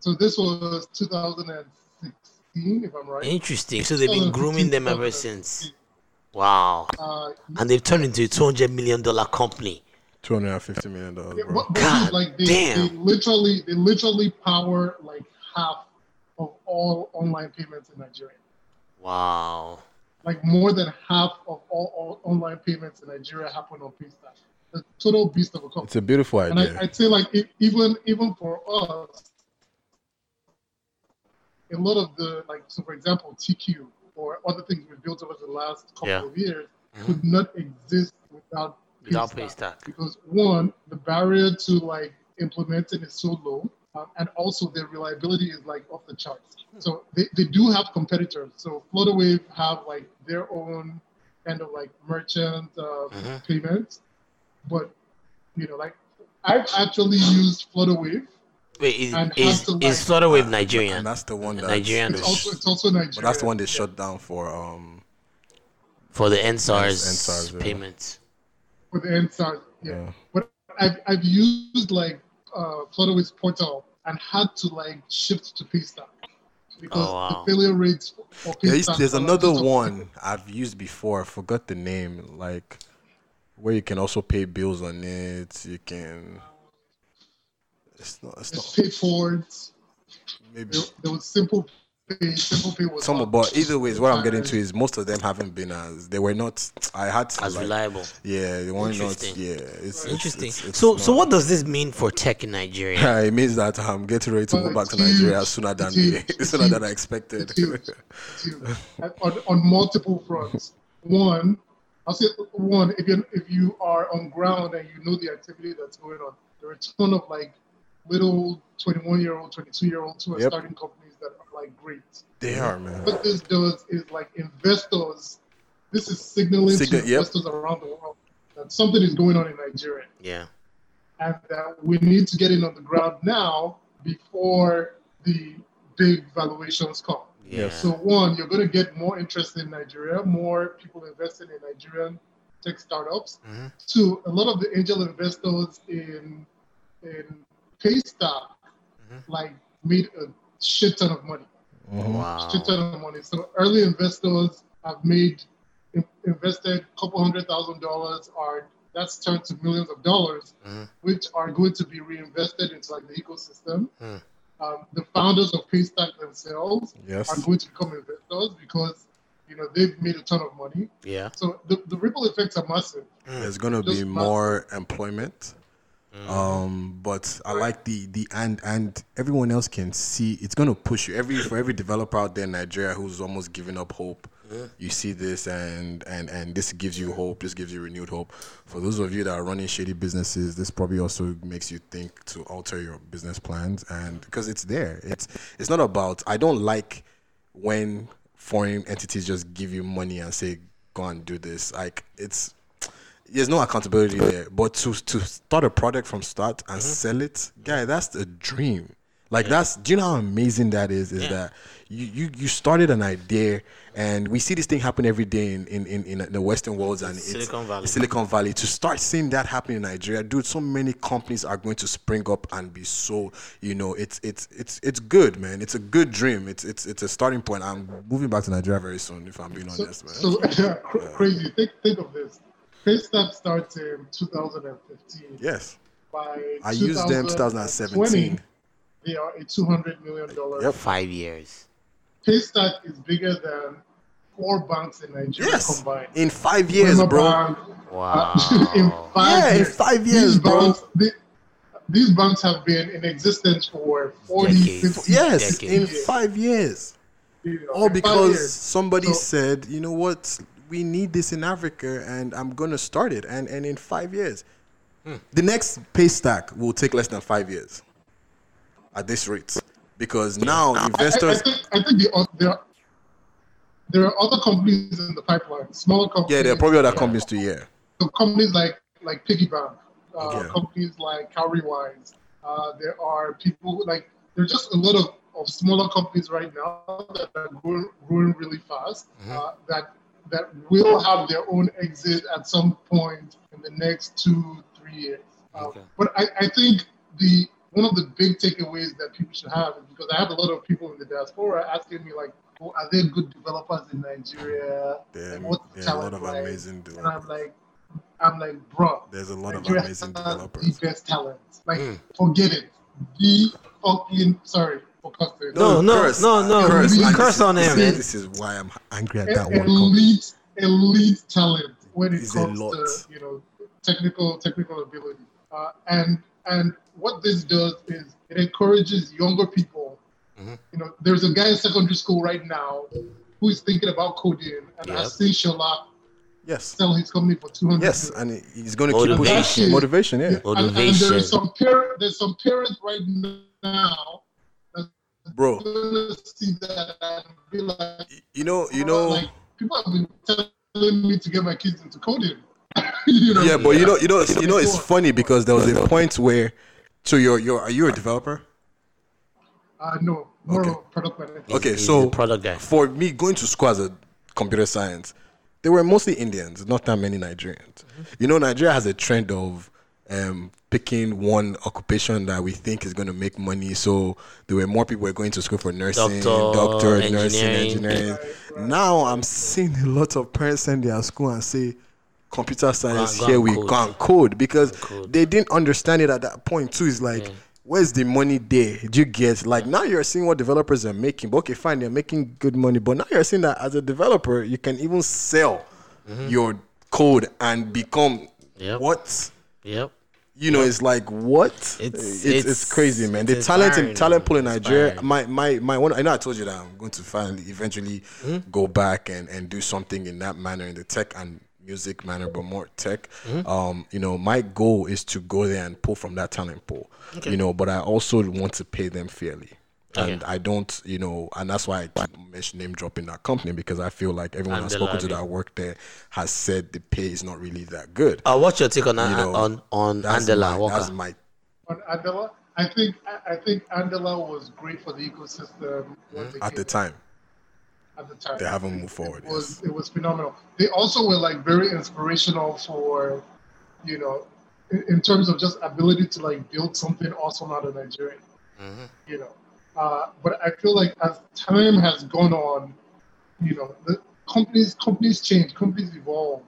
So this was 2016, if I'm right. Interesting. So they've been grooming them ever since. Wow. Uh, And they've turned into a two hundred million dollar company. Two hundred and fifty million dollars, Yeah, bro. but, but God like they, damn. they literally they literally power like half of all online payments in Nigeria. Wow. Like more than half of all, all online payments in Nigeria happen on Paystack. A total beast of a company. It's a beautiful And idea. I, I'd say like e- even even for us, a lot of the like so for example TQ or other things we've built over the last couple Yeah. of years Mhm. could not exist without Without Paystack. Paystack. because one the barrier to like implementing is so low um, and also their reliability is like off the charts so they, they do have competitors so flutterwave have like their own kind of like merchant uh, Mhm. payments but you know like i've actually used flutterwave Wait, is And is, has to, is Flutterwave Nigerian? And that's the one that Nigerian it's also it's also Nigerian. But that's the one they shut down for um for the EndSARS, EndSARS, yeah. payments. For the inside. Yeah. Yeah. But I've, I've used like uh, Flutterwave's portal and had to like shift to Pista because Oh, wow. the failure rates for There is, Paystack there's another one I've used before. I forgot the name. Like where you can also pay bills on it. You can. It's not. It's It's not. paid forwards. Maybe. There, there was simple pay. Simple pay Some, hot. but either way, is what I'm getting to is most of them haven't been as they were not. I had to As like, reliable. Yeah, they weren't not. Interesting. Yeah, it's it's- Interesting. it's- it's so so not- what does this mean for tech in Nigeria? it means that I'm getting ready to Well, go back to. Nigeria sooner than It's huge. It's sooner than I expected. It's huge. It's huge. And on, on multiple fronts. One, I'll say one, if you if you are on ground and you know the activity that's going on, there are a ton of like little 21 year old, 22 year olds who are Yep. starting companies that are like great. They are, man. What this does is like investors, this is signaling Signal- to yep. investors around the world that something is going on in Nigeria Yeah. and that we need to get in on the ground now before the big valuations come. Yeah. So one, you're going to get more interest in Nigeria, more people investing in Nigerian tech startups. Mhm. Two, a lot of the angel investors in in Paystack like made a shit ton of money. Wow. Shit ton of money. So early investors have made invested a couple hundred thousand dollars are that's turned to millions of dollars, Mhm. which are going to be reinvested into like the ecosystem. Hmm. Um, the founders of Paystack themselves Yes. are going to become investors because you know they've made a ton of money. Yeah. So the, the ripple effects are massive. There's gonna Just be massive. more employment. Um, but I like the the and and everyone else can see it's gonna push you. Every for every developer out there in Nigeria who's almost giving up hope, you see this and and and this gives you hope. This gives you renewed hope. For those of you that are running shady businesses, this probably also makes you think to alter your business plans and because it's there. It's it's not about. I don't like when foreign entities just give you money and say go and do this. Like it's there's no accountability there. But to to start a product from start and mm-hmm. sell it, guy, mm-hmm. that's a dream. Like that's do you know how amazing that is? Is that you, you you started an idea and we see this thing happen every day in in, in, in the Western world and it's Silicon Valley. Silicon Valley. To start seeing that happen in Nigeria, dude, so many companies are going to spring up and be so you know it's it's it's it's good, man. It's a good dream. It's it's it's a starting point. I'm moving back to Nigeria very soon, if I'm being So, honest, man. so cr- crazy. Think think of this. Paystack started in 2015. yes. By I used them 2017. They are a 200 million dollar. Yep. Five years. Paystack is bigger than four banks in Nigeria Yes. combined. In five years, Prima bro. Bank, Wow. uh, in five Yeah, in years. five years, these bro. Banks, the- these banks have been in existence for 40, Decades. 50 Yes, Decades. in five years. You know, All because years. somebody So- said, you know what, we need this in Africa, and I'm gonna start it. And and in five years, the next pay stack will take less than five years. At this rate, because now I, I, I investors, think, I think the, oth- there, are, there are other companies in the pipeline, smaller companies. yeah, there are probably other companies too. Yeah, So companies like like Piggy Bank, uh, Yeah. companies like Cowrywise. Uh, there are people who, like there's just a lot of, of smaller companies right now that are growing, growing really fast uh, that that will have their own exit at some point in the next two three years. Uh, But I, I think the one of the big takeaways that people should have is because I have a lot of people in the diaspora asking me like, oh, are there good developers in Nigeria? There, Like, the there are a lot of like? amazing And I'm like, I'm like, bro, There's a lot of amazing developers. The best talent. Like, forget it. The fucking sorry for cussing. No, no, curse, no, no. curse, We and curse on him, is- man. This is why I'm angry at that one. elite, elite talent when it Is comes to you know technical technical ability. Uh, and and what this does is it encourages younger people. Mm-hmm. You know, there's a guy in secondary school right now who is thinking about coding, and Yep. I've seen Shola Yes. sell his company for two hundred. Yes, and he's going to keep pushing motivation. Yeah, And, and there is some parent, there's some parents right now that's bro. see that and be like, You know, you know. like people have been telling me to get my kids into coding. you know? yeah, but you know, you know, you know, it's funny because there was a point where, so you're, you're, are you a developer? Uh, no, more of a product manager. Okay, so product guy. for me going to school as a computer science, they were mostly Indians, not that many Nigerians. You know, Nigeria has a trend of um, picking one occupation that we think is going to make money. So there were more people were going to school for nursing, Doctor, doctor, nursing, engineering. engineering. Now I'm seeing a lot of parents send their school and say, computer science, go here we code. go and code because they didn't understand it at that point too. It's like, where's the money there? Do you get like now you're seeing what developers are making? But okay, fine, they're making good money, but now you're seeing that as a developer, you can even sell your code and become Yep. what? Yep. You know, it's like what? It's- it's, it's, it's- crazy, man. The talent and talent pool in. Nigeria. My my my one. I know I told you that I'm going to finally eventually Hmm? go back and and do something in that manner in the tech and music manner, but more tech. Hmm? Um, you know, my goal is to go there and pull from that talent pool. Okay. You know, but I also want to pay them fairly. Okay. And I don't, you know, and that's why I keep mention name dropping that company because I feel like everyone I've spoken to that work there has said the pay is not really that good. Uh, what's your take on You uh, know, on on Andela my- Walker? That's my On Andela, I think I, I think Andela was great for the ecosystem when they at the time. at the time. They haven't moved forward. It was it was phenomenal. They also were like very inspirational for, you know, in, in terms of just ability to like build something awesome out of Nigeria. You know, uh, but I feel like as time has gone on, you know, the companies companies change, companies evolve,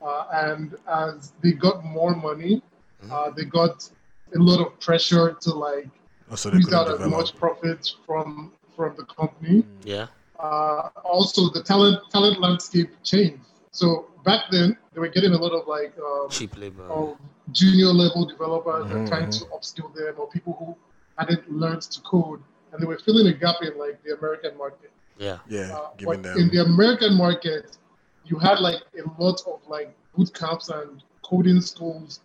uh, and as they got more money, uh, they got a lot of pressure to like Also, they squeeze couldn't out as much profit from from the company. Yeah. uh, also the talent talent landscape changed. So back then they were getting a lot of like um, Cheap labor. of junior level developers Mm-hmm, and trying to upskill them or people who hadn't learned to code and they were filling a gap in like the American market. Yeah. Yeah, Uh, but them. in the American market, you had like a lot of like boot camps and coding schools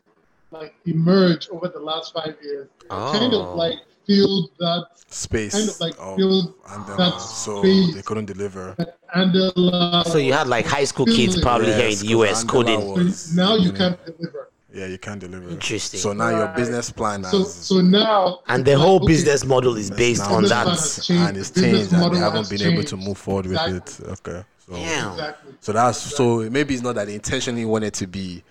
like emerge over the last five years. Kind Oh. of like filled that space. Kind of like of filled Andela, that so space they couldn't deliver. Andela. So you had like high school kids probably here in Yes, the 'cause US coding. was, now you know, can't deliver. Yeah, you can't deliver. Interesting. So now your business plan So has so so now And the whole like, okay, business model is based on that. plan has changed, and it's changed, and they haven't has been able to move forward Exactly. with it. Okay. So, Damn. Exactly. so that's so maybe it's not that they intentionally wanted to be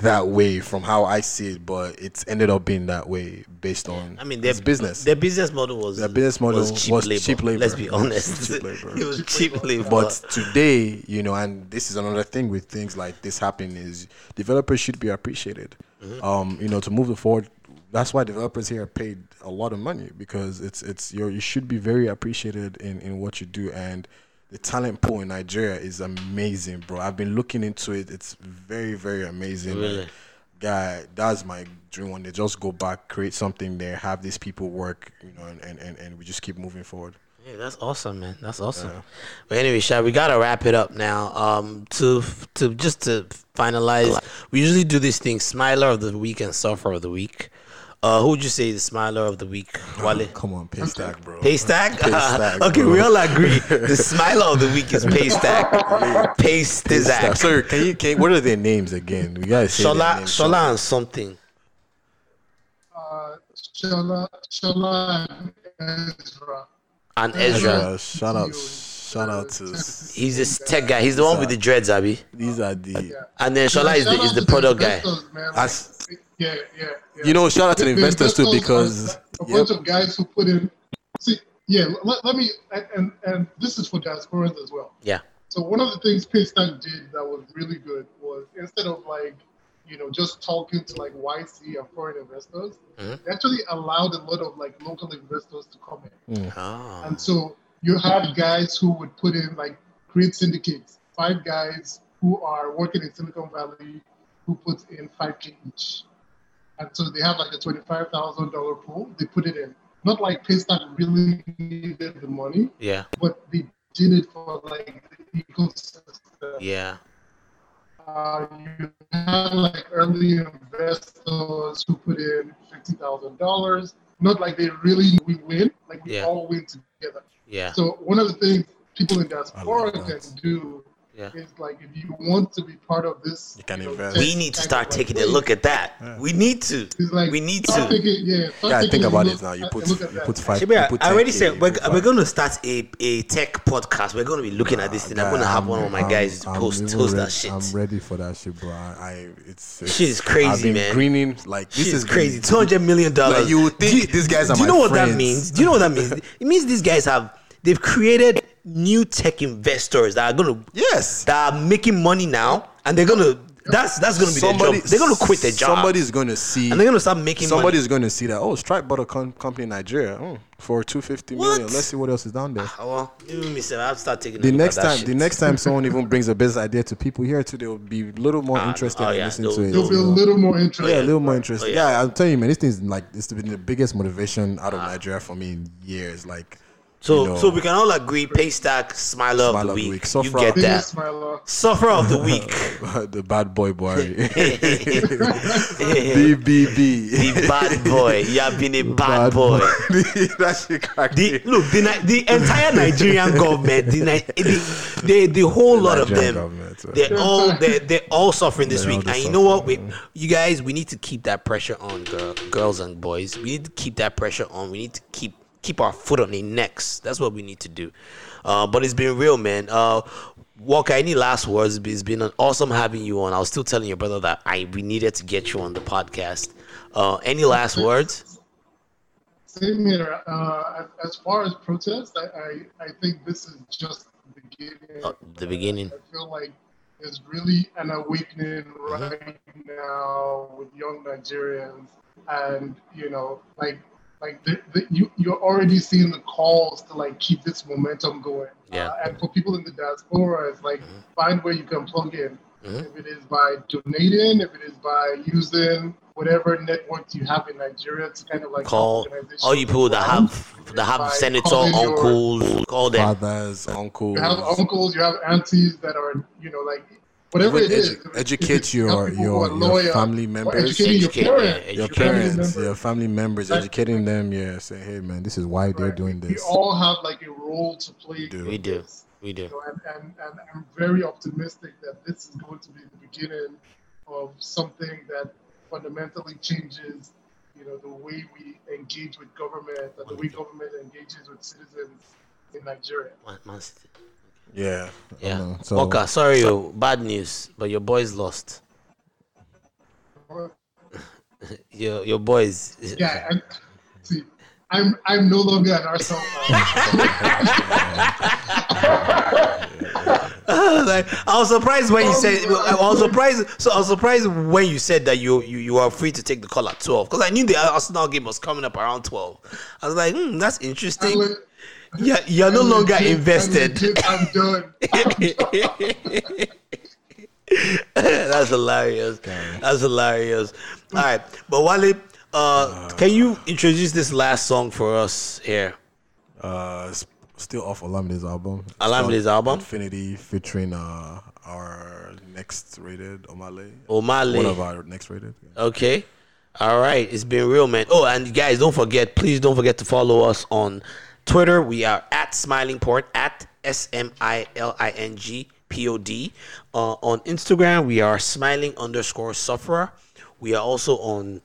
that way from how I see it, but it's ended up being that way based on I mean, their business. Their business model was Their business model was cheap, was labor. cheap labor. Let's be honest. Cheap labor. it was cheap labor. But today, you know, and this is another thing with things like this happening is developers should be appreciated. Mhm. Um, you know, to move it forward. That's why developers here are paid a lot of money because it's it's you you should be very appreciated in in what you do and the talent pool in Nigeria is amazing, bro. I've been looking into it. It's very very amazing. Really? Guy, that's my dream one day. Just go back, create something there, have these people work, you know, and, and, and, and we just keep moving forward. Yeah, that's awesome, man. That's awesome. Yeah. But anyway, Sha, we gotta wrap it up now. Um, to to just to finalize, we usually do this thing: Smiler of the week and Suffer of the week. Uh, who would you say the Smiler of the week, Wale? Come on, Paystack, bro. Paystack? Paystack, okay, bro. we all agree. The Smiler of the week is Paystack. Paystack. Sorry, can you can what are their names again? We gotta say their Shola, names. Shola and something. Uh, Shola, Shola and Ezra. And Ezra. Uh, shout out, shout out to. He's this tech guy. He's the one with the dreads, Abby. These are the. And then Shola is the, is the product guy. As, Yeah, yeah, yeah. you know, shout out to the investors too because are a bunch of guys who put in. See, yeah. Let, let me and, and and this is for diasporans as well. Yeah. So one of the things Paystack did that was really good was instead of like, you know, just talking to like YC and foreign investors, Mhm. they actually allowed a lot of like local investors to come in. Oh. And so you had guys who would put in like create syndicates, five guys who are working in Silicon Valley who put in 5K each. And so they have like a $25,000 pool, they put it in. Not like Paystack really needed the money, Yeah. but they did it for like the ecosystem. Yeah. Uh, you have like early investors who put in fifty thousand dollars. Not like they really we win, like we Yeah. all win together. Yeah. So one of the things people in diaspora can do Yeah. is like if you want to be part of this, you can invest. We need to start taking a look at that. We need to. we need to. taking, yeah, Yeah, taking think about look it now. You put you that. put five. Shebi, you I, put I already said we're, we're five. going to start a, a tech podcast. We're going to be looking at this thing. I'm going to have one of my I'm- guys I'm post even post ready- that shit. I'm ready for that shit, bro. I, I it's, it's Shit is crazy, I've been man. Greening like this Shit is crazy. Two hundred million dollars. You would think these guys are Do you know what that means? Do you know what that means? It means these guys have they've created new tech investors that are gonna yes that are making money now, and they're gonna that's that's gonna be their job. They're gonna quit their job. Somebody's going to see, and they're gonna start making money. Somebody's going to see that. Oh, Stripe bought a com- company in Nigeria oh, for two fifty million. Let's see what else is down there. Oh, well, even me, sir, I have to start taking The look next time, the next time someone even brings a business idea to people here too, they will be a little more Ah, interested oh, in yeah, listening to they'll- it. They'll be a little more interested. Yeah, a little more interested. Oh, yeah. yeah. I'm telling you, man, this thing's like it's been the biggest motivation out of ah. Nigeria for me in years. Like, So you know, so we can all agree Paystack Smiler of Smile the of the week. week. You Suffer get that. Biggest smiler. Suffer of the week. the bad boy boy. the BBB. The bad boy. You have been a bad, boy. that shit The, look, the, the entire Nigerian government, the, Ni- the, the, the whole lot of them, government, uh, they're all they're, they're all suffering this They're week. just And you know what? We, you guys, we need to keep that pressure on, girl, girls and boys. We need to keep that pressure on. We need to keep keep our foot on their necks. That's what we need to do. Uh, but it's been real, man. Uh, Walker, any last words? It's been an awesome having you on. I was still telling your brother that I we needed to get you on the podcast. Uh, any last words? Same here. Uh, as, far as protest, I, I, I think this is just the beginning. Uh, the beginning. I feel like there's really an awakening right now with young Nigerians, and you know, like like the, the, you you're already seeing the calls to like keep this momentum going. Yeah. Uh, and for people in the diaspora, it's like find where you can plug in. Mhm. If it is by donating, if it is by using whatever networks you have in Nigeria to kind of like Call help all you people that around. have that have by senator calling your- uncles. Call them. fathers, uncles. You have uncles, you have aunties that are, you know, like whatever Even it is. edu- educate You your have people who your, your family members, educating your Educate, parents, your family parents, members. your family members, Right. educating them. Yeah, say, hey man, this is why they're doing this. We all have like a role to play. do. We do. We do. you know, and, and, and I'm very optimistic that this is going to be the beginning of something that fundamentally changes, you know, the way we engage with government and the way government engages with citizens in Nigeria. Man- Man City. Yeah, Yeah. know. So Walker, sorry, yo, bad news, but your boys lost. your your boys. Yeah, and see, I'm I'm no longer an Arsenal like, I was surprised when you said. I was surprised. So I was surprised when you said that you you, you were free to take the call at twelve because I knew the Arsenal game was coming up around twelve. I was like, hmm, that's interesting. Fan. Yeah, you're no I'm longer legit- I'm invested. legit, I'm done. That's hilarious. That's hilarious. All right, but Wale, uh, can you introduce this last song for us here? uh, it's still off Olamide's album. It's Olamide's album? Infinity, featuring uh our next rated Omah Lay. Omale. One of our next rated. Okay. All right. It's been real, man. Oh, and guys, don't forget, please don't forget to follow us on Twitter. We are at Smiling Pod, at S M I L I N G P O D. Uh, on Instagram, we are smiling underscore sufferer. We are also on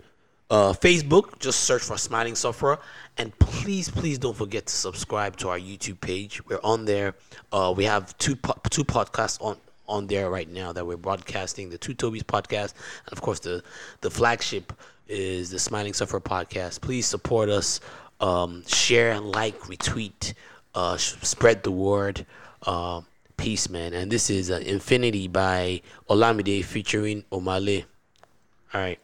Uh, Facebook, just search for Smiling Sufferer. And please, please don't forget to subscribe to our YouTube page. We're on there. Uh, we have two po- two podcasts on on there right now that we're broadcasting. The Two Tobies podcast, and of course the the flagship is the Smiling Sufferer podcast. Please support us. Um, share, like, retweet, uh, spread the word. Uh, peace, man. And this is uh, Infinity by Olamide featuring Omah Lay. All right.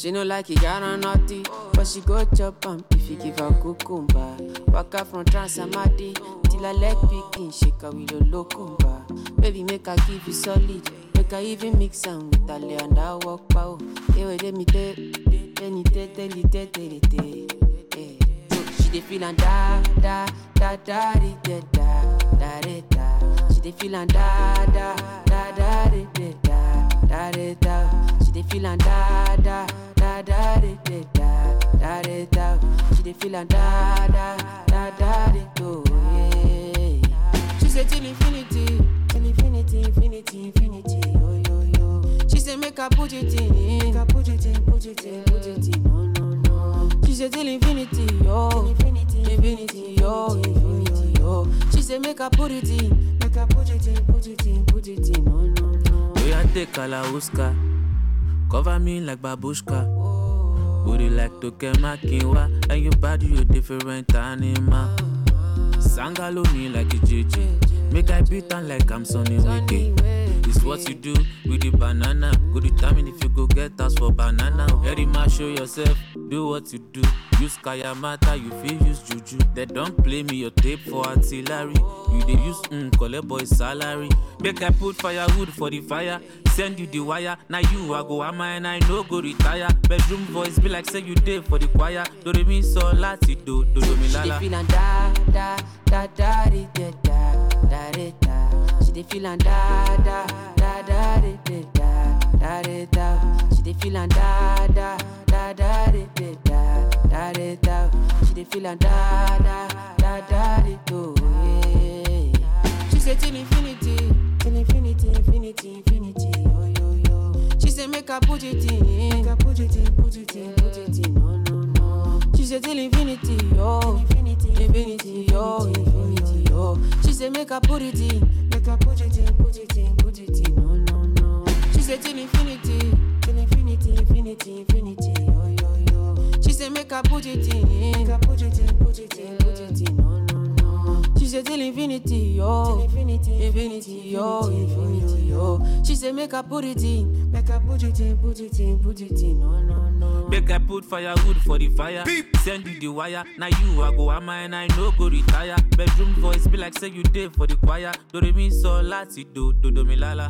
She no like it, got on naughty, but she go chop am if you give her cucumber. Waka from Transamadi till her leg picking, shake her with a locumba. Baby, make her give you solid, make her even mix am with lay and her walk pow. Hey, wait, let me tell, let tell, tell you, tell, tell you, tell you. Eh. So she dey feel and da da da da da da da da da. She dey feel and da da da da da da da da. Dey feel and da da da da di, da da da da. She dey feel and da da da da oh yeah. She say till infinity, till infinity, infinity, infinity, oh yo yo. She say make her put it in, make her put it in, put it in, put it in, no no no. She say till infinity, yo, infinity, infinity, yo, infinity, yo. She say make her put it in, make her put it in, put it in, put it in, no no no. Oh yeah, take Kalauska. Cover me like babushka. Booty like Toke Makinwa. And your body, you different animal. Sangalo me like a JJ. Make I beat on like I'm Sonny Wiki. It's what you do with the banana. Go determine if you go get us for banana. Very much show yourself, do what you do. Use Kayamata, you feel use Juju. They don't play me your tape for artillery. You they use mm, collect boy salary. Make I put firewood for the fire. Send you the wire. Now you go and I go retire. Bedroom voice be like say you for the choir. Do re mi so do do do mi She la dey la. feel da da da da di, da da da da da. She dey feel da da da da di, da da da da. She dey feel da da da da di, da da da da. She dey feel da da da da oh yeah. She say till infinity, till infinity, infinity, say make her put it in, make her put it in, put it in, put it in, no no no. She say till infinity, yo, infinity, infinity, yo, infinity, yo. She say make her put it in, make her put it in, put it in, put it in, no no no. She say till infinity, till infinity, infinity, infinity, yo yo yo. She say make her put it in, make her put it in, put it in, put it in, no no say till infinity, yo, infinity, oh, infinity, yo, infinity, yo. She say make her put it in, make her put it in, put it in, put it in, no no no. Make I put firewood for the fire. Send you the wire. Now you I go am and I no go retire. Bedroom voice be like say you did for the choir. Do re mi so lati do do do mi la la.